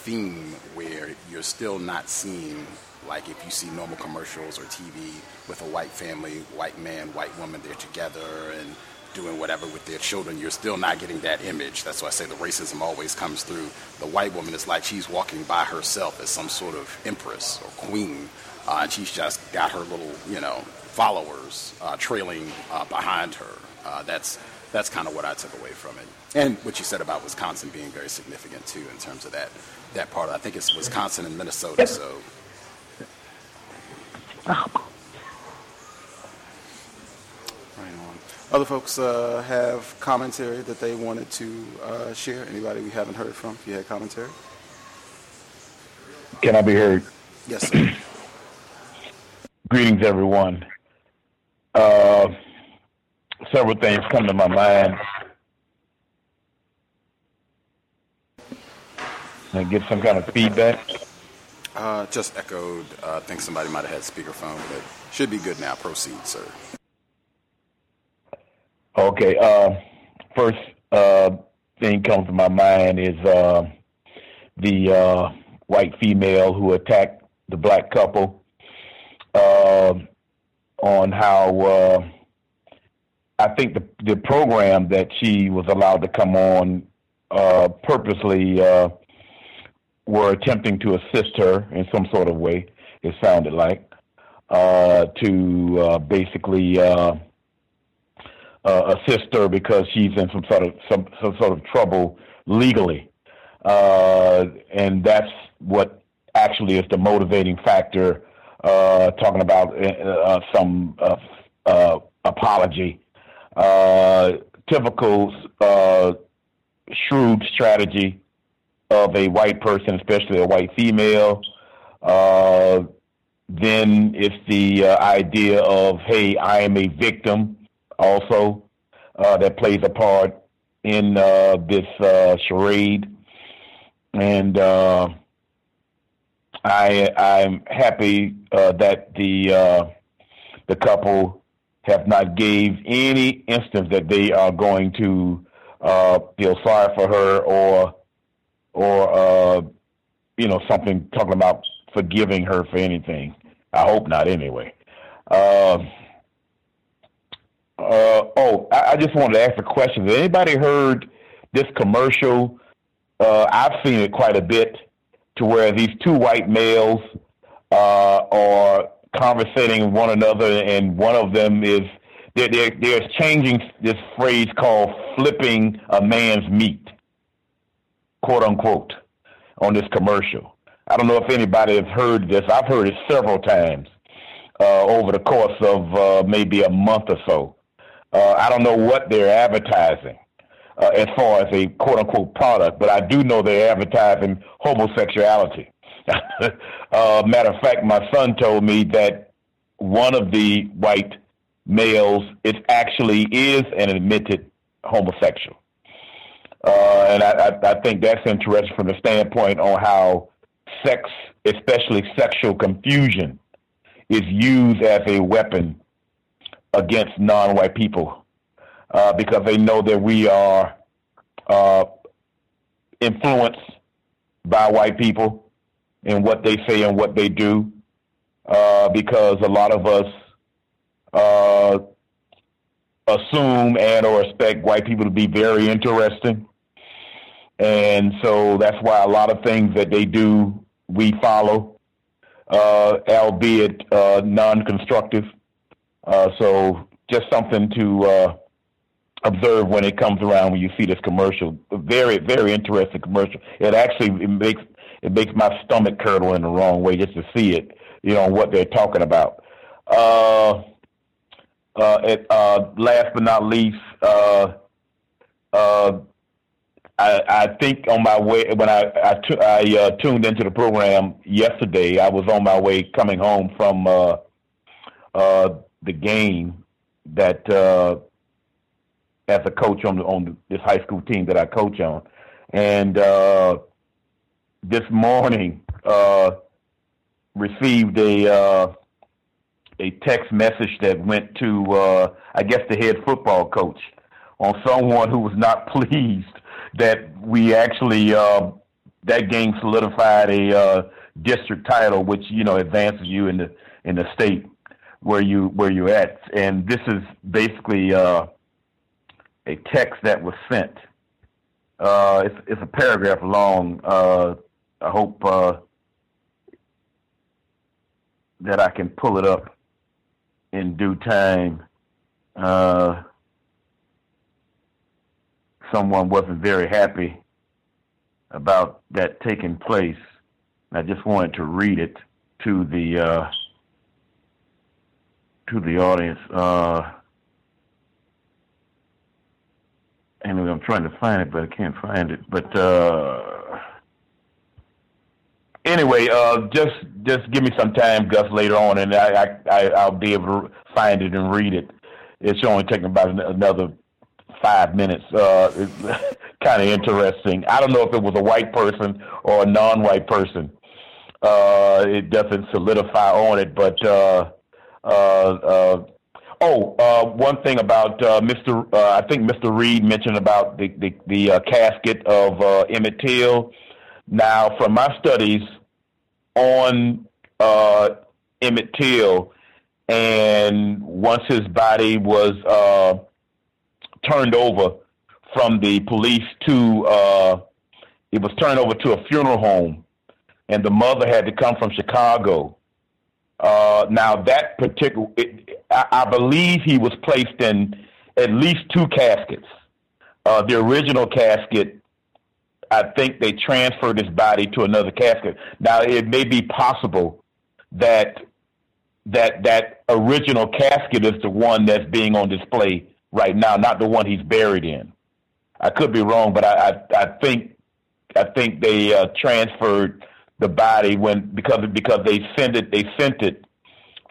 theme where you're still not seeing like if you see normal commercials or TV with a white family, white man, white woman, they're together and doing whatever with their children, you're still not getting that image. That's why I say the racism always comes through. The white woman is like she's walking by herself as some sort of empress or queen, uh, and she's just got her little, you know, followers uh, trailing uh, behind her. Uh, that's that's kind of what I took away from it. And what you said about Wisconsin being very significant too in terms of that that part. I think it's Wisconsin and Minnesota. So. Other folks uh, have commentary that they wanted to uh, share. Anybody we haven't heard from? If you had commentary. Can I be heard? Yes, sir. Greetings, everyone. Uh, several things come to my mind. And get some kind of feedback. Uh, just echoed. Uh, I think somebody might have had speakerphone, but should be good now. Proceed, sir. Okay. Uh, first uh, thing comes to my mind is uh, the uh, white female who attacked the black couple uh, on how uh, I think the the program that she was allowed to come on purposely were attempting to assist her in some sort of way. It sounded like to basically uh, assist her because she's in some sort of some, some sort of trouble legally, uh, and that's what actually is the motivating factor. Uh, talking about uh, uh, some uh, apology, typical shrewd strategy of a white person, especially a white female. then it's the idea of, hey, I am a victim also uh, that plays a part in uh, this uh, charade, and uh, I I'm happy uh, that the uh, the couple have not gave any instance that they are going to feel sorry for her or or you know, something talking about forgiving her for anything. I hope not, anyway. Uh, uh, oh, I, I just wanted to ask a question. Has anybody heard this commercial? Uh, I've seen it quite a bit, to where these two white males uh, are conversating with one another, and one of them is they're, they're, they're changing this phrase called "flipping a man's meat," quote unquote, on this commercial. I don't know if anybody has heard this. I've heard it several times uh, over the course of uh, maybe a month or so. Uh, I don't know what they're advertising uh, as far as a quote unquote product, but I do know they're advertising homosexuality. uh, matter of fact, my son told me that one of the white males is actually is an admitted homosexual. Uh, and I, I, I think that's interesting from the standpoint on how sex, especially sexual confusion, is used as a weapon against non-white people uh, because they know that we are uh, influenced by white people and what they say and what they do. Uh, because a lot of us uh, assume and or expect white people to be very interesting, and so that's why a lot of things that they do we follow, uh, albeit uh, non-constructive. Uh, so just something to uh, observe when it comes around when you see this commercial. Very, very interesting commercial. It actually it makes it makes my stomach curdle in the wrong way just to see it. You know what they're talking about. Uh, uh, it, uh, last but not least, uh, uh, I, I think on my way when I uh, tuned into the program yesterday, I was on my way coming home from uh, uh, the game that uh, as a coach on on this high school team that I coach on, and uh, this morning uh, received a uh, a text message that went to uh, I guess the head football coach on someone who was not pleased that we actually uh, that game solidified a uh, district title, which you know advances you in the in the state where you where you're at. And this is basically uh, a text that was sent. Uh, it's, it's a paragraph long. Uh, I hope uh, that I can pull it up in due time. Someone wasn't very happy about that taking place. I just wanted to read it to the uh, to the audience. Uh, anyway, I'm trying to find it, but I can't find it. But uh, anyway, uh, just just give me some time, Gus, later on, and I, I I'll be able to find it and read it. It's only taking about another five minutes. Uh, kind of interesting. I don't know if it was a white person or a non-white person. Uh, it doesn't solidify on it, but uh, uh, uh, oh, uh, one thing about uh, Mr. Uh, I think Mr. Reed mentioned about the the, the uh, casket of uh, Emmett Till. Now, from my studies on uh, Emmett Till, and once his body was uh, turned over from the police to uh, it was turned over to a funeral home, and the mother had to come from Chicago. Uh, now that particular, it, I, I, believe he was placed in at least two caskets. Uh, the original casket, I think they transferred his body to another casket. Now it may be possible that that that original casket is the one that's being on display right now, not the one he's buried in. I could be wrong, but I I, I think I think they uh, transferred the body when because because they sent it they sent it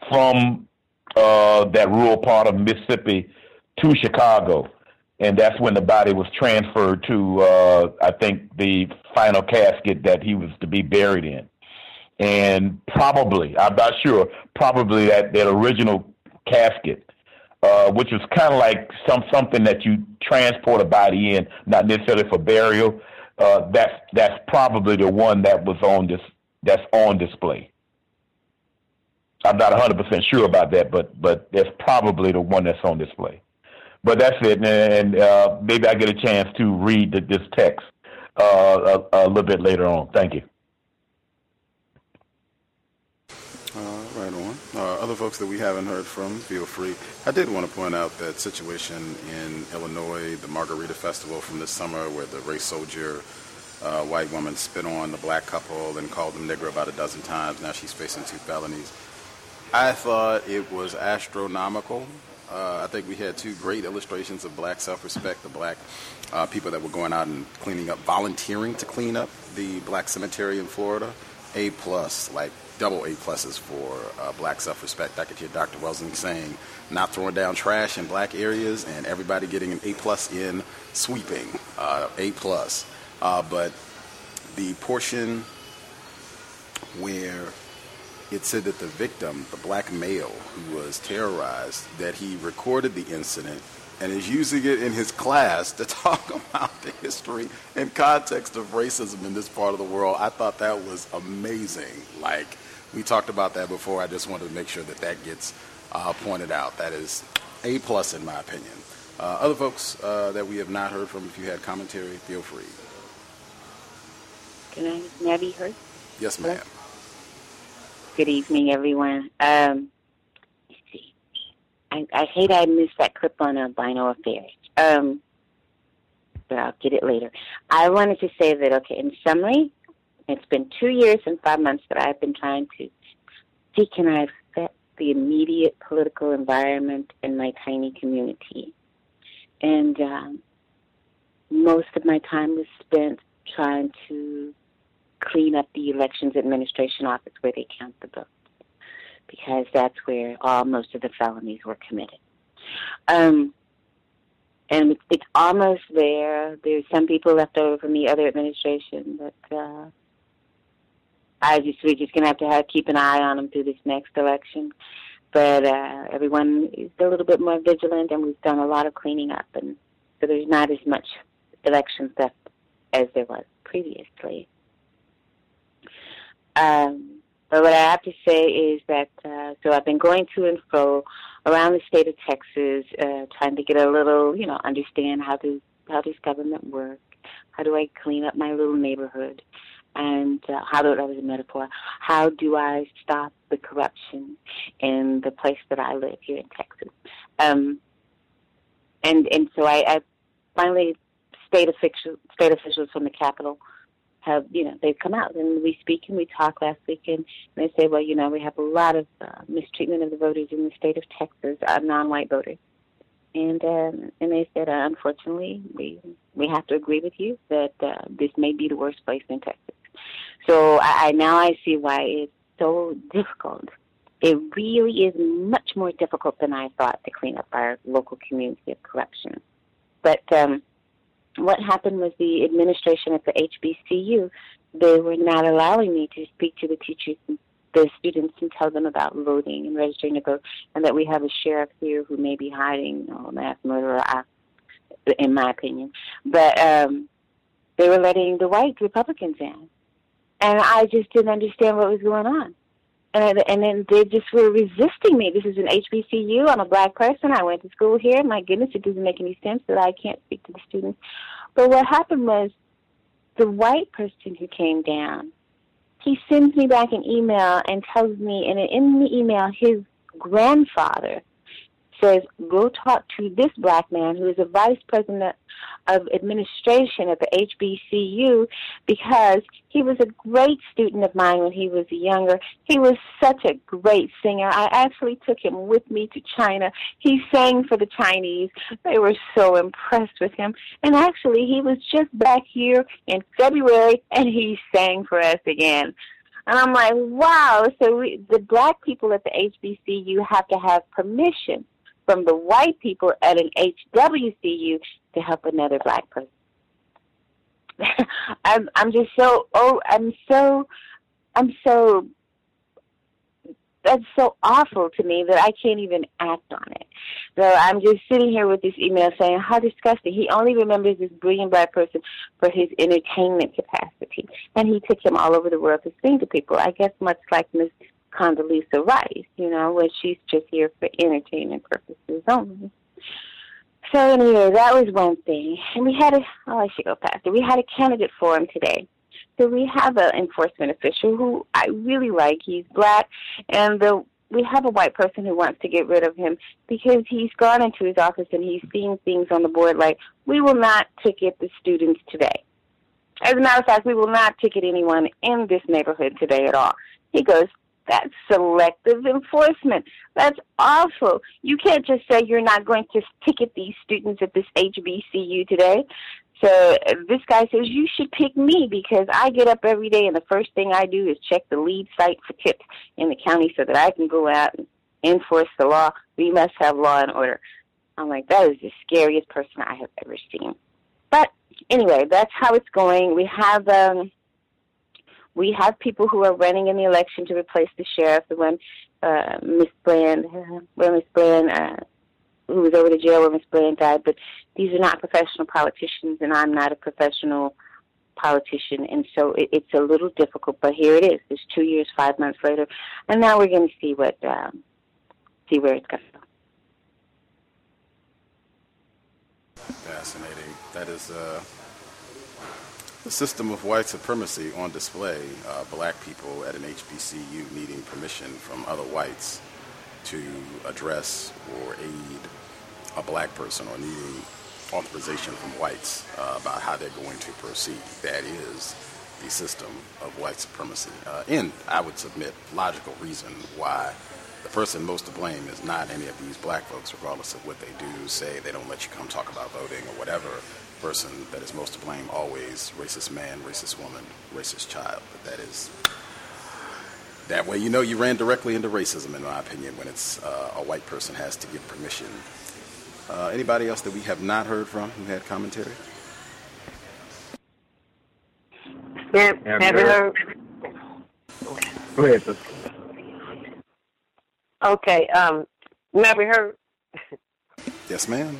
from uh, that rural part of Mississippi to Chicago, and that's when the body was transferred to uh, I think the final casket that he was to be buried in, and probably I'm not sure probably that that original casket uh, which is kind of like some something that you transport a body in, not necessarily for burial. uh, that's that's probably the one that was on this that's on display. I'm not 100 percent sure about that, but but that's probably the one that's on display. But that's it, and uh, maybe I get a chance to read the, this text uh, a, a little bit later on. Thank you. Uh, right on. Uh, other folks that we haven't heard from, feel free. I did want to point out that situation in Illinois, the Margarita Festival from this summer, where the race soldier uh, white woman spit on the black couple and called them nigger about a dozen times. Now she's facing two felonies. I thought it was astronomical. Uh, I think we had two great illustrations of black self-respect, the black uh, people that were going out and cleaning up, volunteering to clean up the black cemetery in Florida. A plus, like double A pluses for uh, black self-respect. I could hear Dr. Welsing saying, not throwing down trash in black areas, and everybody getting an A plus in sweeping. Uh, a plus, uh, but the portion where it said that the victim, the black male who was terrorized, that he recorded the incident and is using it in his class to talk about the history and context of racism in this part of the world. I thought that was amazing. Like, we talked about that before. I just wanted to make sure that that gets uh, pointed out. That is a plus in my opinion. Uh, other folks uh, that we have not heard from, if you had commentary, feel free. Can I, may I be heard? Yes, ma'am. Good evening, everyone. Um, let's see. I, I hate I missed that clip on albino affairs. Um, but I'll get it later. I wanted to say that, okay, in summary, it's been two years and five months that I've been trying to see can I affect the immediate political environment in my tiny community. And um, most of my time was spent trying to clean up the elections administration office where they count the votes, because that's where all most of the felonies were committed. Um, and it's almost there. There's some people left over from the other administration, but uh, I just we're just gonna have to have, keep an eye on them through this next election. But uh, everyone is a little bit more vigilant, and we've done a lot of cleaning up, and so there's not as much election stuff as there was previously. Um, but what I have to say is that uh, so I've been going to and fro around the state of Texas, uh, trying to get a little, you know, understand how does how does government work? How do I clean up my little neighborhood? And uh, how do that was a metaphor? How do I stop the corruption in the place that I live here in Texas? Um, and and so I, I finally state officials state officials from the Capitol have, you know, they've come out and we speak and we talk last week and they say, well, you know, we have a lot of uh, mistreatment of the voters in the state of Texas, uh, non-white voters. And um, and they said, uh, unfortunately, we we have to agree with you that uh, this may be the worst place in Texas. So I, I now I see why it's so difficult. It really is much more difficult than I thought to clean up our local community of corruption. But um, what happened was the administration at the HBCU, they were not allowing me to speak to the teachers and the students and tell them about voting and registering to vote, and that we have a sheriff here who may be hiding you know, a mass murderer, in my opinion. But um, they were letting the white Republicans in. And I just didn't understand what was going on. And, and then they just were resisting me. This is an HBCU. I'm a black person. I went to school here. My goodness, it doesn't make any sense that I can't speak to the students. But what happened was the white person who came down, he sends me back an email and tells me, and in the email, his grandfather says, go talk to this black man who is a vice president of administration at the HBCU because he was a great student of mine when he was younger. He was such a great singer. I actually took him with me to China. He sang for the Chinese. They were so impressed with him. And actually, he was just back here in February and he sang for us again. And I'm like, wow. So we, the black people at the HBCU have to have permission from the white people at an HWCU to help another black person. I'm I'm just so oh I'm so I'm so that's so awful to me that I can't even act on it. So I'm just sitting here with this email saying how disgusting. He only remembers this brilliant black person for his entertainment capacity, and he took him all over the world to sing to people. I guess much like Miss Condoleezza Rice, you know, where she's just here for entertainment purposes only. So anyway, that was one thing. And we had a, oh, I should go past it. We had a candidate forum today. So we have an enforcement official who I really like. He's black, and the we have a white person who wants to get rid of him because he's gone into his office and he's seeing things on the board like, we will not ticket the students today. As a matter of fact, we will not ticket anyone in this neighborhood today at all. He goes, that's selective enforcement. That's awful. You can't just say you're not going to ticket these students at this HBCU today. So uh, this guy says, You should pick me because I get up every day and the first thing I do is check the lead site for tips in the county so that I can go out and enforce the law. We must have law and order. I'm like, That is the scariest person I have ever seen. But anyway, that's how it's going. We have um we have people who are running in the election to replace the sheriff, the one uh, Miss Bland, uh, well, Miss Bland, uh, who was over to jail when Miss Bland died. But these are not professional politicians, and I'm not a professional politician, and so it, it's a little difficult. But here it is. It's two years, five months later, and now we're going to see what um, see where it's going. Fascinating. That is. Uh the system of white supremacy on display, uh, black people at an HBCU needing permission from other whites to address or aid a black person or needing authorization from whites uh, about how they're going to proceed. That is the system of white supremacy. Uh, and I would submit logical reason why the person most to blame is not any of these black folks, regardless of what they do, say they don't let you come talk about voting or whatever person that is most to blame always racist man, racist woman, racist child. But that is that way you know you ran directly into racism, in my opinion, when it's uh, a white person has to give permission. Uh, anybody else that we have not heard from who had commentary? Yeah, have heard? Go ahead. Okay, um, have you heard? yes, ma'am.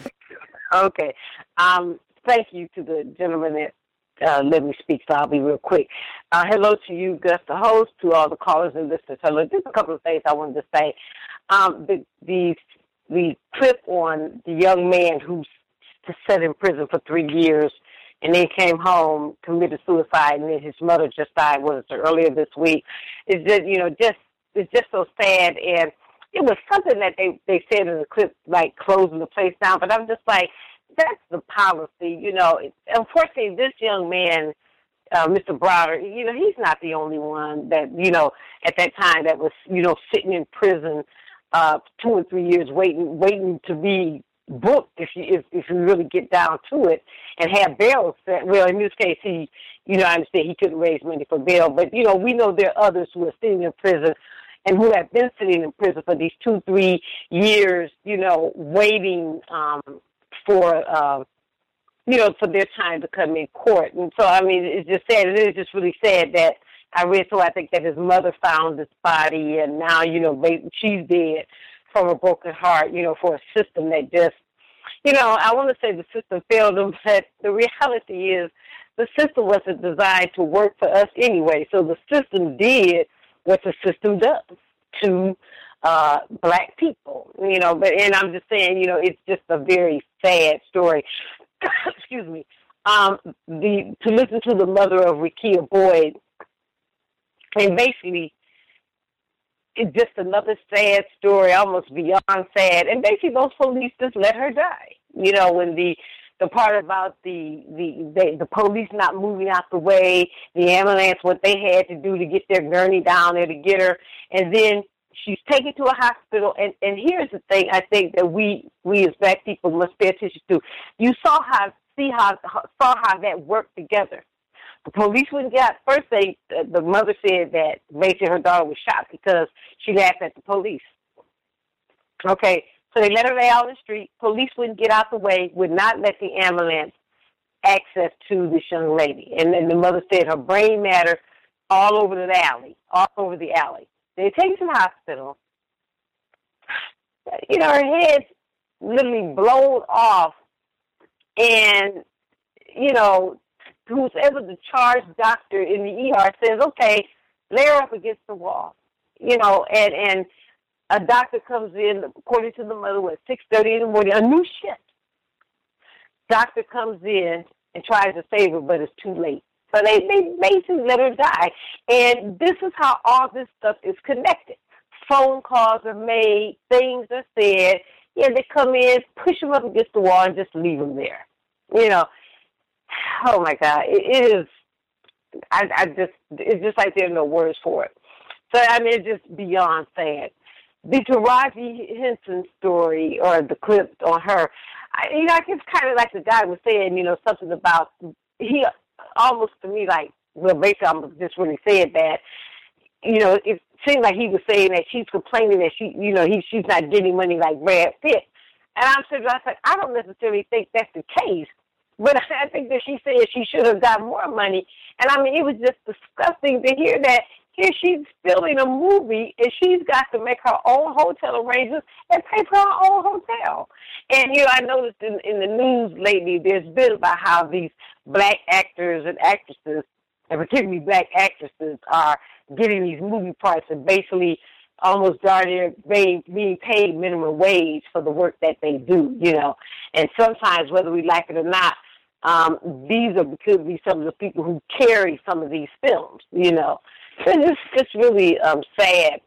Okay. Um, thank you to the gentleman that uh, let me speak, so I'll be real quick. Uh, hello to you, Gus, the host, to all the callers and listeners. Hello. Just a couple of things I wanted to say. Um, the, the the clip on the young man who's set in prison for three years and then came home, committed suicide, and then his mother just died. Was earlier this week? Is just you know just it's just so sad and it was something that they they said in the clip like closing the place down, but I'm just like that's the policy. You know, unfortunately, this young man, uh, Mr. Browder, you know, he's not the only one that you know at that time that was you know sitting in prison uh, two or three years waiting waiting to be booked if you if, if you really get down to it and have bail set. Well, in this case, he you know I understand he couldn't raise money for bail, but you know we know there are others who are sitting in prison and who have been sitting in prison for these two, three years, you know, waiting um, for uh, you know for their time to come in court. And so I mean, it's just sad. It is just really sad that I read. So I think that his mother found his body, and now you know she's dead from a broken heart. You know, for a system that just you know I want to say the system failed them, but the reality is the system wasn't designed to work for us anyway. So the system did what the system does to uh, black people, you know. But and I'm just saying, you know, it's just a very sad story. Excuse me. Um, the to listen to the mother of Rekia Boyd, and basically, it's just another sad story, almost beyond sad. And basically, those police just let her die. You know, when the the part about the the the, the police not moving out the way, the ambulance, what they had to do to get their gurney down there to get her, and then she's taken to a hospital and and here's the thing i think that we we as black people must pay attention to. You saw how see how saw how that worked together. The police wouldn't get first they the mother said that basically her daughter was shot because she laughed at the police. Okay so they let her lay out in the street. Police wouldn't get out the way would not let the ambulance access to this young lady. And then the mother said her brain matter all over the alley all over the alley They take to the hospital. You know, her head's literally blown off, and you know, whoever the charged doctor in the ER says, "Okay, lay her up against the wall." You know, and and a doctor comes in, according to the mother, at six thirty in the morning, a new shift. Doctor comes in and tries to save her, but it's too late. So they, they basically let her die. And this is how all this stuff is connected. Phone calls are made, things are said. Yeah, they come in, push them up against the wall, and just leave them there. You know, oh my God, it, is. I, I just, it's just like there are no words for it. So I mean, it's just beyond sad. The Taraji Henson story or the clip on her, I, you know, it's kind of like the guy was saying, you know, something about he almost to me like, well, basically, I'm just really saying that, you know, it seemed like he was saying that she's complaining that she, you know, he she's not getting money like Brad Pitt, and I'm sitting, I was like, I don't necessarily think that's the case. But I think that she said she should have got more money. And I mean, it was just disgusting to hear that here she's filming a movie and she's got to make her own hotel arrangements and pay for her own hotel. And you know, I noticed in, in the news lately there's been about how these black actors and actresses, and particularly black actresses, are getting these movie parts and basically almost darn being, being paid minimum wage for the work that they do, you know. And sometimes, whether we like it or not, um, these are could be some of the people who carry some of these films, you know. And it's just really um, sad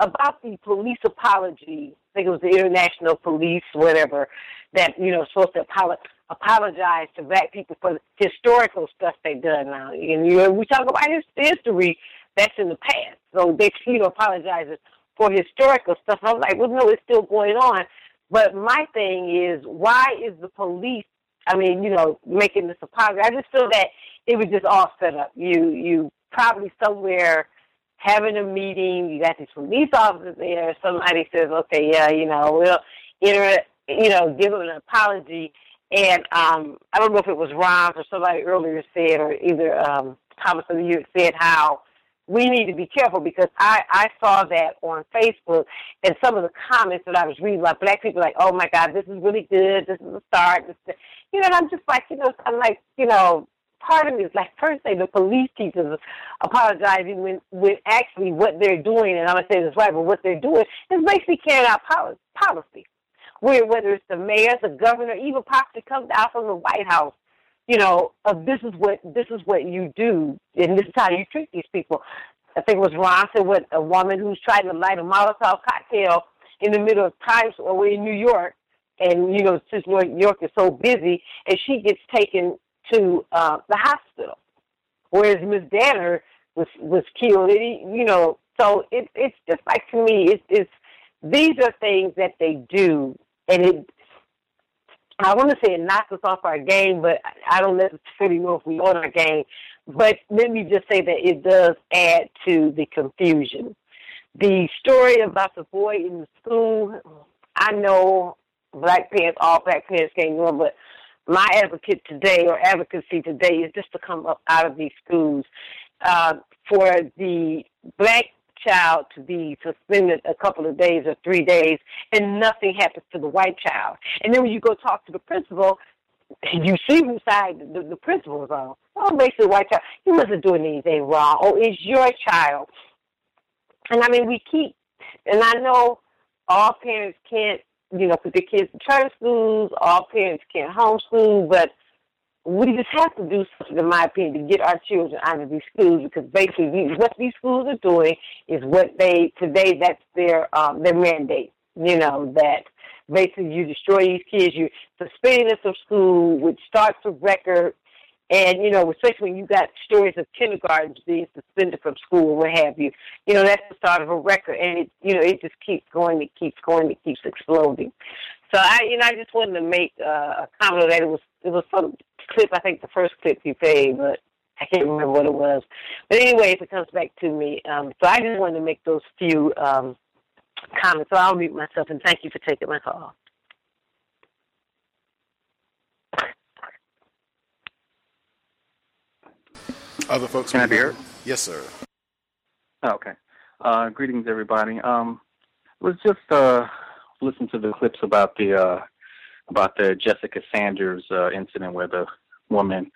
about the police apology. I think it was the international police, whatever, that you know supposed to apolo- apologize to black people for historical stuff they've done now. And you know, we talk about his history that's in the past, so they you know apologizes for historical stuff. I was like, well, no, it's still going on. But my thing is, why is the police? I mean, you know, making this apology. I just feel that it was just all set up. You you probably somewhere having a meeting. You got these police officers there. Somebody says, okay, yeah, you know, we'll enter, you know, give them an apology. And um, I don't know if it was Ron or somebody earlier said, or either um, Thomas or you said how we need to be careful because I, I saw that on Facebook and some of the comments that I was reading, like black people, like, oh my God, this is really good. This is a start. This, you know, and I'm just like, you know, I'm like, you know, part of me is like first say the police teachers apologizing when when actually what they're doing, and I'm gonna say this right, but what they're doing is basically carrying out policy. Where whether it's the mayor, the governor, even possibly comes out from the White House, you know, of this is what this is what you do, and this is how you treat these people. I think it was Ron said what a woman who's trying to light a Molotov cocktail in the middle of Times Square in New York, and you know since New York is so busy, and she gets taken to uh, the hospital, whereas Miss Danner was was killed. It, you know, so it, it's just like to me, it's, it's these are things that they do, and it. I want to say it knocks us off our game, but I don't necessarily know if we on our game. But let me just say that it does add to the confusion. The story about the boy in the school, I know black parents, all black parents can't but my advocate today or advocacy today is just to come up out of these schools uh, for the black child to be suspended a couple of days or three days and nothing happens to the white child. And then when you go talk to the principal, you see whose side the, the principal is on. Oh, basically, white child, you wasn't doing anything wrong. Oh, it's your child. And I mean, we keep, and I know all parents can't you know, put their kids in charter schools. All parents can't homeschool, but we just have to do something, in my opinion, to get our children out of these schools because basically what these schools are doing is what they today that's their um, their mandate. You know that basically you destroy these kids, you suspending them from school, which starts a record and, you know, especially when you got stories of kindergartens being suspended from school what have you, you know, that's the start of a record. And it, you know, it just keeps going, it keeps going, it keeps exploding. So I, you know, I just wanted to make uh, a comment that it was, it was some clip, I think the first clip you played, but I can't remember what it was. But anyway, if it comes back to me, um, so I just wanted to make those few um, comments. So I'll mute myself and thank you for taking my call. Other folks? Can I be heard? Yes, sir. Oh, okay. Uh, greetings, everybody. Um, was just uh, listening to the clips about the uh, about the Jessica Sanders uh, incident where the woman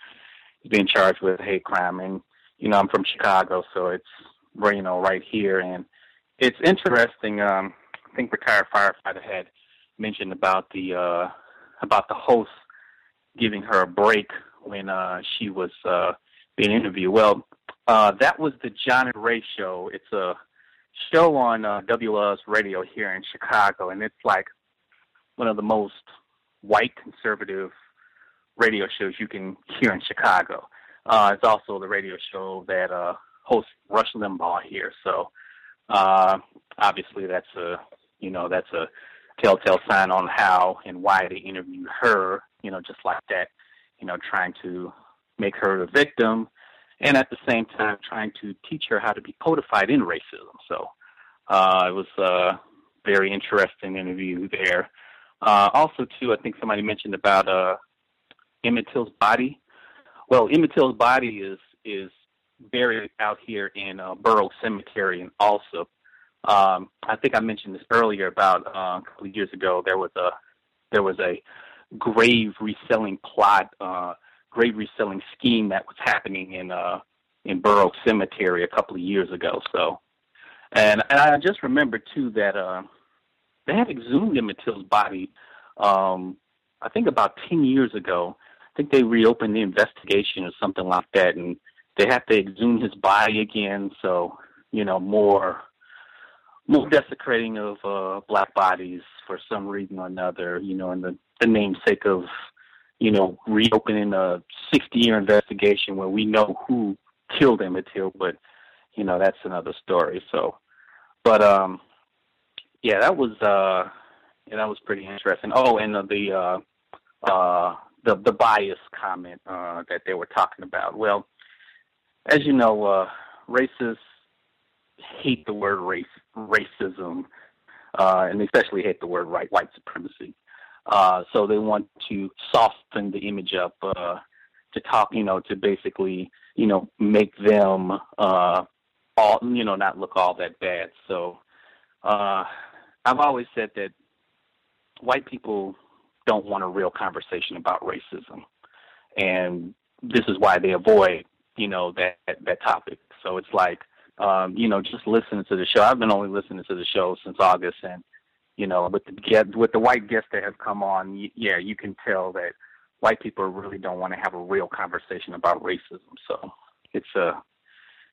is being charged with hate crime, and you know I'm from Chicago, so it's you know right here, and it's interesting. Um, I think retired firefighter had mentioned about the uh, about the host giving her a break when uh, she was uh, being interviewed. Well, uh, that was the John and Ray show. It's a show on uh, WLS radio here in Chicago, and it's like one of the most white conservative radio shows you can hear in Chicago. Uh, it's also the radio show that uh, hosts Rush Limbaugh here. So uh, obviously, that's a you know that's a telltale sign on how and why they interviewed her. You know, just like that. You know, trying to make her a victim, and at the same time trying to teach her how to be codified in racism. So uh, it was a very interesting interview there. Uh, also, too, I think somebody mentioned about uh, Emmett Till's body. Well, Emmett Till's body is is buried out here in uh, Burr Oak Cemetery in Alsip. Um, I think I mentioned this earlier about uh, a couple of years ago. There was a there was a grave reselling plot, uh, grave reselling scheme that was happening in uh, in Burr Oak Cemetery a couple of years ago. So, and, and I just remember too that uh, they had exhumed Till's body. Um, I think about ten years ago. I think they reopened the investigation or something like that, and they have to exhume his body again. So, you know, more more desecrating of uh, black bodies for some reason or another, you know, in the, the namesake of, you know, reopening a 60 year investigation where we know who killed Emmett Till, but, you know, that's another story. So, but, um, yeah, that was, uh, yeah, that was pretty interesting. Oh, and uh, the, uh, uh, the, the bias comment, uh, that they were talking about. Well, as you know, uh, racists hate the word race, racism, uh, and especially hate the word right, white supremacy. Uh, so they want to soften the image up uh, to talk, you know, to basically, you know, make them uh, all, you know, not look all that bad. So uh, I've always said that white people don't want a real conversation about racism, and this is why they avoid, you know, that that topic. So it's like um, you know, just listening to the show. I've been only listening to the show since August, and you know, with the with the white guests that have come on, yeah, you can tell that white people really don't want to have a real conversation about racism. So it's a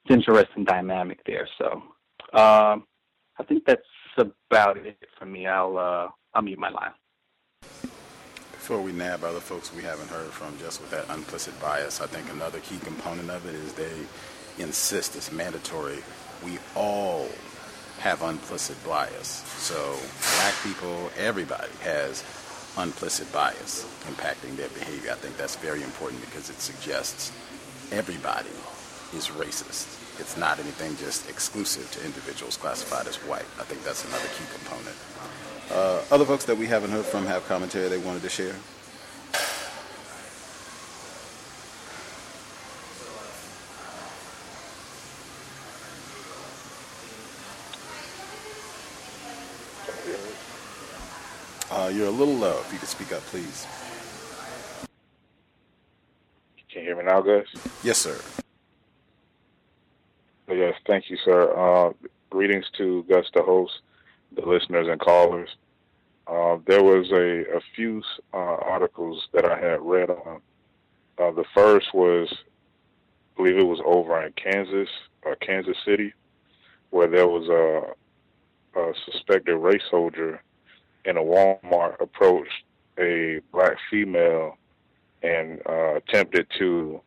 it's interesting dynamic there. So um, I think that's about it for me. I'll uh, I'll mute my line. Before we nab other folks we haven't heard from, just with that implicit bias, I think another key component of it is they insist it's mandatory. We all have implicit bias. So black people, everybody has implicit bias impacting their behavior. I think that's very important because it suggests everybody is racist. It's not anything just exclusive to individuals classified as white. I think that's another key component. Uh, other folks that we haven't heard from have commentary they wanted to share. Uh, you're a little low. If you could speak up, please. Can you hear me now, Gus? Yes, sir. Yes, thank you, sir. Uh, greetings to Gus, the host, the listeners, and callers. Uh, there was a, a few uh, articles that I had read on. Uh, the first was, I believe it was over in Kansas, uh, Kansas City, where there was a, a suspected race soldier in a Walmart approached a black female and uh, attempted to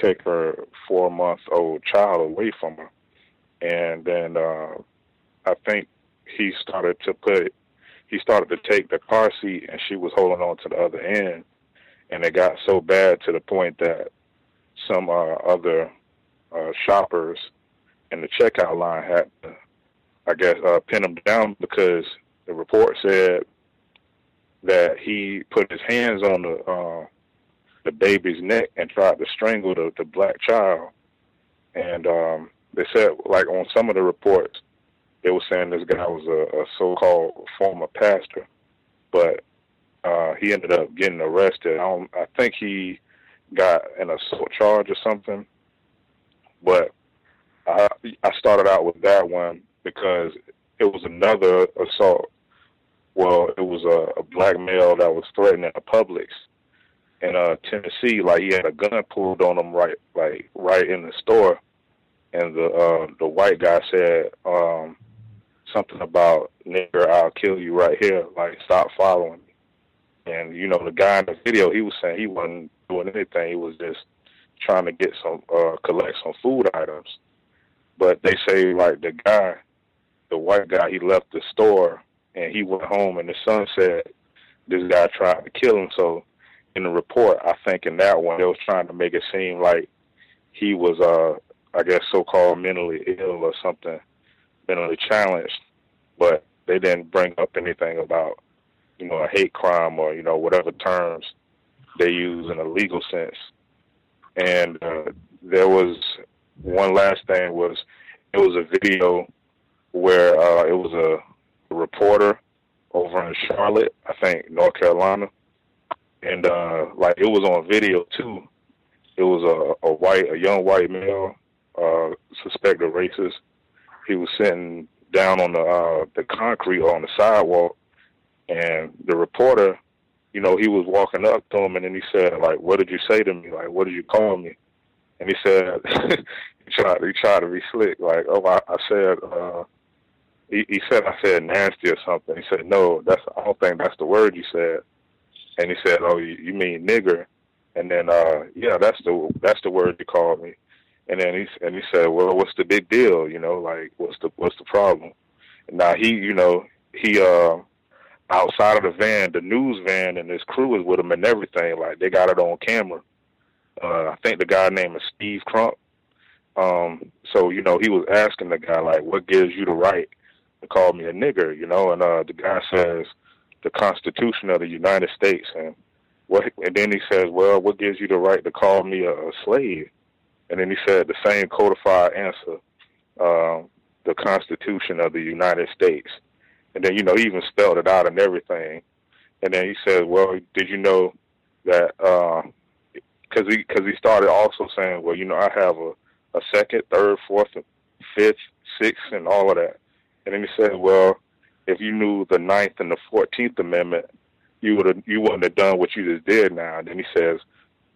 take her four month old child away from her. And then uh, I think he started to put, he started to take the car seat and she was holding on to the other end. And it got so bad to the point that some uh, other uh, shoppers in the checkout line had to, I guess, uh, pin him down because the report said that he put his hands on the uh, the baby's neck and tried to strangle the, the black child. And um, they said, like on some of the reports, they were saying this guy was a, a so-called former pastor, but uh, he ended up getting arrested. I, I think he got an assault charge or something, but I, I started out with that one because it was another assault. Well, it was a, a black male that was threatening a Publix in uh, Tennessee. Like he had a gun pulled on him right, like right in the store, and the uh, the white guy said um, something about "nigger, I'll kill you right here." Like stop following me. And you know, the guy in the video, he was saying he wasn't doing anything. He was just trying to get some uh, collect some food items. But they say like the guy, the white guy, he left the store and he went home, and the son said this guy tried to kill him. So in the report, I think in that one, they was trying to make it seem like he was, uh, I guess, so-called mentally ill or something, mentally challenged. But they didn't bring up anything about, you know, a hate crime or you know whatever terms they use in a legal sense. And uh, there was one last thing was it was a video where uh, it was a, a reporter over in Charlotte, I think North Carolina, and uh, like it was on video too. It was a, a white, a young white male, uh, suspected racist. He was sitting down on the uh, the concrete on the sidewalk, and the reporter, you know, he was walking up to him, and then he said, like, "What did you say to me? Like, what did you call me?" And he said, he tried, he tried to be slick, like, "Oh, I, I said." uh he, he said I said nasty or something. He said, no, that's I don't think that's the word you said and he said, "Oh, you, you mean nigger?" And then, uh, yeah, that's the that's the word he called me. And then he and he said, "Well, what's the big deal? You know, like what's the what's the problem?" And now he, you know, he uh outside of the van, the news van, and his crew is with him and everything. Like they got it on camera. Uh, I think the guy name is Steve Crump. Um, so you know, he was asking the guy like, "What gives you the right to call me a nigger?" You know, and uh, the guy says the Constitution of the United States. And what? And then he says, "Well, what gives you the right to call me a, a slave?" And then he said the same codified answer, um, the Constitution of the United States. And then you know he even spelled it out and everything. And then he said, "Well, did you know that?" Because uh, he because he started also saying, "Well, you know, I have a a second, third, fourth, fifth, sixth, and all of that." And then he said, "Well." if you knew the Ninth and the Fourteenth Amendment, you would have you wouldn't have done what you just did now. And then he says,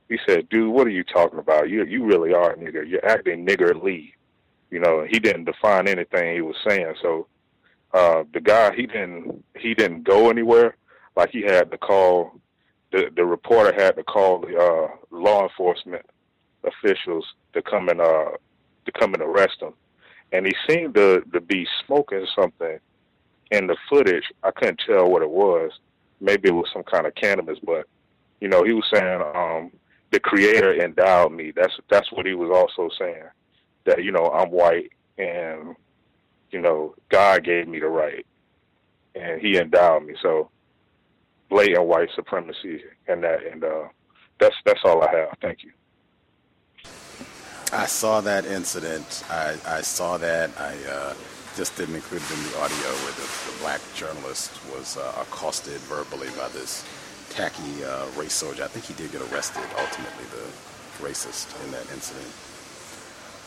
he said, dude, what are you talking about? You you really are a nigger. You're acting niggerly. You know, he didn't define anything he was saying. So uh the guy he didn't he didn't go anywhere. Like he had to call the the reporter had to call the uh law enforcement officials to come and uh to come and arrest him. And he seemed to to be smoking something in the footage, I couldn't tell what it was. Maybe it was some kind of cannabis, but you know, he was saying um, the Creator endowed me. That's that's what he was also saying. That you know I'm white and you know God gave me the right, and He endowed me. So blatant white supremacy and that, and uh, that's that's all I have. Thank you. I saw that incident. I, I saw that. I uh, just didn't include it in the audio where the, the black journalist was uh, accosted verbally by this tacky uh, race soldier. I think he did get arrested, ultimately, the racist in that incident.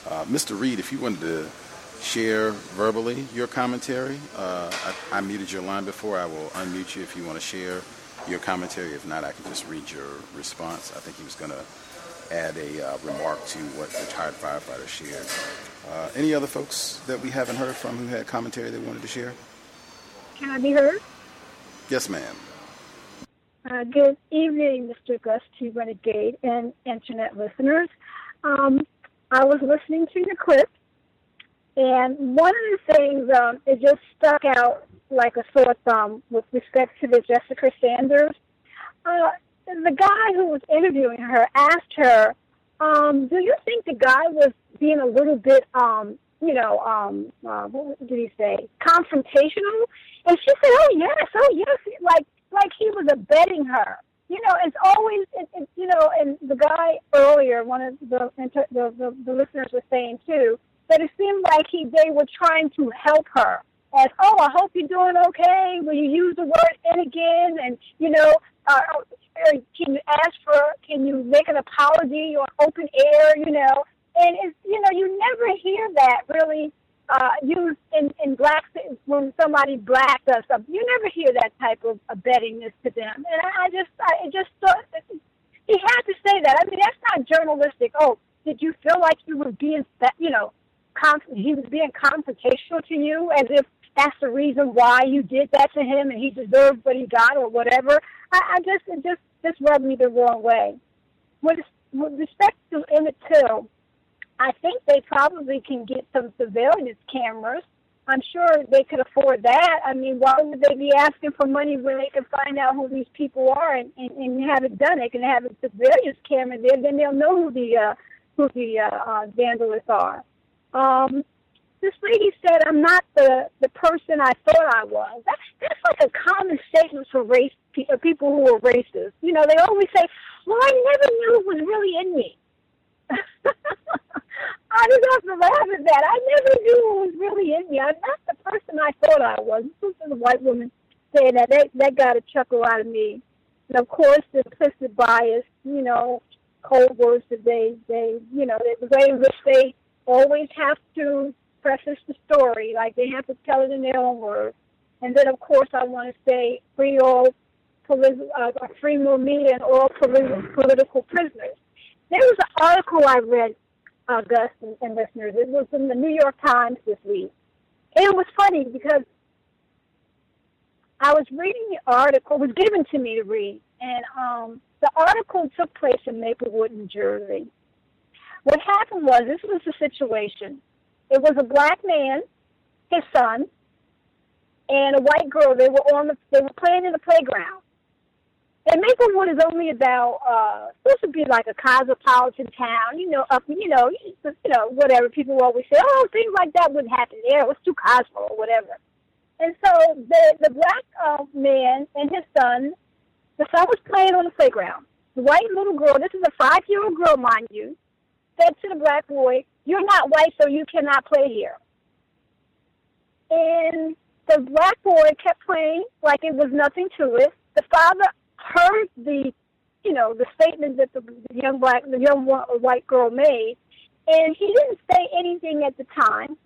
Uh, Mr. Reed, if you wanted to share verbally your commentary, uh, I, I muted your line before. I will unmute you if you want to share your commentary. If not, I can just read your response. I think he was going to add a uh, remark to what the retired firefighters shared. Uh, any other folks that we haven't heard from who had commentary they wanted to share? Can I be heard? Yes, ma'am. Uh, good evening, Mr. Gus T. Renegade and internet listeners. Um, I was listening to your clip, and one of the things um, it just stuck out like a sore thumb with respect to the Jessica Sanders. Uh, the guy who was interviewing her asked her, um, "Do you think the guy was being a little bit, um, you know, um, uh, what did he say, confrontational?" And she said, "Oh yes, oh yes," like like he was abetting her. You know, it's always, it, it, you know, and the guy earlier, one of the, the the the listeners was saying too, that it seemed like he they were trying to help her as, "Oh, I hope you're doing okay." Will you use the word "and" again? And you know, uh, can you ask for? Can you make an apology or open air? You know, and it's you know you never hear that really uh, used in in black when somebody black does something. You never hear that type of abettingness to them, and I, I just I just thought he had to say that. I mean, that's not journalistic. Oh, did you feel like you were being you know, conf- he was being confrontational to you as if that's the reason why you did that to him and he deserved what he got or whatever. I, I just it just just rubbed me the wrong way. With, with respect to Emmett Till, I think they probably can get some surveillance cameras. I'm sure they could afford that. I mean, why would they be asking for money when they can find out who these people are and, and, and have it done? They can have a surveillance camera there, then they'll know who the uh, who the uh, uh, vandalists are. Um, this lady said, "I'm not the the person I thought I was." That's that's like a common statement for race for uh, people who are racist. You know, they always say, "Well, I never knew it was really in me." I just have to laugh at that. I never knew it was really in me. I'm not the person I thought I was. This is a white woman saying that. That, that got a chuckle out of me. And of course, the implicit bias, you know, cold words that they, they, you know, the way which they always have to preface the story, like they have to tell it in their own words. And then, of course, I want to say free all, politi- uh, free more media and all politi- political prisoners. There was an article I read uh, Gus and, and listeners. It was in the New York Times this week. And it was funny because I was reading the article, it was given to me to read, and um, the article took place in Maplewood, New Jersey. What happened was this was the situation. It was a black man, his son, and a white girl. They were on the they were playing in the playground. And Maplewood is only about uh supposed to be like a cosmopolitan town, you know, up you know, you know, whatever. People always say, Oh, things like that wouldn't happen there, it was too cosmo or whatever. And so the the black uh, man and his son, the son was playing on the playground. The white little girl, this is a five year old girl, mind you, said to the black boy, You're not white, so you cannot play here. And the black boy kept playing like it was nothing to it. The father heard the, you know, the statement that the, young black, the young white girl made, and he didn't say anything at the time,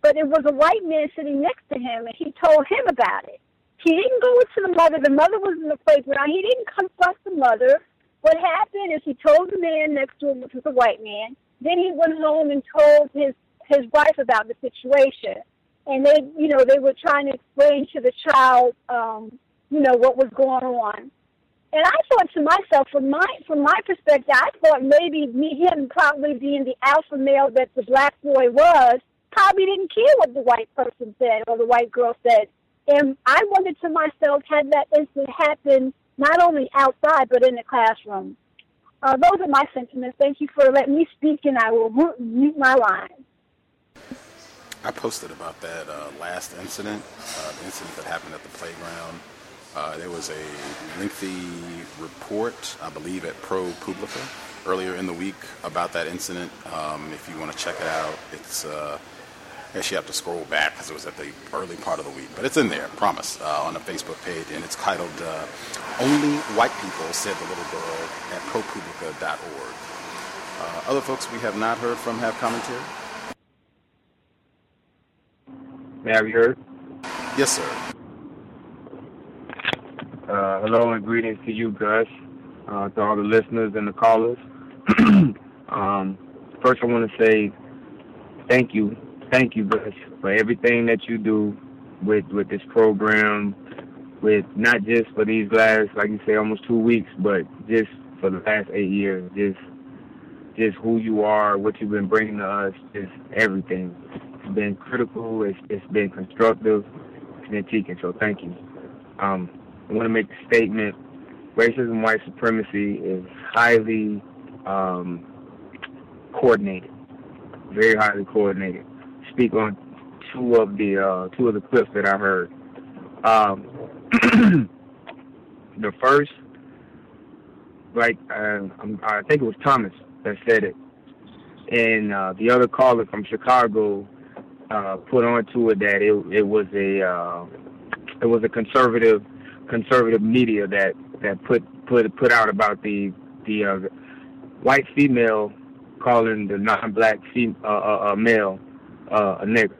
but it was a white man sitting next to him, and he told him about it. He didn't go to the mother. The mother was in the playground. He didn't confront the mother. What happened is he told the man next to him, which was a white man. Then he went home and told his his wife about the situation, and they, you know, they were trying to explain to the child um, you know, what was going on. And I thought to myself, from my from my perspective, I thought maybe me him probably being the alpha male that the black boy was, probably didn't care what the white person said or the white girl said. And I wondered to myself, had that incident happened not only outside but in the classroom? Uh, those are my sentiments. Thank you for letting me speak, and I will mute my line. I posted about that uh, last incident, uh, the incident that happened at the playground uh, there was a lengthy report, I believe, at ProPublica earlier in the week about that incident. Um, if you want to check it out, it's. I guess you have to scroll back because it was at the early part of the week, but it's in there, promise, uh, on the Facebook page, and it's titled uh, "Only White People," said the little girl at ProPublica.org. Uh, other folks we have not heard from have commentary. May I be heard? Yes, sir. Uh, hello and greetings to you, Gus, uh, to all the listeners and the callers. um, first, I want to say thank you, thank you, Gus, for everything that you do with with this program, with not just for these last, like you say, almost two weeks, but just for the last eight years. Just just who you are, what you've been bringing to us, just everything. It's been critical. It's it's been constructive. It's been teaching. So thank you. Um, I want to make a statement. Racism, white supremacy is highly um, coordinated, very highly coordinated. Speak on two of the uh, two of the clips that I heard. Um, the first, like uh, I think it was Thomas that said it, and uh, the other caller from Chicago uh, put onto it that it it was a uh, it was a conservative conservative media that that put put put out about the the uh, white female calling the non-black fem- uh, uh, uh, male uh, a nigga.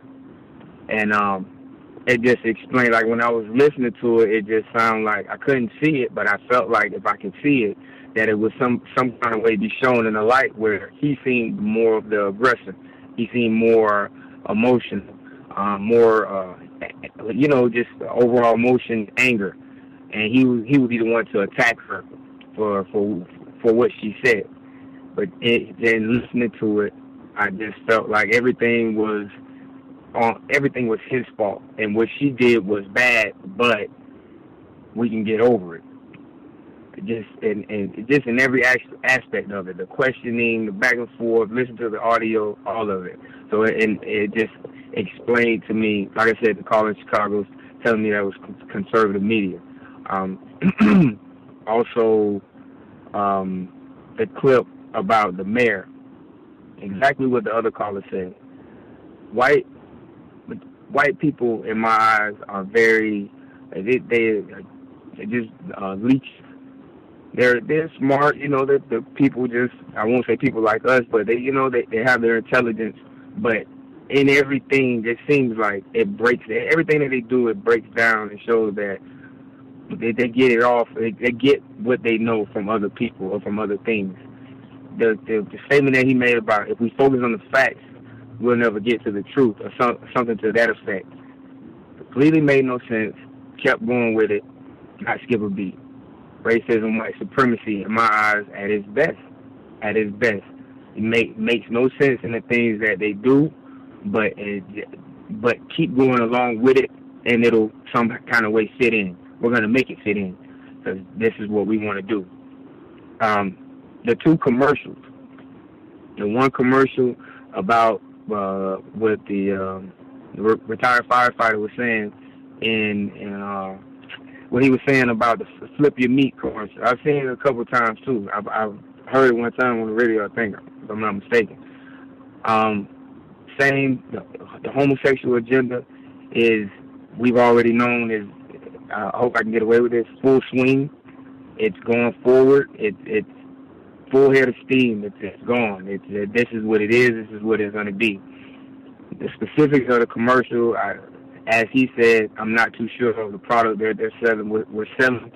and um, it just explained like when I was listening to it, it just sounded like I couldn't see it, but I felt like if I could see it, that it was some some kind of way be shown in the light where he seemed more of the aggressor, he seemed more emotional, uh, more uh, you know just overall emotion, anger, and he he would be the one to attack her for for for what she said. But it, then listening to it, I just felt like everything was on everything was his fault, and what she did was bad, but we can get over it. Just and and just in every aspect of it, the questioning, the back and forth, listen to the audio, all of it. So it, and it just explained to me, like I said, the call in Chicago's telling me that was conservative media. Um, also, um, the clip about the mayor, exactly what the other caller said. White white people, in my eyes, are very they they, they just uh, leech. They're they're smart, you know. That the people just I won't say people like us, but they you know they they have their intelligence, but in everything it seems like it breaks everything that they do it breaks down and shows that they, they get it off they, they get what they know from other people or from other things the, the the statement that he made about if we focus on the facts we'll never get to the truth or some, something to that effect. Completely made no sense. Kept going with it. Not skip a beat. Racism, white supremacy, in my eyes, at its best. At its best. It make, makes no sense in the things that they do, but it, but keep going along with it, and it'll some kind of way fit in. We're gonna make it fit in because this is what we want to do. Um, the two commercials. The one commercial about uh, what the, um, the re- retired firefighter was saying in, in uh, what he was saying about the flip your meat commercial. I've seen it a couple times too. I've, I've heard it one time on the radio, I think, if I'm not mistaken. Um, saying the, the homosexual agenda is we've already known is I hope I can get away with this full swing. It's going forward. It, it's full head of steam. It's, it's gone. It's uh, this is what it is. This is what it's going to be. The specifics of the commercial, I, as he said, I'm not too sure of the product they're they're selling. We're, we're selling.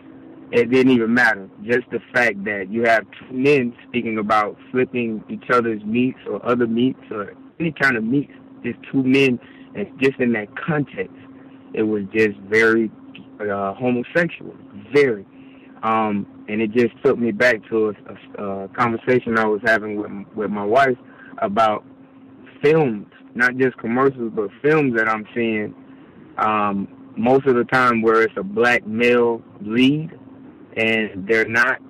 It didn't even matter. Just the fact that you have two men speaking about flipping each other's meats or other meats or any kind of meats. Just two men, and just in that context, it was just very uh, homosexual. Very. Um, and it just took me back to a, a, a conversation I was having with with my wife about films, not just commercials, but films that I'm seeing. Um, most of the time, where it's a black male lead, and they're not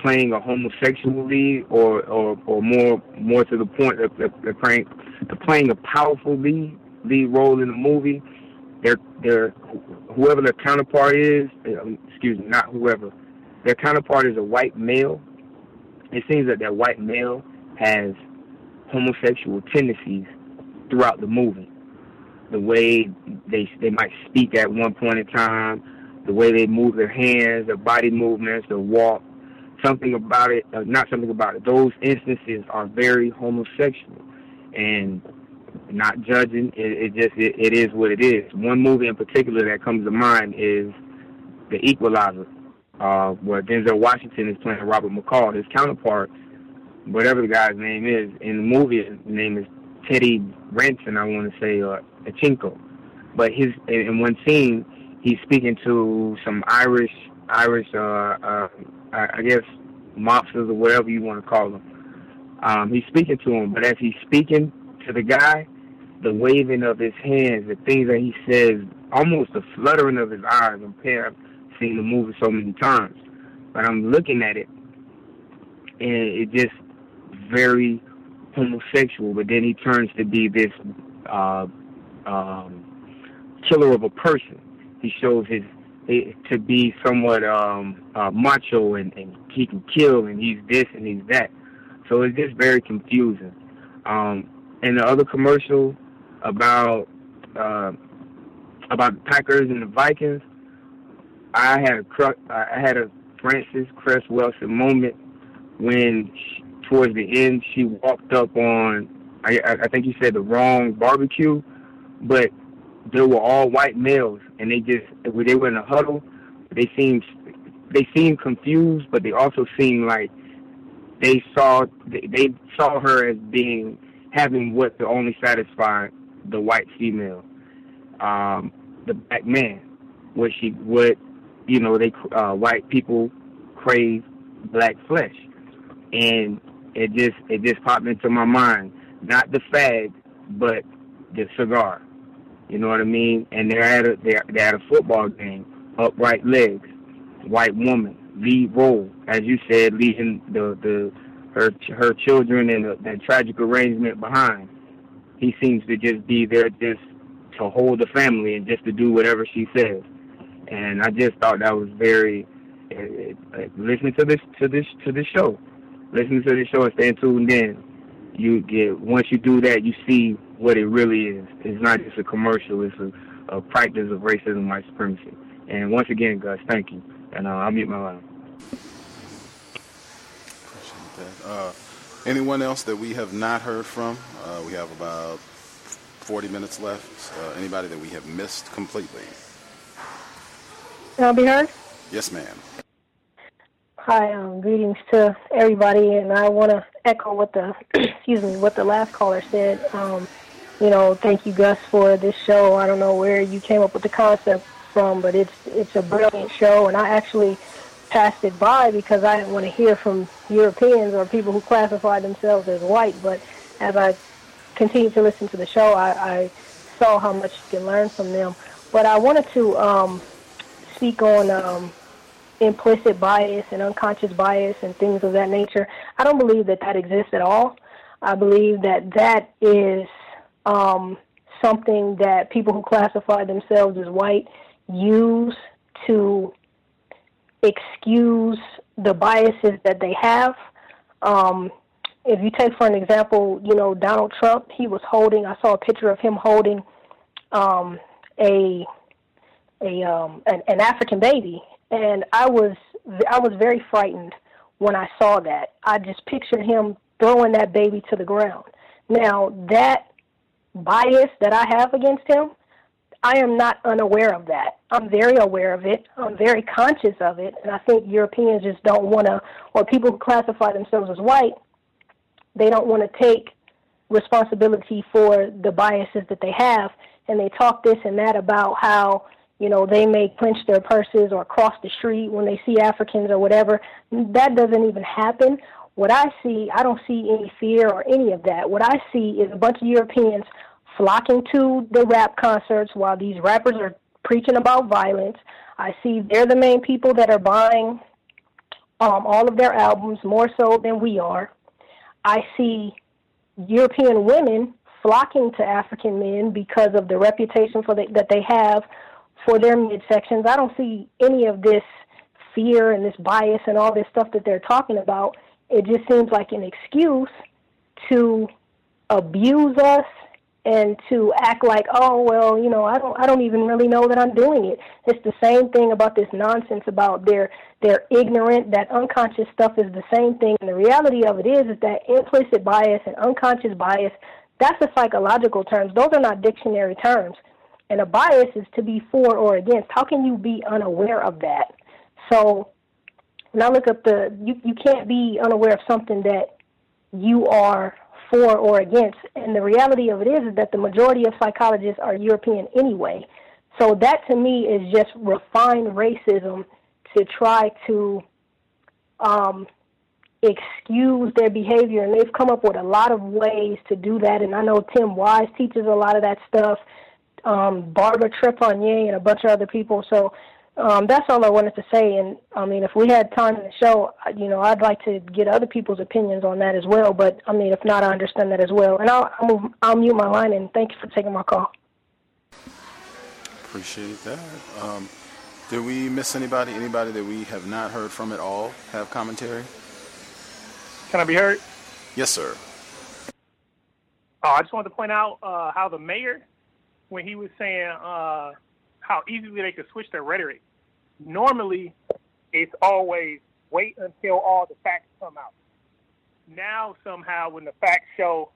playing a homosexual lead, or or, or more more to the point, they're, playing they're playing a powerful lead lead role in the movie. They're they're whoever their counterpart is. Excuse me, not whoever their counterpart is a white male, it seems that that white male has homosexual tendencies throughout the movie. The way they they might speak at one point in time, the way they move their hands, their body movements, their walk, something about it, uh, not something about it. Those instances are very homosexual, and not judging. It, it just it, it is what it is. One movie in particular that comes to mind is The Equalizer uh, where Denzel Washington is playing Robert McCall. His counterpart, whatever the guy's name is in the movie, his name is Teddy Ranson, I want to say, or Achinko. But his in one scene, he's speaking to some Irish, Irish, uh, uh, I guess, mobsters or whatever you want to call them. Um, he's speaking to him, but as he's speaking to the guy, the waving of his hands, the things that he says, almost the fluttering of his eyes. I'm paying, seen the movie so many times, but I'm looking at it and it just very homosexual. But then he turns to be this uh, um, killer of a person. He shows his to be somewhat um, uh, macho and, and he can kill and he's this and he's that. So it's just very confusing. Um, and the other commercial, about uh, about the Packers and the Vikings, I had a cru- I had a Frances Cress Welsing moment when she, towards the end she walked up on I I think you said the wrong barbecue, but they were all white males and they just they were in a huddle, they seemed they seemed confused, but they also seemed like they saw they, saw her as being having what could only satisfy the white female, um, the black man, what she what you know they uh, white people crave black flesh, and it just it just popped into my mind not the fag but the cigar. You know what I mean? And they're at a they're, they're at a football game, upright legs, white woman, lead role, as you said, leaving the the her her children and the, that tragic arrangement behind. He seems to just be there just to hold the family and just to do whatever she says. And I just thought that was very uh, uh, listening to this to this to this show, listening to this show and staying tuned in. You get once you do that, you see what it really is. It's not just a commercial; it's a, a practice of racism, and white supremacy. And once again, Gus, thank you. And uh, I'll mute my line. Appreciate Uh, anyone else that we have not heard from? Uh, we have about 40 minutes left. Uh, anybody that we have missed completely? Can I be heard? Yes, ma'am. Hi, um, greetings to everybody, and I want to echo what the excuse me what the last caller said. Um, you know, thank you, Gus, for this show. I don't know where you came up with the concept from, but it's it's a brilliant show, and I actually passed it by because I didn't want to hear from Europeans or people who classify themselves as white. But as I continued to listen to the show, I, I saw how much you can learn from them. But I wanted to um, speak on um, implicit bias and unconscious bias and things of that nature. I don't believe that that exists at all. I believe that that is um, something that people who classify themselves as white use to excuse the biases that they have. Um, if you take for an example, you know Donald Trump, he was holding. I saw a picture of him holding um, a a um, an, an African baby, and I was I was very frightened when I saw that. I just pictured him throwing that baby to the ground. Now that bias that I have against him, I am not unaware of that. I'm very aware of it. I'm very conscious of it, and I think Europeans just don't want to, or people who classify themselves as white, they don't want to take responsibility for the biases that they have, and they talk this and that about how you know they may clench their purses or cross the street when they see Africans or whatever. That doesn't even happen. What I see, I don't see any fear or any of that. What I see is a bunch of Europeans flocking to the rap concerts while these rappers are preaching about violence. I see they're the main people that are buying um, all of their albums more so than we are. I see European women flocking to African men because of the reputation for the, that they have for their midsections. I don't see any of this fear and this bias and all this stuff that they're talking about. It just seems like an excuse to abuse us and to act like, oh well, you know, I don't I don't even really know that I'm doing it. It's the same thing about this nonsense about they're they're ignorant, that unconscious stuff is the same thing. And the reality of it is is that implicit bias and unconscious bias, that's a psychological terms. Those are not dictionary terms. And a bias is to be for or against. How can you be unaware of that? So when I look up the you you can't be unaware of something that you are for or against. And the reality of it is, is that the majority of psychologists are European anyway. So that to me is just refined racism to try to um, excuse their behavior. And they've come up with a lot of ways to do that. And I know Tim Wise teaches a lot of that stuff. Um, Barbara Trepagnier and a bunch of other people. So um, that's all I wanted to say. And I mean, if we had time in the show, you know, I'd like to get other people's opinions on that as well. But I mean, if not, I understand that as well. And I'll I'll, move, I'll mute my line. And thank you for taking my call. Appreciate that. Um, did we miss anybody? Anybody that we have not heard from at all have commentary? Can I be heard? Yes, sir. Uh, I just wanted to point out uh, how the mayor, when he was saying uh, how easily they could switch their rhetoric, normally it's always wait until all the facts come out. Now somehow when the facts show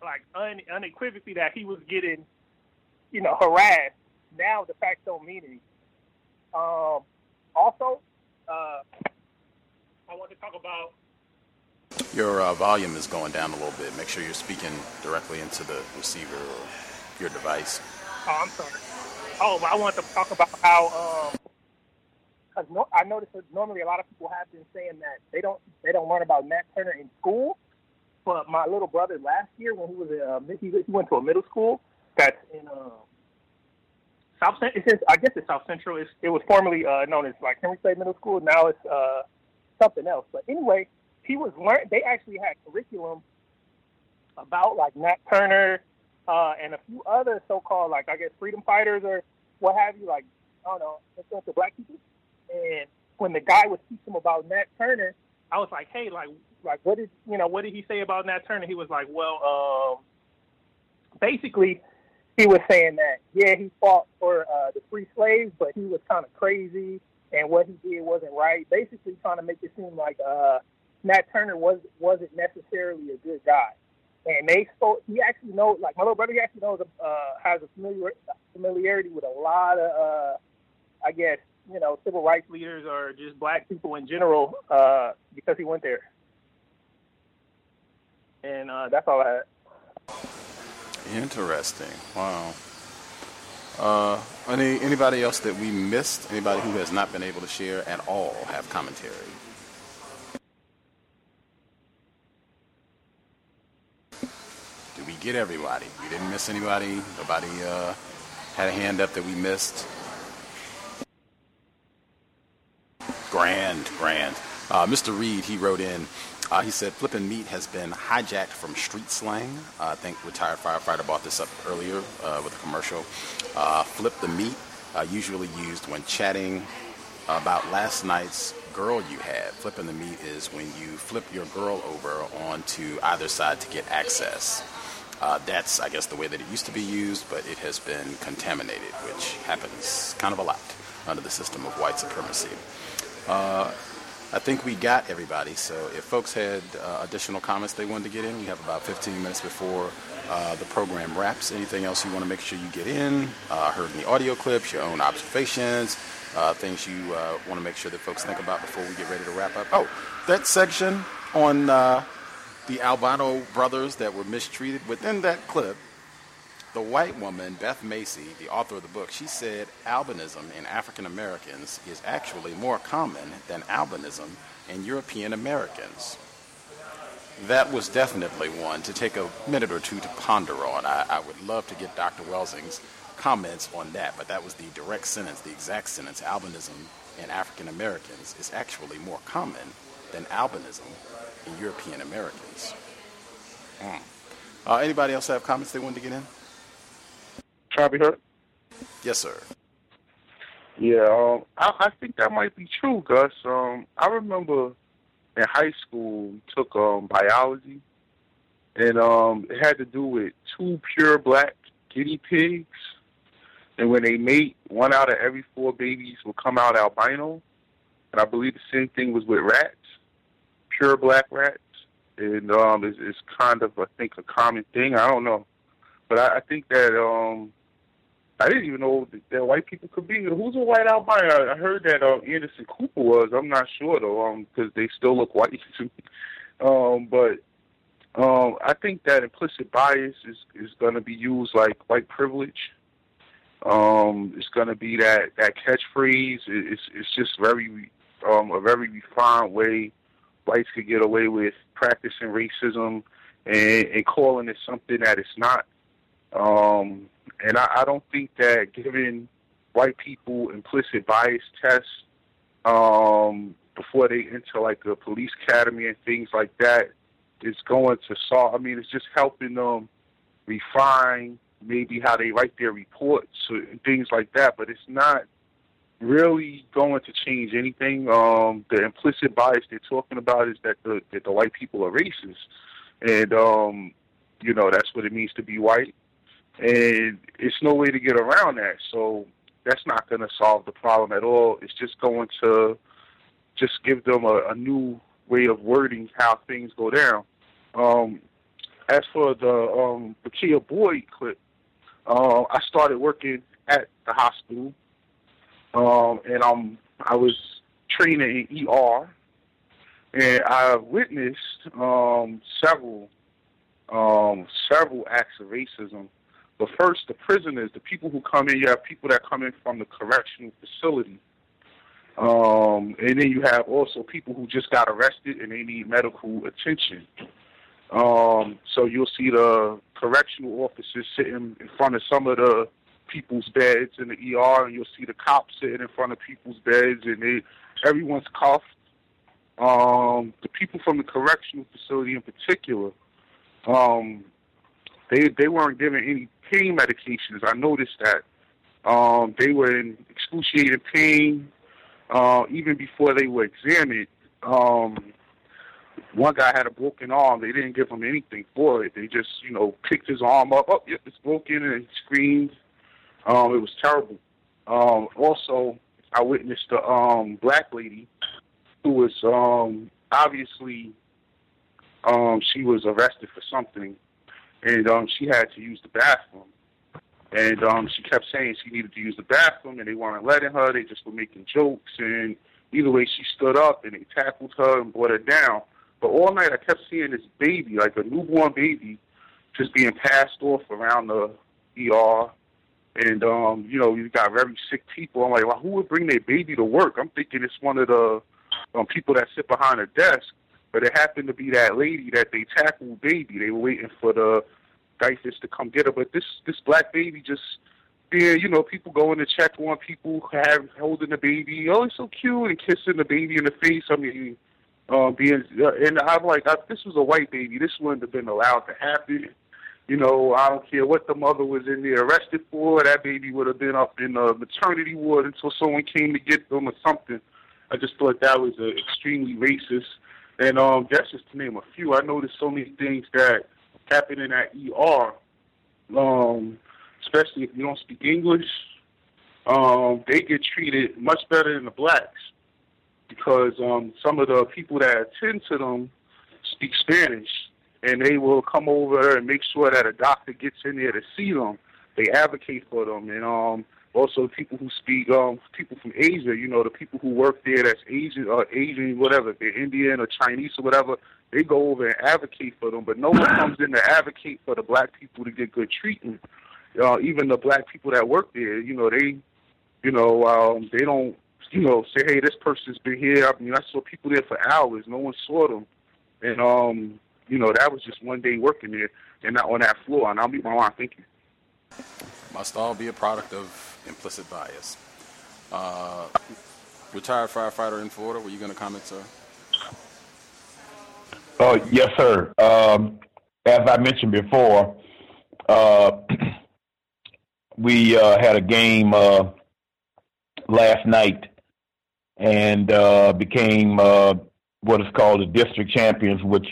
like un- unequivocally that he was getting, you know, harassed, now the facts don't mean anything. Um, also, uh, I want to talk about Your uh, volume is going down a little bit. Make sure you're speaking directly into the receiver or your device. Oh, I'm sorry. Oh, but I wanted to talk about how, because no, I noticed that normally a lot of people have been saying that they don't they don't learn about Nat Turner in school. But my little brother last year, when he was in, uh, he, went to a middle school that's in uh, South. Central. I guess it's South Central. It's, it was formerly uh, known as like Henry Clay Middle School. Now it's uh, something else. But anyway, he was learn. They actually had curriculum about like Nat Turner uh, and a few other so-called like I guess freedom fighters or what have you, like I don't know, influential black people. And when the guy was teaching about Nat Turner, I was like, hey, like like what did you know what did he say about Nat Turner? He was like, well, um, basically he was saying that yeah he fought for uh, the free slaves, but he was kind of crazy and what he did wasn't right. Basically trying to make it seem like uh, Nat Turner was wasn't necessarily a good guy. And they spoke. He actually knows, like my little brother, he actually knows, uh, has a familiar familiarity with a lot of, uh, I guess, you know, civil rights leaders or just black people in general, uh, because he went there. And uh, that's all I had. Interesting. Wow. Uh, any anybody else that we missed? Anybody who has not been able to share at all have commentary? Did we get everybody? We didn't miss anybody. Nobody uh, had a hand up that we missed. Grand, grand. Uh, Mr. Reed, he wrote in. Uh, he said, "Flippin' meat has been hijacked from street slang." Uh, I think retired firefighter brought this up earlier uh, with a commercial. Uh, flip the meat, usually used when chatting about last night's girl you had. Flipping the meat is when you flip your girl over onto either side to get access. Uh, that's, I guess, the way that it used to be used, but it has been contaminated, which happens kind of a lot under the system of white supremacy. Uh, I think we got everybody. So if folks had uh, additional comments they wanted to get in, we have about 15 minutes before uh, the program wraps. Anything else you want to make sure you get in? Uh, heard in the audio clips, your own observations, uh, things you want to make sure that folks think about before we get ready to wrap up. Oh, that section on the albino brothers that were mistreated within that clip. The white woman, Beth Macy, the author of the book, she said albinism in African Americans is actually more common than albinism in European Americans. That was definitely one to take a minute or two to ponder on. I, I would love to get Dr. Welsing's comments on that, but that was the direct sentence, the exact sentence. Albinism in African Americans is actually more common than albinism in European Americans. Mm. Uh, anybody else have comments they wanted to get in? Try to be heard? Yes, sir. Yeah, um, I, I think that might be true, Gus. Um, I remember in high school we took um biology, and um, it had to do with two pure black guinea pigs, and when they mate, one out of every four babies will come out albino, and I believe the same thing was with rats, pure black rats, and um, it's, it's kind of I think a common thing. I don't know, but I, I think that um. I didn't even know that, that white people could be. Who's a white albino? I, I heard that um, Anderson Cooper was. I'm not sure though, um, because they still look white to me. Um, but um, I think that implicit bias is is going to be used like white privilege. Um, it's going to be that that catchphrase. It, it's it's just very um, a very refined way whites could get away with practicing racism and, and calling it something that it's not. Um, and I, I don't think that giving white people implicit bias tests um, before they enter like a police academy and things like that is going to solve. I mean, it's just helping them refine maybe how they write their reports and things like that. But it's not really going to change anything. Um, the implicit bias they're talking about is that the that the white people are racist, and um, You know, that's what it means to be white, and it's no way to get around that. So that's not going to solve the problem at all. It's just going to just give them a, a new way of wording how things go down. Um, as for the um, Rekia Boyd clip, uh, I started working at the hospital, um, and um, I was training in ER, and I witnessed um, several um, several acts of racism. But first, the prisoners, the people who come in, you have people that come in from the correctional facility. Um, and then you have also people who just got arrested and they need medical attention. Um, so you'll see the correctional officers sitting in front of some of the people's beds in the ER, and you'll see the cops sitting in front of people's beds, and they everyone's cuffed. Um, the people from the correctional facility in particular, um, they they weren't given any pain medications. I noticed that um, they were in excruciating pain uh, even before they were examined. Um, one guy had a broken arm. They didn't give him anything for it. They just, you know, picked his arm up. Oh, yep, it's broken, and he screamed. Um, it was terrible. Um, also, I witnessed a um, black lady who was um, obviously um, she was arrested for something, and um, she had to use the bathroom. And um, she kept saying she needed to use the bathroom, and they weren't letting her. They just were making jokes, and either way, she stood up and they tackled her and brought her down. But all night, I kept seeing this baby, like a newborn baby, just being passed off around the ER. And um, you know, you got very sick people. I'm like, well, who would bring their baby to work? I'm thinking it's one of the um, people that sit behind a desk. But it happened to be that lady that they tackled baby. They were waiting for the DYFS to come get her. But this this black baby just yeah, you know, people going to check on people have holding the baby. Oh, it's so cute and kissing the baby in the face. I mean, um, being uh, and I'm like, I, this was a white baby. This wouldn't have been allowed to happen. You know, I don't care what the mother was in there arrested for. That baby would have been up in a maternity ward until someone came to get them or something. I just thought that was uh, extremely racist. And um, that's just to name a few. I noticed so many things that happen in that ER, um, especially if you don't speak English. Um, they get treated much better than the blacks because um, some of the people that attend to them speak Spanish, and they will come over and make sure that a doctor gets in there to see them. They advocate for them, and um, also people who speak um people from Asia, you know, the people who work there that's Asian or Asian, whatever, they're Indian or Chinese or whatever, they go over and advocate for them. But no one comes in to advocate for the black people to get good treatment. Uh, even the black people that work there, you know, they you know, um they don't you know, say, hey, this person's been here. I mean I saw people there for hours, no one saw them. And um, you know, that was just one day working there and not on that floor and I'll be my line. Thank you. Must all be a product of implicit bias. Uh, retired firefighter in Florida, were you going to comment, sir? Oh, yes, sir. Um, as I mentioned before, uh, we uh, had a game uh, last night and uh, became uh, what is called the district champions, which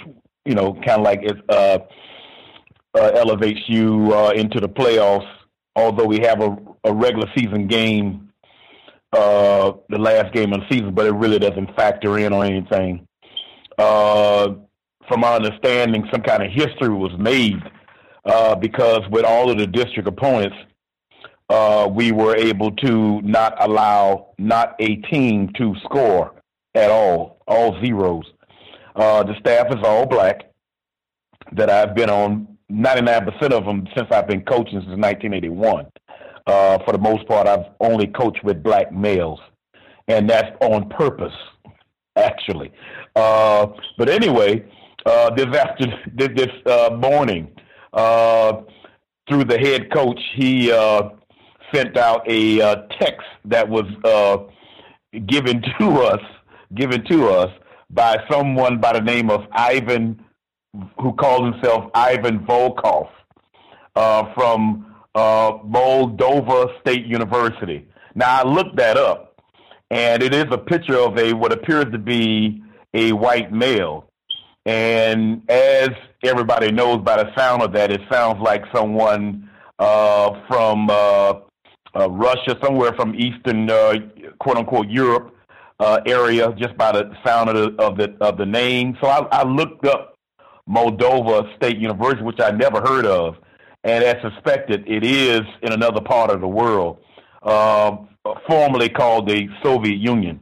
you know, kind of like it uh, uh, elevates you uh, into the playoffs. Although we have a, a regular season game, uh, the last game of the season, but it really doesn't factor in on anything. Uh, from my understanding, some kind of history was made uh, because with all of the district opponents, uh, we were able to not allow not a team to score at all, all zeros. Uh, the staff is all black that I've been on 99% of them since I've been coaching since 1981. Uh, for the most part, I've only coached with black males, and that's on purpose, actually. Uh, but anyway, uh, this after this, uh, morning, uh, through the head coach, he uh, sent out a text that was given to us, given to us by someone by the name of Ivan who called himself Ivan Volkov uh, from uh, Moldova State University. Now, I looked that up, and it is a picture of a what appears to be a white male. And as everybody knows by the sound of that, it sounds like someone uh, from uh, uh, Russia, somewhere from Eastern, uh, quote unquote, Europe uh, area, just by the sound of the of the, of the name. So I, I looked up Moldova State University, which I never heard of, and as suspected, it is in another part of the world, uh, formerly called the Soviet Union.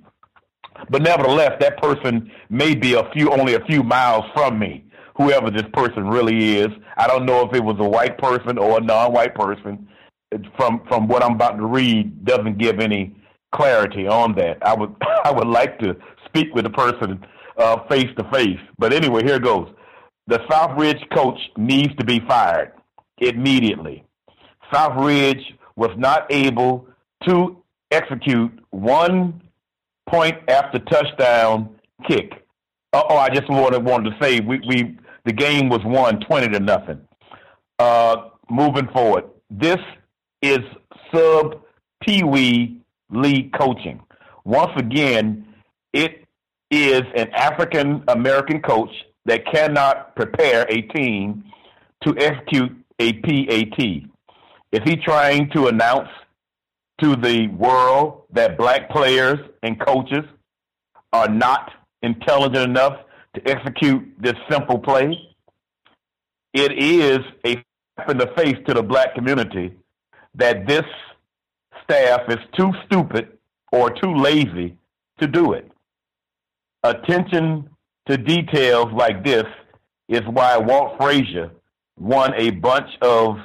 But nevertheless, that person may be a few, only a few miles from me. Whoever this person really is, I don't know if it was a white person or a non-white person. From from what I'm about to read, doesn't give any clarity on that. I would I would like to speak with the person uh, face to face. But anyway, here goes. The Southridge coach needs to be fired immediately. Southridge was not able to execute one point after touchdown kick. Oh, I just wanted wanted to say we, we the game was won twenty to nothing. Uh, moving forward, this is sub Pee Wee league coaching. Once again, it is an African American coach that cannot prepare a team to execute a PAT. Is he trying to announce to the world that black players and coaches are not intelligent enough to execute this simple play. It is a slap in the face to the black community that this staff is too stupid or too lazy to do it. Attention to details like this is why Walt Frazier won a bunch of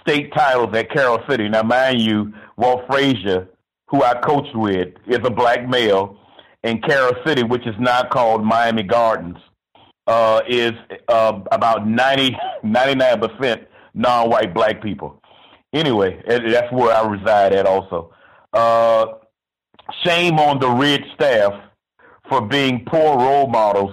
state titles at Carol City. Now, mind you, Walt Frazier, who I coached with, is a black male, and Carol City, which is now called Miami Gardens, uh, is uh, about 90, 99% non-white black people. Anyway, that's where I reside at also. Uh, shame on the Ridge staff for being poor role models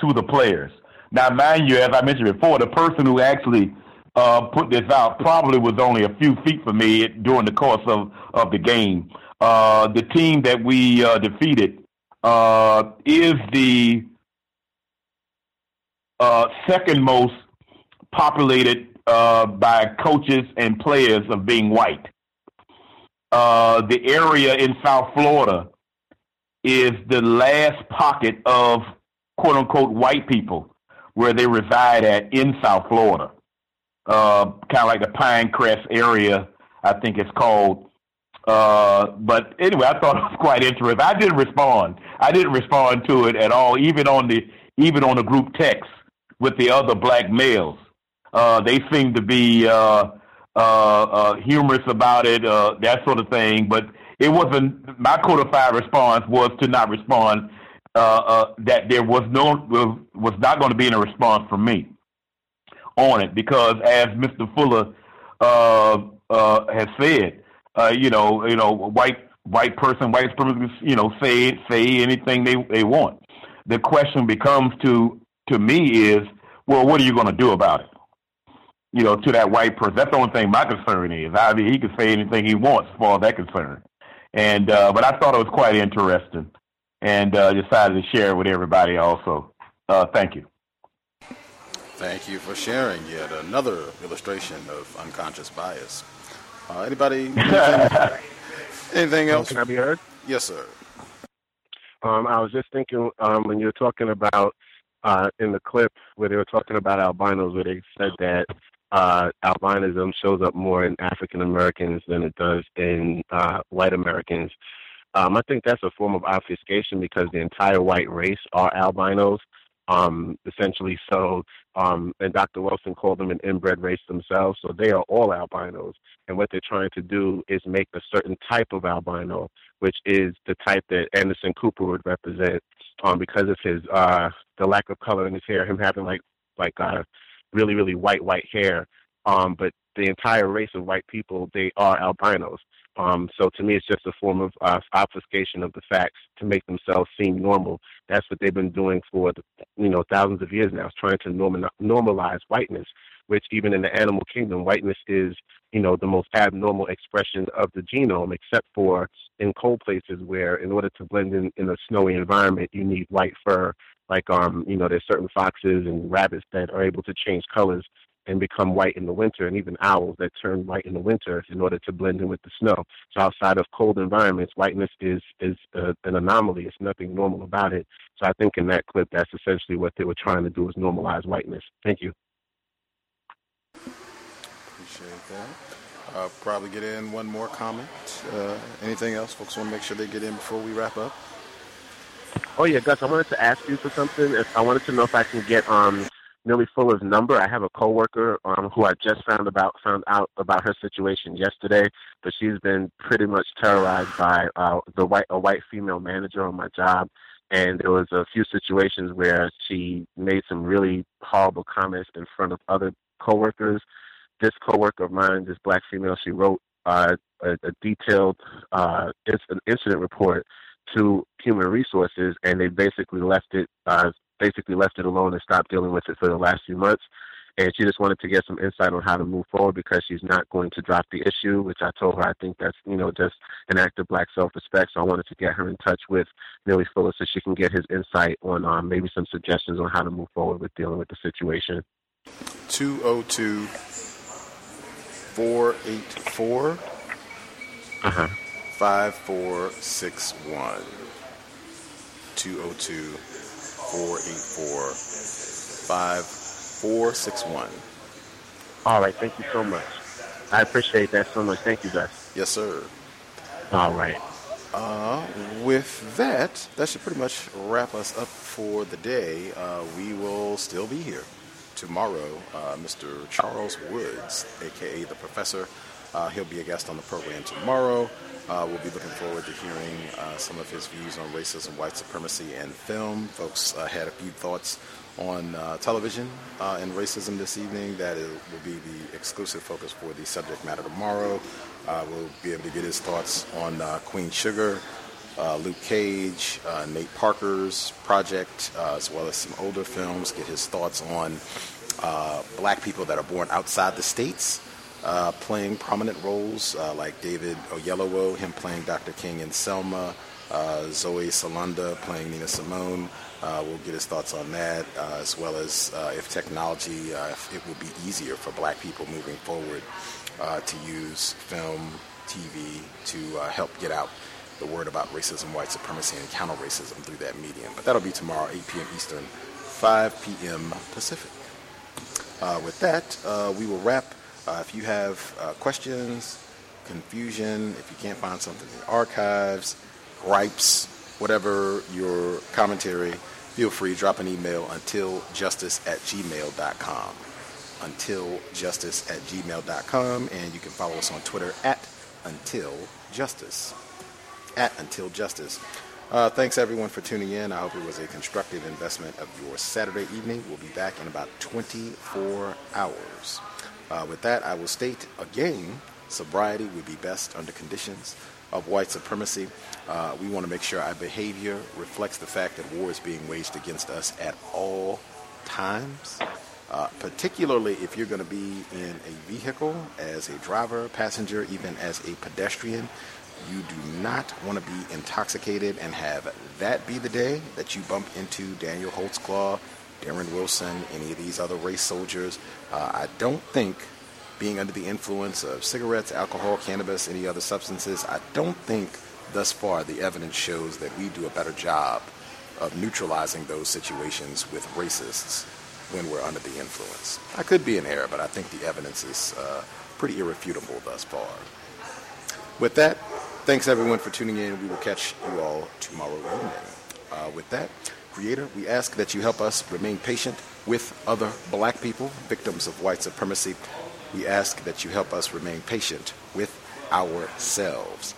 to the players. Now, mind you, as I mentioned before, the person who actually uh, put this out probably was only a few feet from me during the course of, of the game. Uh, the team that we uh, defeated uh, is the uh, second most populated uh, by coaches and players of being white. the area in South Florida is the last pocket of quote unquote white people where they reside at in South Florida uh, kind of like the Pinecrest area, I think it's called. Uh, but anyway, I thought it was quite interesting. I didn't respond. I didn't respond to it at all, even on the even on the group text with the other black males. Uh, they seemed to be uh, uh, uh, humorous about it, uh, that sort of thing. But it wasn't. My codified response was to not respond. Uh, that there was no was not going to be a response from me on it because, as Mr. Fuller has said, you know, you know, white white person, white supremacists, you know, say say anything they they want. The question becomes to to me is, well, what are you going to do about it? You know, to that white person. That's the only thing my concern is. I mean, he can say anything he wants as far as that concern. And uh, but I thought it was quite interesting, and uh, decided to share it with everybody. Also, uh, thank you. Thank you for sharing yet another illustration of unconscious bias. Uh, anybody? Anything, anything else? Can I be heard? Yes, sir. Um, I was just thinking um, when you were talking about uh, in the clip where they were talking about albinos, where they said that uh, albinism shows up more in African Americans than it does in uh, white Americans. Um, I think that's a form of obfuscation because the entire white race are albinos um, essentially. So, um, and Dr. Wilson called them an inbred race themselves. So they are all albinos. And what they're trying to do is make a certain type of albino, which is the type that Anderson Cooper would represent, um, because of his uh, the lack of color in his hair, him having like like uh, really really white white hair. Um, but the entire race of white people, they are albinos. Um, so to me, it's just a form of uh, obfuscation of the facts to make themselves seem normal. That's what they've been doing for you know thousands of years now, is trying to normalize whiteness. Which even in the animal kingdom, whiteness is you know the most abnormal expression of the genome, except for in cold places where, in order to blend in in a snowy environment, you need white fur Like um, you know, there's certain foxes and rabbits that are able to change colors and become white in the winter, and even owls that turn white in the winter in order to blend in with the snow. So outside of cold environments, whiteness is is uh, an anomaly. It's nothing normal about it. So I think in that clip, that's essentially what they were trying to do is normalize whiteness. Thank you. Appreciate that. Uh, probably get in one more comment. Uh, anything else? Folks want to make sure they get in before we wrap up. Oh yeah, Gus, I wanted to ask you for something. If I wanted to know if I can get um Neely Fuller's number. I have a coworker um, who I just found about found out about her situation yesterday, but she's been pretty much terrorized by uh, the white a white female manager on my job, and there was a few situations where she made some really horrible comments in front of other coworkers. This coworker of mine, this black female, she wrote uh, a, a detailed uh, an incident report to human resources, and they basically left it uh, basically left it alone and stopped dealing with it for the last few months. And she just wanted to get some insight on how to move forward because she's not going to drop the issue, which I told her I think that's, you know, just an act of black self respect. So I wanted to get her in touch with Neely Fuller so she can get his insight on um, maybe some suggestions on how to move forward with dealing with the situation. 202 484 uh-huh. 5461. 202 484 5461. All right. Thank you so much. I appreciate that so much. Thank you, guys. Yes, sir. All right. Uh, with that, that should pretty much wrap us up for the day. Uh, we will still be here tomorrow. Uh, Mr. Charles Woods, aka the Professor, uh, he'll be a guest on the program tomorrow. Uh, we'll be looking forward to hearing uh, some of his views on racism, white supremacy, and film. Folks uh, had a few thoughts on uh, television uh, and racism this evening. That is, will be the exclusive focus for the subject matter tomorrow. Uh, we'll be able to get his thoughts on Queen Sugar, Luke Cage, Nate Parker's project, as well as some older films. Get his thoughts on black people that are born outside the states uh, playing prominent roles uh, like David Oyelowo, him playing Dr. King in Selma, uh, Zoe Saldana playing Nina Simone. Uh, we'll get his thoughts on that, uh, as well as uh, if technology, if it will be easier for black people moving forward to use film, TV to help get out the word about racism, white supremacy, and counter racism through that medium. But that'll be tomorrow, 8 p.m. Eastern, 5 p.m. Pacific. with that, we will wrap uh, if you have uh, questions, confusion, if you can't find something in the archives, gripes, whatever your commentary, feel free to drop an email until justice at gmail.com. Until justice at gmail.com. And you can follow us on Twitter at until justice. At until justice. Uh, thanks everyone for tuning in. I hope it was a constructive investment of your Saturday evening. We'll be back in about 24 hours. Uh, with that, I will state again sobriety would be best under conditions of white supremacy. Uh, we want to make sure our behavior reflects the fact that war is being waged against us at all times. Uh, particularly if you're going to be in a vehicle as a driver, passenger, even as a pedestrian, you do not want to be intoxicated and have that be the day that you bump into Daniel Holtzclaw Darren Wilson, any of these other race soldiers. Uh, I don't think being under the influence of cigarettes, alcohol, cannabis, any other substances, I don't think thus far the evidence shows that we do a better job of neutralizing those situations with racists when we're under the influence. I could be in error, but I think the evidence is uh, pretty irrefutable thus far. With that, thanks everyone for tuning in. We will catch you all tomorrow evening. Uh, with that, Creator, we ask that you help us remain patient with other black people, victims of white supremacy. We ask that you help us remain patient with ourselves.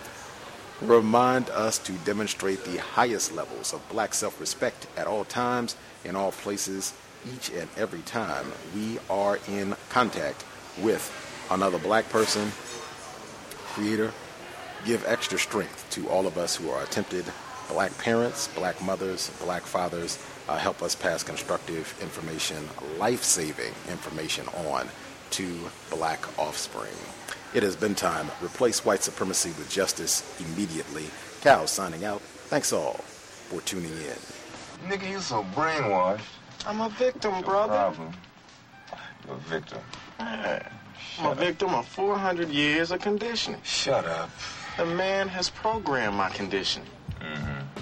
Remind us to demonstrate the highest levels of black self respect at all times, in all places, each and every time we are in contact with another black person. Creator, give extra strength to all of us who are attempted black parents, black mothers, black fathers uh, help us pass constructive information, life-saving information on to black offspring. It has been time. Replace white supremacy with justice immediately. Cal signing out. Thanks all for tuning in. Nigga, you so brainwashed. I'm a victim, brother. Problem. You're a victim. Man, I'm a victim of 400 years of conditioning. Shut up. The man has programmed my conditioning. Mm-hmm.